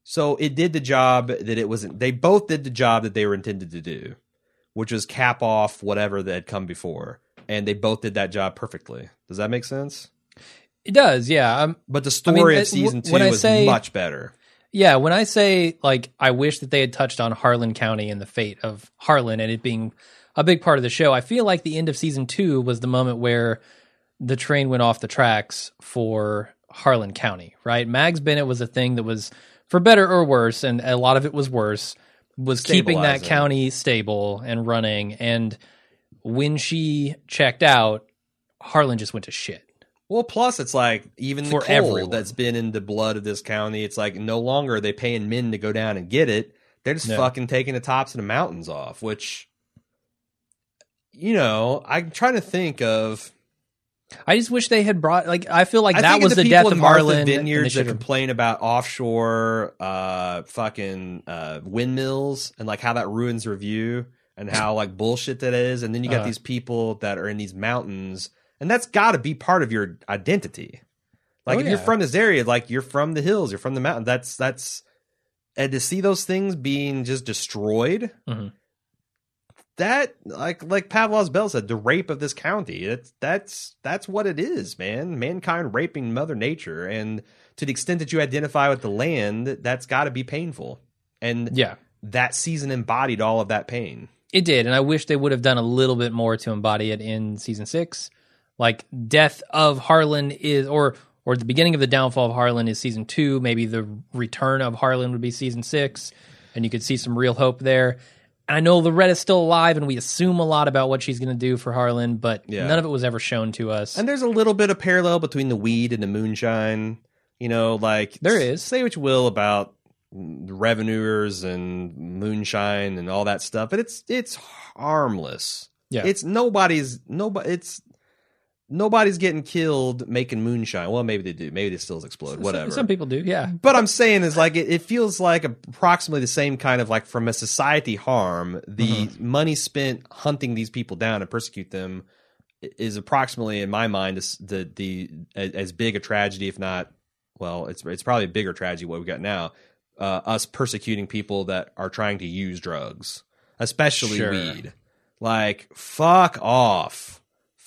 S2: So it did the job that it wasn't. They both did the job that they were intended to do, which was cap off whatever that had come before, and they both did that job perfectly. Does that make sense?
S1: It does, yeah. Um,
S2: But the
S1: I mean,
S2: story of season two was
S1: say-
S2: much better.
S1: Yeah, when I say like I wish that they had touched on Harlan County and the fate of Harlan and it being a big part of the show, I feel like the end of season two was the moment where the train went off the tracks for Harlan County, right? Mags Bennett was a thing that was for better or worse, and a lot of it was worse, was keeping that county stable and running. And when she checked out, Harlan just went to shit.
S2: Well, plus it's like even the
S1: For
S2: coal
S1: everyone.
S2: that's been in the blood of this county. It's like no longer are they paying men to go down and get it. They're just
S1: No.
S2: fucking taking the tops of the mountains off. Which, you know, I'm trying to think of.
S1: I just wish they had brought like I feel like
S2: I
S1: that was the,
S2: the
S1: death of
S2: in Martha
S1: Harlan. and they
S2: Vineyards that complain about offshore, uh, fucking uh, windmills and like how that ruins review and how like bullshit that is. And then you got
S1: Uh.
S2: these people that are in these mountains, and that's got to be part of your identity. Like
S1: Oh,
S2: if you're from this area, like you're from the hills, you're from the mountain. That's that's and to see those things being just destroyed.
S1: Mhm.
S2: That like like Pavlov's Bell said, the rape of this county. That's that's that's what it is, man. Mankind raping Mother Nature, and to the extent that you identify with the land, that's got to be painful. And
S1: yeah.
S2: that season embodied all of that pain.
S1: It did, and I wish they would have done a little bit more to embody it in season six. Like death of Harlan is, or or the beginning of the downfall of Harlan is season two. Maybe the return of Harlan would be season six, and you could see some real hope there. And I know Loretta's still alive, and we assume a lot about what she's going to do for Harlan, but
S2: Yeah.
S1: none of it was ever shown to us.
S2: And there's a little bit of parallel between the weed and the moonshine. You know, like
S1: There is.
S2: Say what you will about revenuers and moonshine and all that stuff, but it's it's harmless.
S1: Yeah.
S2: It's nobody's nobody. It's nobody's getting killed making moonshine. Well, maybe they do. Maybe they still explode. Whatever.
S1: Some people do, yeah.
S2: But I'm saying is like it, it feels like approximately the same kind of like from a society harm. The
S1: Mm-hmm.
S2: money spent hunting these people down and persecute them is approximately, in my mind, the the as big a tragedy, if not well, it's it's probably a bigger tragedy what we got now. Uh, us persecuting people that are trying to use drugs, especially
S1: Sure.
S2: weed. Like, fuck off,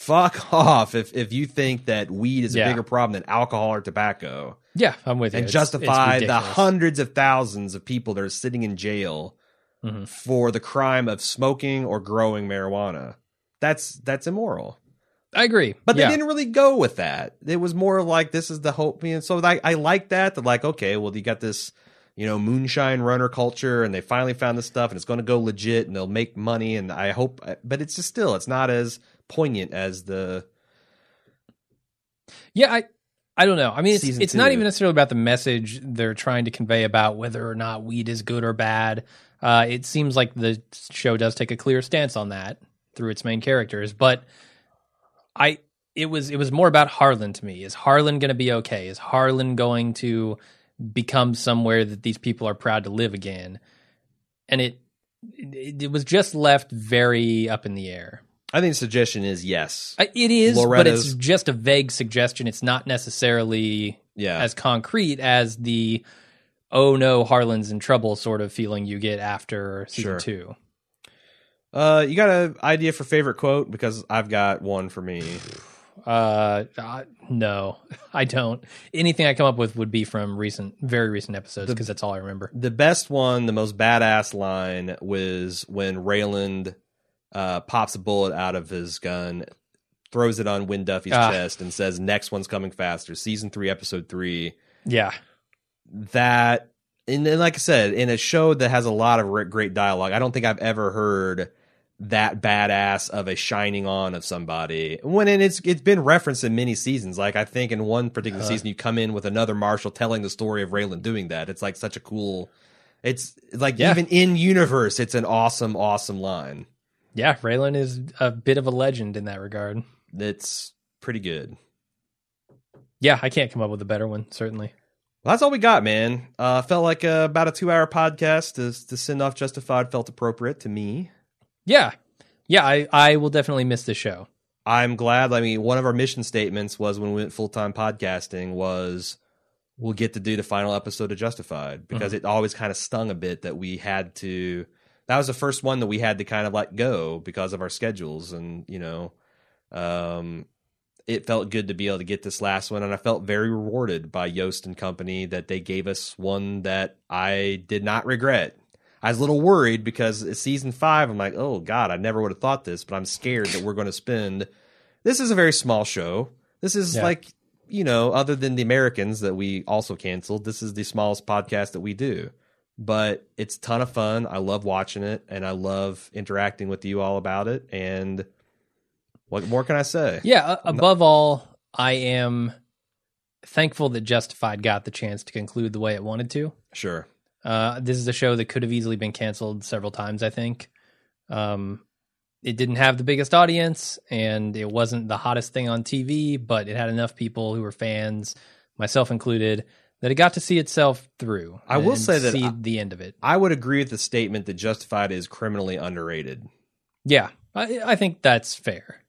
S2: fuck [laughs] off. If if you think that weed is a
S1: Yeah.
S2: bigger problem than alcohol or tobacco,
S1: Yeah, I'm with you.
S2: and
S1: It's-
S2: justify
S1: it's
S2: the hundreds of thousands of people that are sitting in jail
S1: Mhm.
S2: for the crime of smoking or growing marijuana. That's that's immoral.
S1: I agree,
S2: But
S1: yeah.
S2: they didn't really go with that. It was more like this is the hope. And so I, I like that. That like okay, well you got this, you know, moonshine runner culture, and they finally found this stuff, and it's going to go legit, and they'll make money. And I hope, but it's just still, it's not as poignant as the
S1: Yeah, I I don't know. I mean, it's it's not even necessarily about the message they're trying to convey about whether or not weed is good or bad. Uh, it seems like the show does take a clear stance on that through its main characters, but I it was it was more about Harlan to me. Is Harlan going to be okay? Is Harlan going to become somewhere that these people are proud to live again? And it it, it was just left very up in the air.
S2: I think the suggestion is yes.
S1: I- It is, but it's just a vague suggestion. It's not necessarily
S2: Yeah,
S1: as concrete as the oh no harlan's in trouble sort of feeling you get after season
S2: Sure.
S1: two
S2: uh, you got an idea for favorite quote because I've got one for me.
S1: Uh, no [laughs] i don't anything i come up with would be from recent very recent episodes because that's all i remember
S2: The best one, the most badass line was when Raylan uh, pops a bullet out of his gun, throws it on Wynn Duffy's
S1: Ah.
S2: chest, and says, "Next one's coming faster." Season three, episode three.
S1: yeah
S2: That, and then, like I said, in a show that has a lot of re- great dialogue, I don't think I've ever heard that badass of a shining on of somebody. When and it's it's been referenced in many seasons. Like I think in one particular
S1: Uh-huh.
S2: season, you come in with another marshal telling the story of Raylan doing that. It's like such a cool. It's like
S1: Yeah.
S2: even in universe, it's an awesome, awesome line.
S1: yeah raylan is a bit of a legend in that regard
S2: It's pretty good.
S1: yeah i can't come up with a better one certainly
S2: Well, that's all we got, man. Uh, felt like uh, about a two-hour podcast to to send off Justified felt appropriate to me.
S1: Yeah yeah i i will definitely miss this show
S2: I'm glad. I mean, one of our mission statements was when we went full time podcasting was we'll get to do the final episode of Justified because it always kind of stung a bit that we had to. That was the first one that we had to kind of let go because of our schedules, and you know, um, it felt good to be able to get this last one, and I felt very rewarded by Yost and Company that they gave us one that I did not regret. I was a little worried because it's season five. I'm like, oh god, I never would have thought this, but I'm scared that we're going to spend. This is a very small show. This is
S1: Yeah.
S2: like you know, other than the Americans that we also canceled, this is the smallest podcast that we do. But it's a ton of fun. I love watching it, and I love interacting with you all about it. And what more can I say?
S1: Yeah, a- above all, I am thankful that Justified got the chance to conclude the way it wanted to.
S2: Sure.
S1: Uh, this is a show that could have easily been canceled several times, I think. Um, it didn't have the biggest audience and it wasn't the hottest thing on TV, but it had enough people who were fans, myself included, that it got to see itself through.
S2: I will say that
S1: see
S2: I-
S1: the end of it.
S2: I would agree with the statement that Justified is criminally underrated.
S1: Yeah, I, I think that's fair.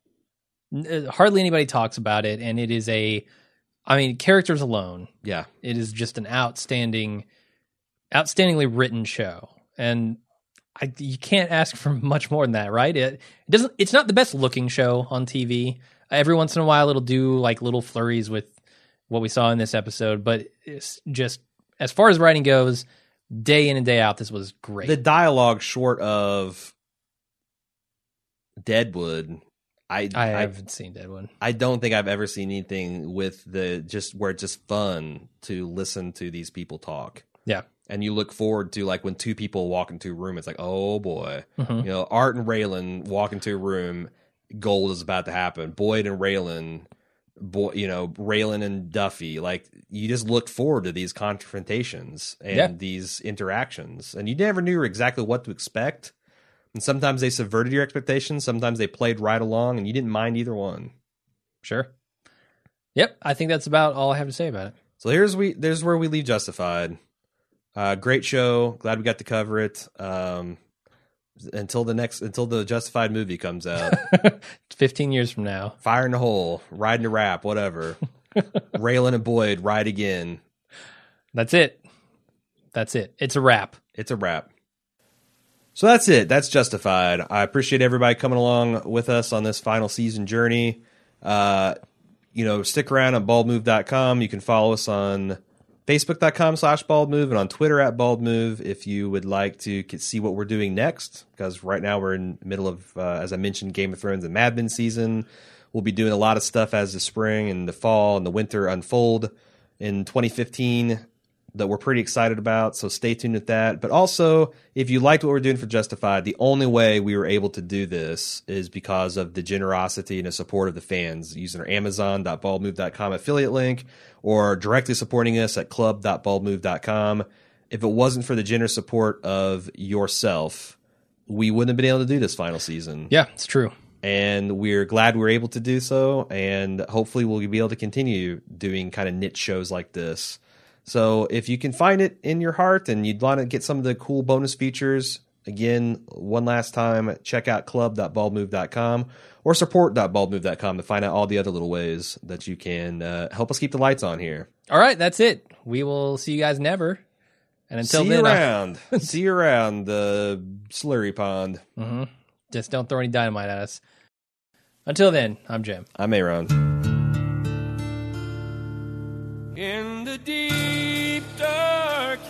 S1: Uh, Hardly anybody talks about it, and it is a, I mean, characters alone,
S2: Yeah.
S1: it is just an outstanding, outstandingly written show, and I, you can't ask for [laughs] much more than that, right? It, it doesn't. It's not the best looking show on TV. Every once in a while, it'll do like little flurries with what we saw in this episode, but it's just as far as writing goes, day in and day out, this was great.
S2: The dialogue short of Deadwood, I
S1: I
S2: I,
S1: haven't seen Deadwood.
S2: I don't think I've ever seen anything with the just where it's just fun to listen to these people talk.
S1: Yeah.
S2: And you look forward to like when two people walk into a room, it's like, oh boy.
S1: Mhm.
S2: You know, Art and Raylan walk into a room, gold is about to happen. Boyd and Raylan, boy, you know, Raylan and Duffy, like you just look forward to these confrontations and
S1: Yeah.
S2: these interactions, and you never knew exactly what to expect. And sometimes they subverted your expectations, sometimes they played right along, and you didn't mind either one.
S1: Sure. Yep, I think that's about all I have to say about it.
S2: So here's we there's where we leave Justified. Uh, great show. Glad we got to cover it. Um, until the next until the Justified movie comes out. [laughs]
S1: Fifteen years from now.
S2: Fire in the hole, riding a rap, whatever. [laughs] Raylan and Boyd ride again.
S1: That's it. That's it. It's a wrap.
S2: It's a wrap. So that's it. That's justified. I appreciate everybody coming along with us on this final season journey. Uh, you know, stick around at baldmove.com. You can follow us on facebook.com slash bald move and on Twitter at bald move if you would like to see what we're doing next. Because right now we're in the middle of, uh, as I mentioned, Game of Thrones and Mad Men season. We'll be doing a lot of stuff as the spring and the fall and the winter unfold in 2015 that we're pretty excited about. So stay tuned with that. But also, if you liked what we're doing for Justified, the only way we were able to do this is because of the generosity and the support of the fans using our Amazon.baldmove.com affiliate link or directly supporting us at club.baldmove.com. If it wasn't for the generous support of yourself, we wouldn't have been able to do this final season.
S1: Yeah, it's true.
S2: And we're glad we're able to do so. And hopefully, we'll be able to continue doing kind of niche shows like this so if you can find it in your heart and you'd want to get some of the cool bonus features, again, one last time, check out club.baldmove.com or support.baldmove.com to find out all the other little ways that you can uh, help us keep the lights on here.
S1: All right, that's it. We will see you guys never. And until
S2: see
S1: then,
S2: you around. [laughs] see you around the slurry pond.
S1: Mm-hmm. Just don't throw any dynamite at us. Until then, I'm Jim.
S2: I'm Aaron.
S3: In the deep dark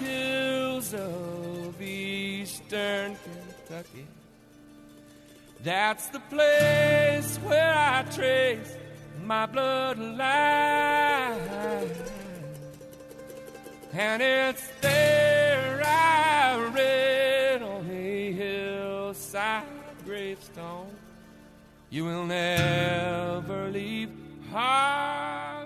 S3: hills of eastern Kentucky, that's the place where I trace my bloodline. And it's there I read on a hillside gravestone. You will never leave heart